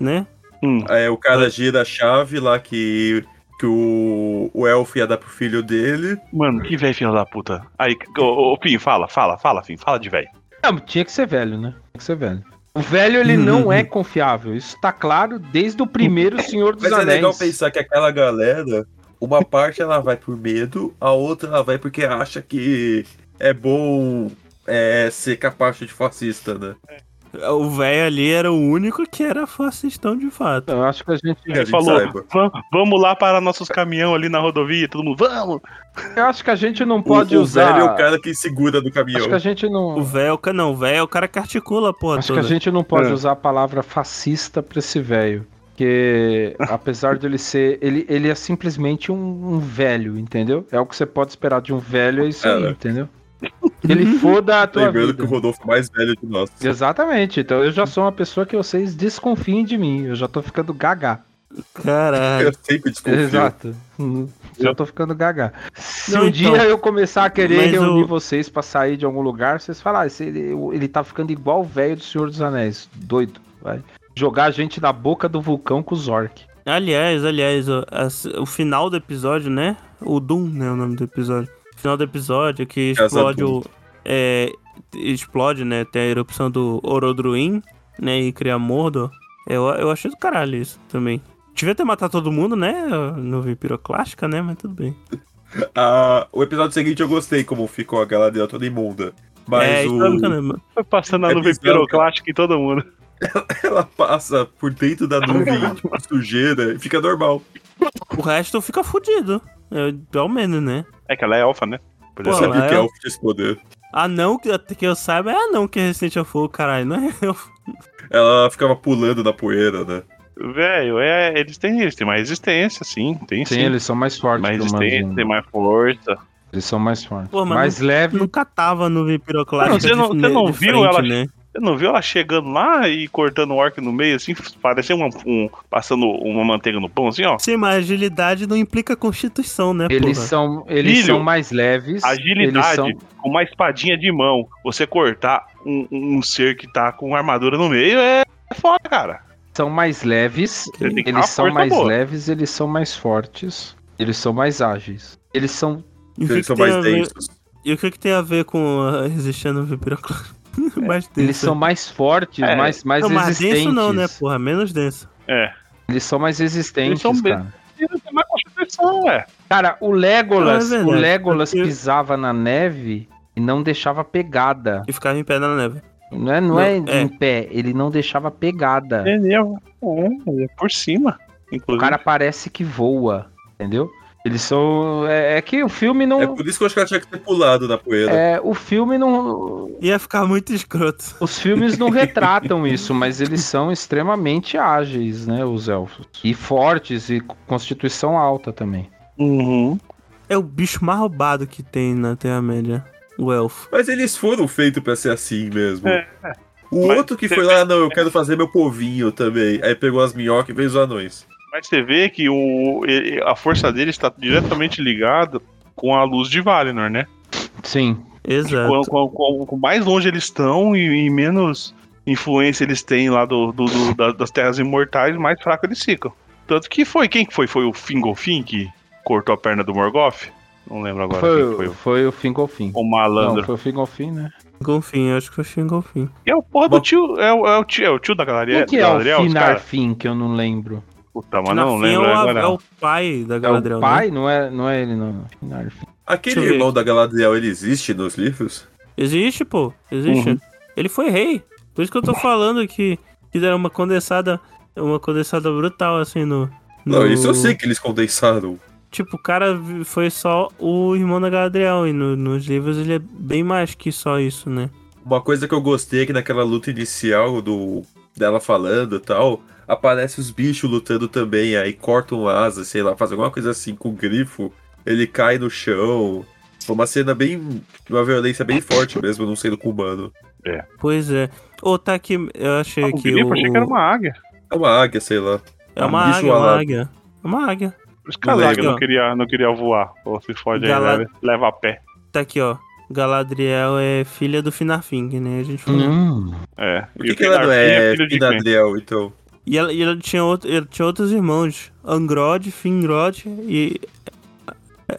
né? Hum, Aí o cara gira a chave lá que, que o, o elfo ia dar pro filho dele. mano, que velho filho da puta. Aí, ô, ô, Pim, fala, fala, fala, Pim, fala de velho. Não, tinha que ser velho, né? Tinha que ser velho. O velho, ele não é confiável. Isso tá claro desde o primeiro Senhor dos Mas é Anéis. legal pensar que aquela galera, uma parte ela vai por medo, a outra ela vai porque acha que é bom é, ser capacho de fascista, né? O velho ali era o único que era fascistão de fato. Eu acho que a gente. Que a Ele gente falou, saiba. "Vam- vamos lá para nossos caminhão ali na rodovia, todo mundo, vamos! Eu acho que a gente não O, pode o usar. velho é o cara que segura do caminhão. Acho que a gente não. O velho, não, o velho é o cara que articula a porra Acho que toda. a gente não pode É. usar a palavra fascista pra esse velho. Porque apesar de ele ser. Ele, ele é simplesmente um, um velho, entendeu? É o que você pode esperar de um velho, é isso É, aí, né? entendeu? Ele foda a tua Lembrando vida. que o Rodolfo é mais velho de nós. Exatamente. Então eu já sou uma pessoa que vocês desconfiem de mim. Eu já tô ficando gaga. Caralho. Eu sempre desconfio. Exato. Já tô ficando gaga. Se Não, um então, dia eu começar a querer reunir o- vocês pra sair de algum lugar, vocês falam, ah, ele, ele tá ficando igual o velho do Senhor dos Anéis. Doido. Vai. Jogar a gente na boca do vulcão com os orc. Aliás, aliás, o, as- o final do episódio, né? O Doom, né? O nome do episódio. Final do episódio que explode o. É, explode, né? Tem a erupção do Orodruin, né? E cria Mordor. Eu, eu achei do caralho isso também. Devia ter matado todo mundo, né? No piroclástica, né? Mas tudo bem. Ah, o episódio seguinte eu gostei como ficou a Galadriel toda imunda. Mas é, o... é do caramba. Foi passando a É nuvem bizarro, piroclástica em todo mundo. ela passa por dentro da nuvem, tipo, sujeira, e fica normal. O resto fica fudido. É, pelo menos, né? É que ela é elfa, né? Por Pô, Eu isso- que é- elfo tinha esse poder. Ah, não, que, que eu saiba, é não que é recente ao fogo, caralho. Não é eu. Ela ficava pulando na poeira, né? Velho, é, eles têm eles têm mais resistência, sim. Tem sim. Sim, eles são mais fortes mais resistência, tem mais força. Eles são mais fortes. Pô, mas mais leve. Nunca tava no. Não, você não- de- você não de viu frente, ela- né? Você não viu ela chegando lá e cortando o orc no meio, assim, parecia uma, um, passando uma manteiga no pão, assim, ó. Sim, mas agilidade não implica constituição, né, Eles porra? são, eles Filho, são mais leves. Eles Agilidade, são, com uma espadinha de mão, você cortar um, um ser que tá com armadura no meio é foda, cara. são mais leves. Eles são mais boa. leves, eles são mais fortes. Eles são mais ágeis. Eles são. Eles que são mais a ver- densos. E o que, que tem a ver com uh, resistindo ao vi piroclástica? Mais denso. Eles são mais fortes, É, mais, mais não, mais resistentes. denso não, né, porra? Menos denso. É. Eles são mais resistentes, Eles são bem- cara. Eles têm mais constituição, é. Cara, o Legolas, é o Legolas porque- pisava na neve e não deixava pegada. E ficava em pé na neve. Não é, não Não, é, é. em pé, ele não deixava pegada. Ele é, é, é por cima, O inclusive. cara parece que voa, entendeu? Eles são. É, é que o filme É não. por isso que eu acho que ela tinha que ter pulado na poeira. É, o filme não. Ia ficar muito escroto. Os filmes não retratam isso, mas eles são extremamente ágeis, né? Os elfos. E fortes e com constituição alta também. Uhum. É o bicho mais roubado que tem na Terra-média. O elfo. Mas eles foram feitos pra ser assim mesmo. É. O Mas outro que foi lá, não, eu quero fazer meu povinho também. Aí pegou as minhocas e fez os anões. Mas você vê que o, a força dele está diretamente ligada com a luz de Valinor, né? Sim. Exato. Com, com- com- com mais longe eles estão e, e menos influência eles têm lá do, do- do- da- das terras imortais, mais fraco eles ficam. Tanto que foi, quem que foi? Foi o Fingolfin que cortou a perna do Morgoth? Não lembro agora Foi, foi. foi o Fingolfin. O Não, malandro. foi o Fingolfin, né? Eu acho que foi o. E é o porra do tio. É o, é o tio, é o tio da Galadriel. Quem que é o. Finarfin, que eu não lembro? Puta, mas não é, lembro o, agora. é o pai da É Galadriel, o né? pai, não, é, não é ele, não. Aquele irmão da Galadriel, ele existe nos livros? Existe, pô. Existe. Uhum. Ele foi rei. Por isso que eu tô falando que fizeram uma condensada. Uma condensada brutal, assim, no. Não, no- isso eu sei que eles condensaram. Tipo, o cara foi só o irmão da Galadriel. E no- nos livros ele é bem mais que só isso, né? Uma coisa que eu gostei é que naquela luta inicial do dela falando e tal, aparece os bichos lutando também, aí cortam asas, sei lá, faz alguma coisa assim com o grifo, ele cai no chão. Foi uma cena bem. uma violência bem forte mesmo, não sendo com humano. Pois é. Ô, tá aqui. Eu achei Ah, o que. grifo, o, achei que era uma águia. É uma águia, sei lá. É uma um águia, uma alado. águia. É uma águia. Por que a Não águia lembro. não queria, não queria voar. Pô, se fode aí, leva, a pé. Tá aqui, ó. Galadriel é filha do Finarfin, né? A gente falou. Hum. É. Por E que, o que ela não Finarfin é filho de? Finadriel, então? E ela, e ela tinha, outro, ela tinha outros irmãos. Angrod, Fingrod e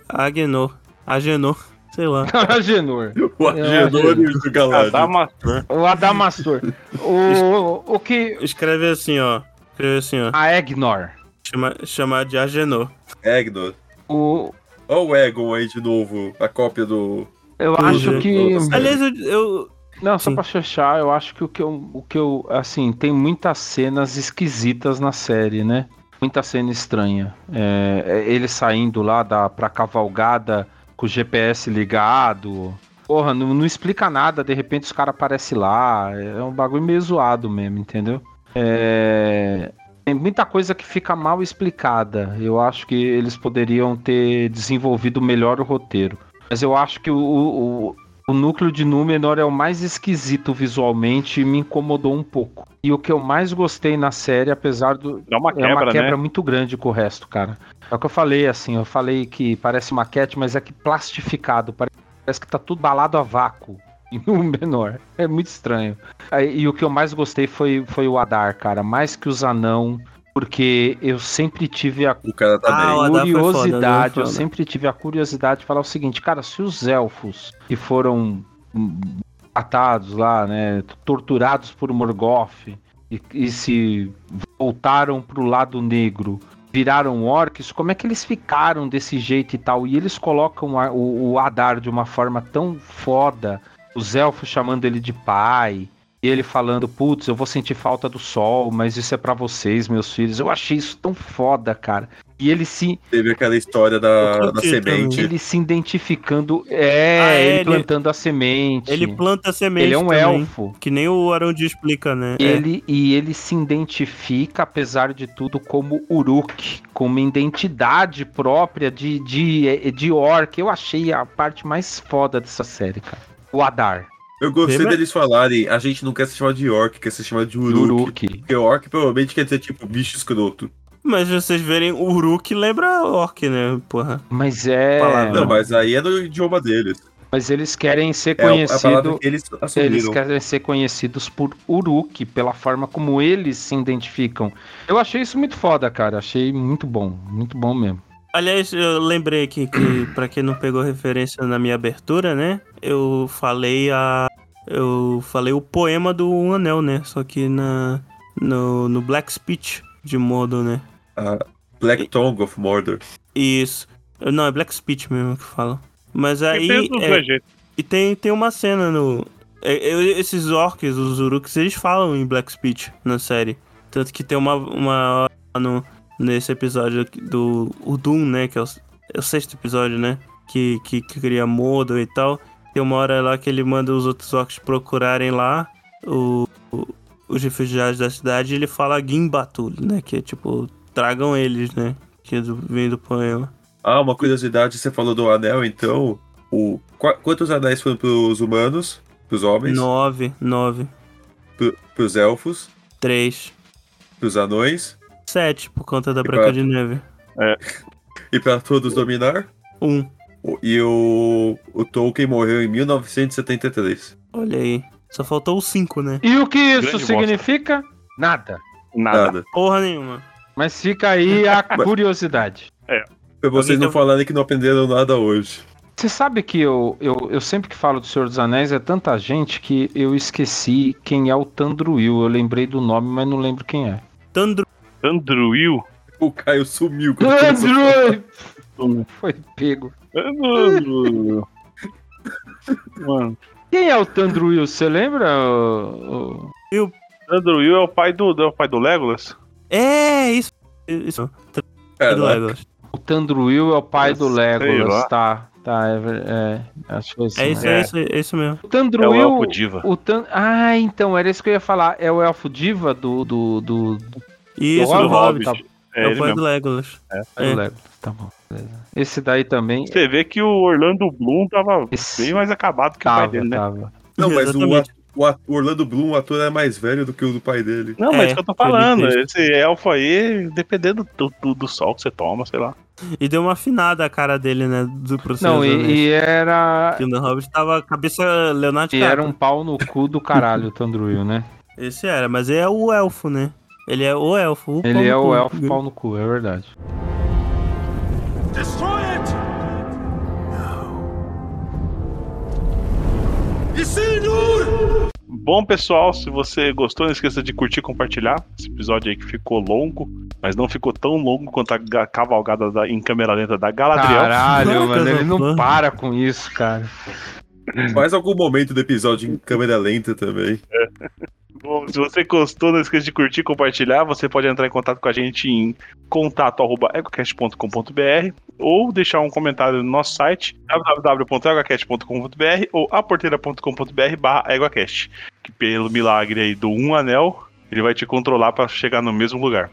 Agenor. Agenor, sei lá. Agenor. O Agenor e o Galadriel. Adamastor. O Adamastor. o, o que. Escreve assim, ó. Escreve assim, ó. A Egnor. Chama, chamar de Agenor. Egnor. O, Olha o Egon aí de novo, a cópia do. eu Pois acho é. que. Nossa. Aliás, eu, eu- Não, só pra fechar, eu acho que o que eu, o que eu. Assim, tem muitas cenas esquisitas na série, né? Muita cena estranha. É, é ele saindo lá da, pra cavalgada com o GPS ligado. Porra, não, não explica nada, de repente os caras aparecem lá. É um bagulho meio zoado mesmo, entendeu? É, tem muita coisa que fica mal explicada. Eu acho que eles poderiam ter desenvolvido melhor o roteiro. Mas eu acho que o, o, o núcleo de Númenor é o mais esquisito visualmente e me incomodou um pouco. E o que eu mais gostei na série, apesar do. Dá uma é quebra, uma quebra né? muito grande com o resto, cara. É o que eu falei, assim. Eu falei que parece maquete, mas é que plastificado. Parece que tá tudo balado a vácuo. Em um menor. É muito estranho. E o que eu mais gostei foi, foi o Adar, cara. Mais que os anão. Porque eu sempre tive a O cara tá Ah, bem. o Adar foi foda, curiosidade, eu sempre tive a curiosidade de falar o seguinte, cara, se os elfos que foram atados lá, né, torturados por Morgoth e, e se voltaram pro lado negro, viraram orcs, como é que eles ficaram desse jeito e tal? E eles colocam a- o, o Adar de uma forma tão foda, os elfos chamando ele de pai, e ele falando, putz, eu vou sentir falta do sol, mas isso é pra vocês, meus filhos. Eu achei isso tão foda, cara. E ele se, Teve aquela história da, da semente. ele se identificando, é, Ah, é, ele ele- plantando a semente. ele planta semente Ele é um também, elfo. Que nem o Arondir explica, né? É. Ele, E ele se identifica, apesar de tudo, como Uruk, com uma identidade própria de, de, de orc. Eu achei a parte mais foda dessa série, cara. O Adar, Eu gostei Lembra? deles falarem, a gente não quer se chamar de orc, quer se chamar de do uruk. Uruk. Porque orc provavelmente quer dizer tipo bicho escroto. Mas vocês verem, o Uruk lembra orc, né? Porra. Mas é. Palavra. Não, mas aí é no idioma deles. Mas eles querem ser É conhecidos. que eles Eles querem ser conhecidos por Uruk, pela forma como eles se identificam. Eu achei isso muito foda, cara. Achei muito bom. Muito bom mesmo. Aliás, eu lembrei aqui que, pra quem não pegou referência na minha abertura, né? Eu falei a. Eu falei o poema do Um Anel, né? Só que na. No, no Black Speech de Mordor, né? A Black Tongue of Mordor. Isso. Não, é Black Speech mesmo que fala. Mas aí. É. E tem, tem uma cena no. é, esses orcs, os uruks, eles falam em Black Speech na série. Tanto que tem uma, uma hora no, nesse episódio do o Doom, né? Que é o, é o sexto episódio, né? Que, que, que cria Mordor e tal. Tem uma hora lá que ele manda os outros orcs procurarem lá o, o- os refugiados da cidade e ele fala Gimbatul, né? Que é tipo, tragam eles, né? Que é do, vem do poema. Ah, uma curiosidade, você falou do anel, então. O, qua- quantos anéis foram pros humanos? Pros homens? Nove, nove, Pro, pros elfos? três. Pros anões? Sete, por conta da E Branca pra- de Neve. E pra todos dominar? Um. E o, o Tolkien morreu em 1973. Olha aí. Só faltou o cinco, né? E o que isso Grande bosta. significa? Nada. Nada. Nada. Porra nenhuma. Mas fica aí a curiosidade. Pra vocês não falarem que não aprenderam nada hoje. Você sabe que eu, eu, eu sempre que falo do Senhor dos Anéis é tanta gente que eu esqueci quem é o Tandruil. Eu lembrei do nome, mas não lembro quem é. Tandru. Andruil? O Caio sumiu. Andrew! Foi pego. Mano. Mano. Quem é o Tandruil? Você lembra? o- o- Andrew Will é o pai do, é o pai do Legolas? É, isso. Isso. É do Caraca. Legolas. O Tandruil é o pai do. Legolas, tá. Tá, é, é, acho que foi assim. É isso, né? é isso, é isso mesmo. O É o Tandruil. Elfo Diva. o Tan... Ah, então, era isso que eu ia falar. É o Elfo Diva do. do, do, do Isso, do do Hobbit. Hobbit, É, É o pai do Legolas. tá, É. do Legolas. Tá bom, beleza. Esse daí também. Você vê que o Orlando Bloom tava Esse- bem mais acabado que o pai Tava, dele, né? tava. Não, mas o, Exatamente. at- o o Orlando Bloom, o ator, é mais velho do que o do pai dele. Não, mas É, isso que eu tô falando. Esse elfo aí, dependendo do, do, do sol que você toma, sei lá. E deu uma afinada a cara dele, né? Do processo. Não, e, e era. Que no Hobbit tava a cabeça Leonardo E DiCaprio. era um pau no cu do caralho, o Tandruil, né? Esse era, mas ele é o elfo, né? Ele é o elfo. o pau Ele no é o cu. elfo pau no cu, é verdade. Destroy it! No! Isildur! Bom, pessoal, se você gostou, não esqueça de curtir e compartilhar esse episódio aí que ficou longo, mas não ficou tão longo quanto a ga- cavalgada da- em câmera lenta da Galadriel. Caralho, mano, ele não mano. para com isso, cara. Mais algum momento do episódio em câmera lenta também. Bom, se você gostou, não esqueça de curtir e compartilhar. Você pode entrar em contato com a gente em contato.ecocast.com.br ou deixar um comentário no nosso site www.egocast.com.br ou aporteira.com.br barra egocast que pelo milagre aí do um anel ele vai te controlar para chegar no mesmo lugar.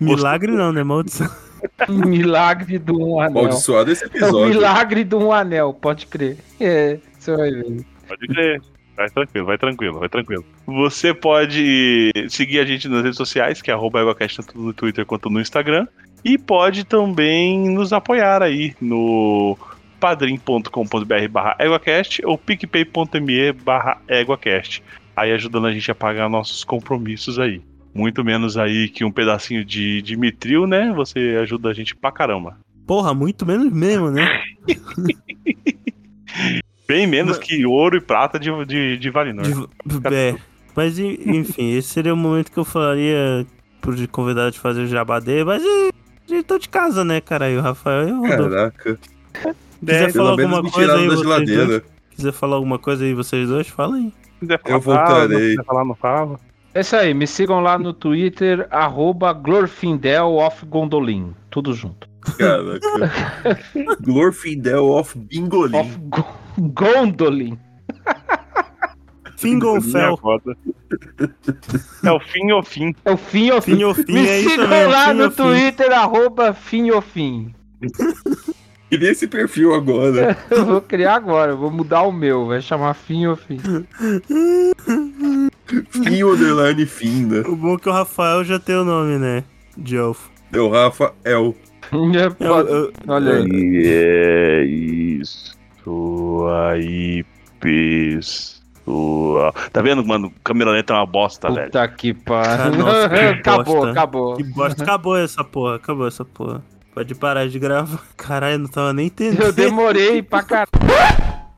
Milagre não, né? Maldição. Milagre do um anel. Amaldiçoado esse É o episódio. milagre do um anel, pode crer. É, você vai ver. Pode crer. Vai tranquilo, vai tranquilo, vai tranquilo. Você pode seguir a gente nas redes sociais, que é arroba EgoCast, tanto no Twitter quanto no Instagram. E pode também nos apoiar aí no padrim.com.br barra EgoCast ou picpay.me barra EgoCast. Aí ajudando a gente a pagar nossos compromissos aí. Muito menos aí que um pedacinho de, de mitril, né? Você ajuda a gente pra caramba. Porra, muito menos mesmo, né? Bem menos que ouro e prata de, de, de Valinor. De- é. Mas en- enfim, esse seria o momento que eu falaria pro de convidado de fazer o jabá dele, mas eh, a gente tá de casa, né, cara? E o Rafael e o Rodolfo. Caraca. Quiser Pelo falar alguma coisa aí, vocês dois? Quiser falar alguma coisa aí, vocês dois, fala aí. Se quiser Eu voltarei. Falar, não fala. É isso aí, me sigam lá no Twitter, arroba Glorfindel of Gondolin. Tudo junto. Caraca. Glorfindel of Bingolim. Of Go- Gondolin. Fingolfel. É o fim ou fim. É o fim ou fim. Fim ou fim, Me é sigam mesmo, lá fim no ou fim. Twitter, arroba fim ou fim. Queria esse perfil agora. Eu vou criar agora, vou mudar o meu, vai chamar fim ou fim. Fim underline fim, né? O bom é que o Rafael já tem o nome, né? De elfo. Deu Rafa El. É, Eu- eu- Olha aí. É isso aí, pessoal. Tá vendo, mano? Câmera lenta é uma bosta, velho. Puta que Ah, pariu. que acabou, bosta. acabou. Que bosta. Acabou essa porra, acabou essa porra. Pode parar de gravar. Caralho, não tava nem entendendo. Eu demorei pra caralho.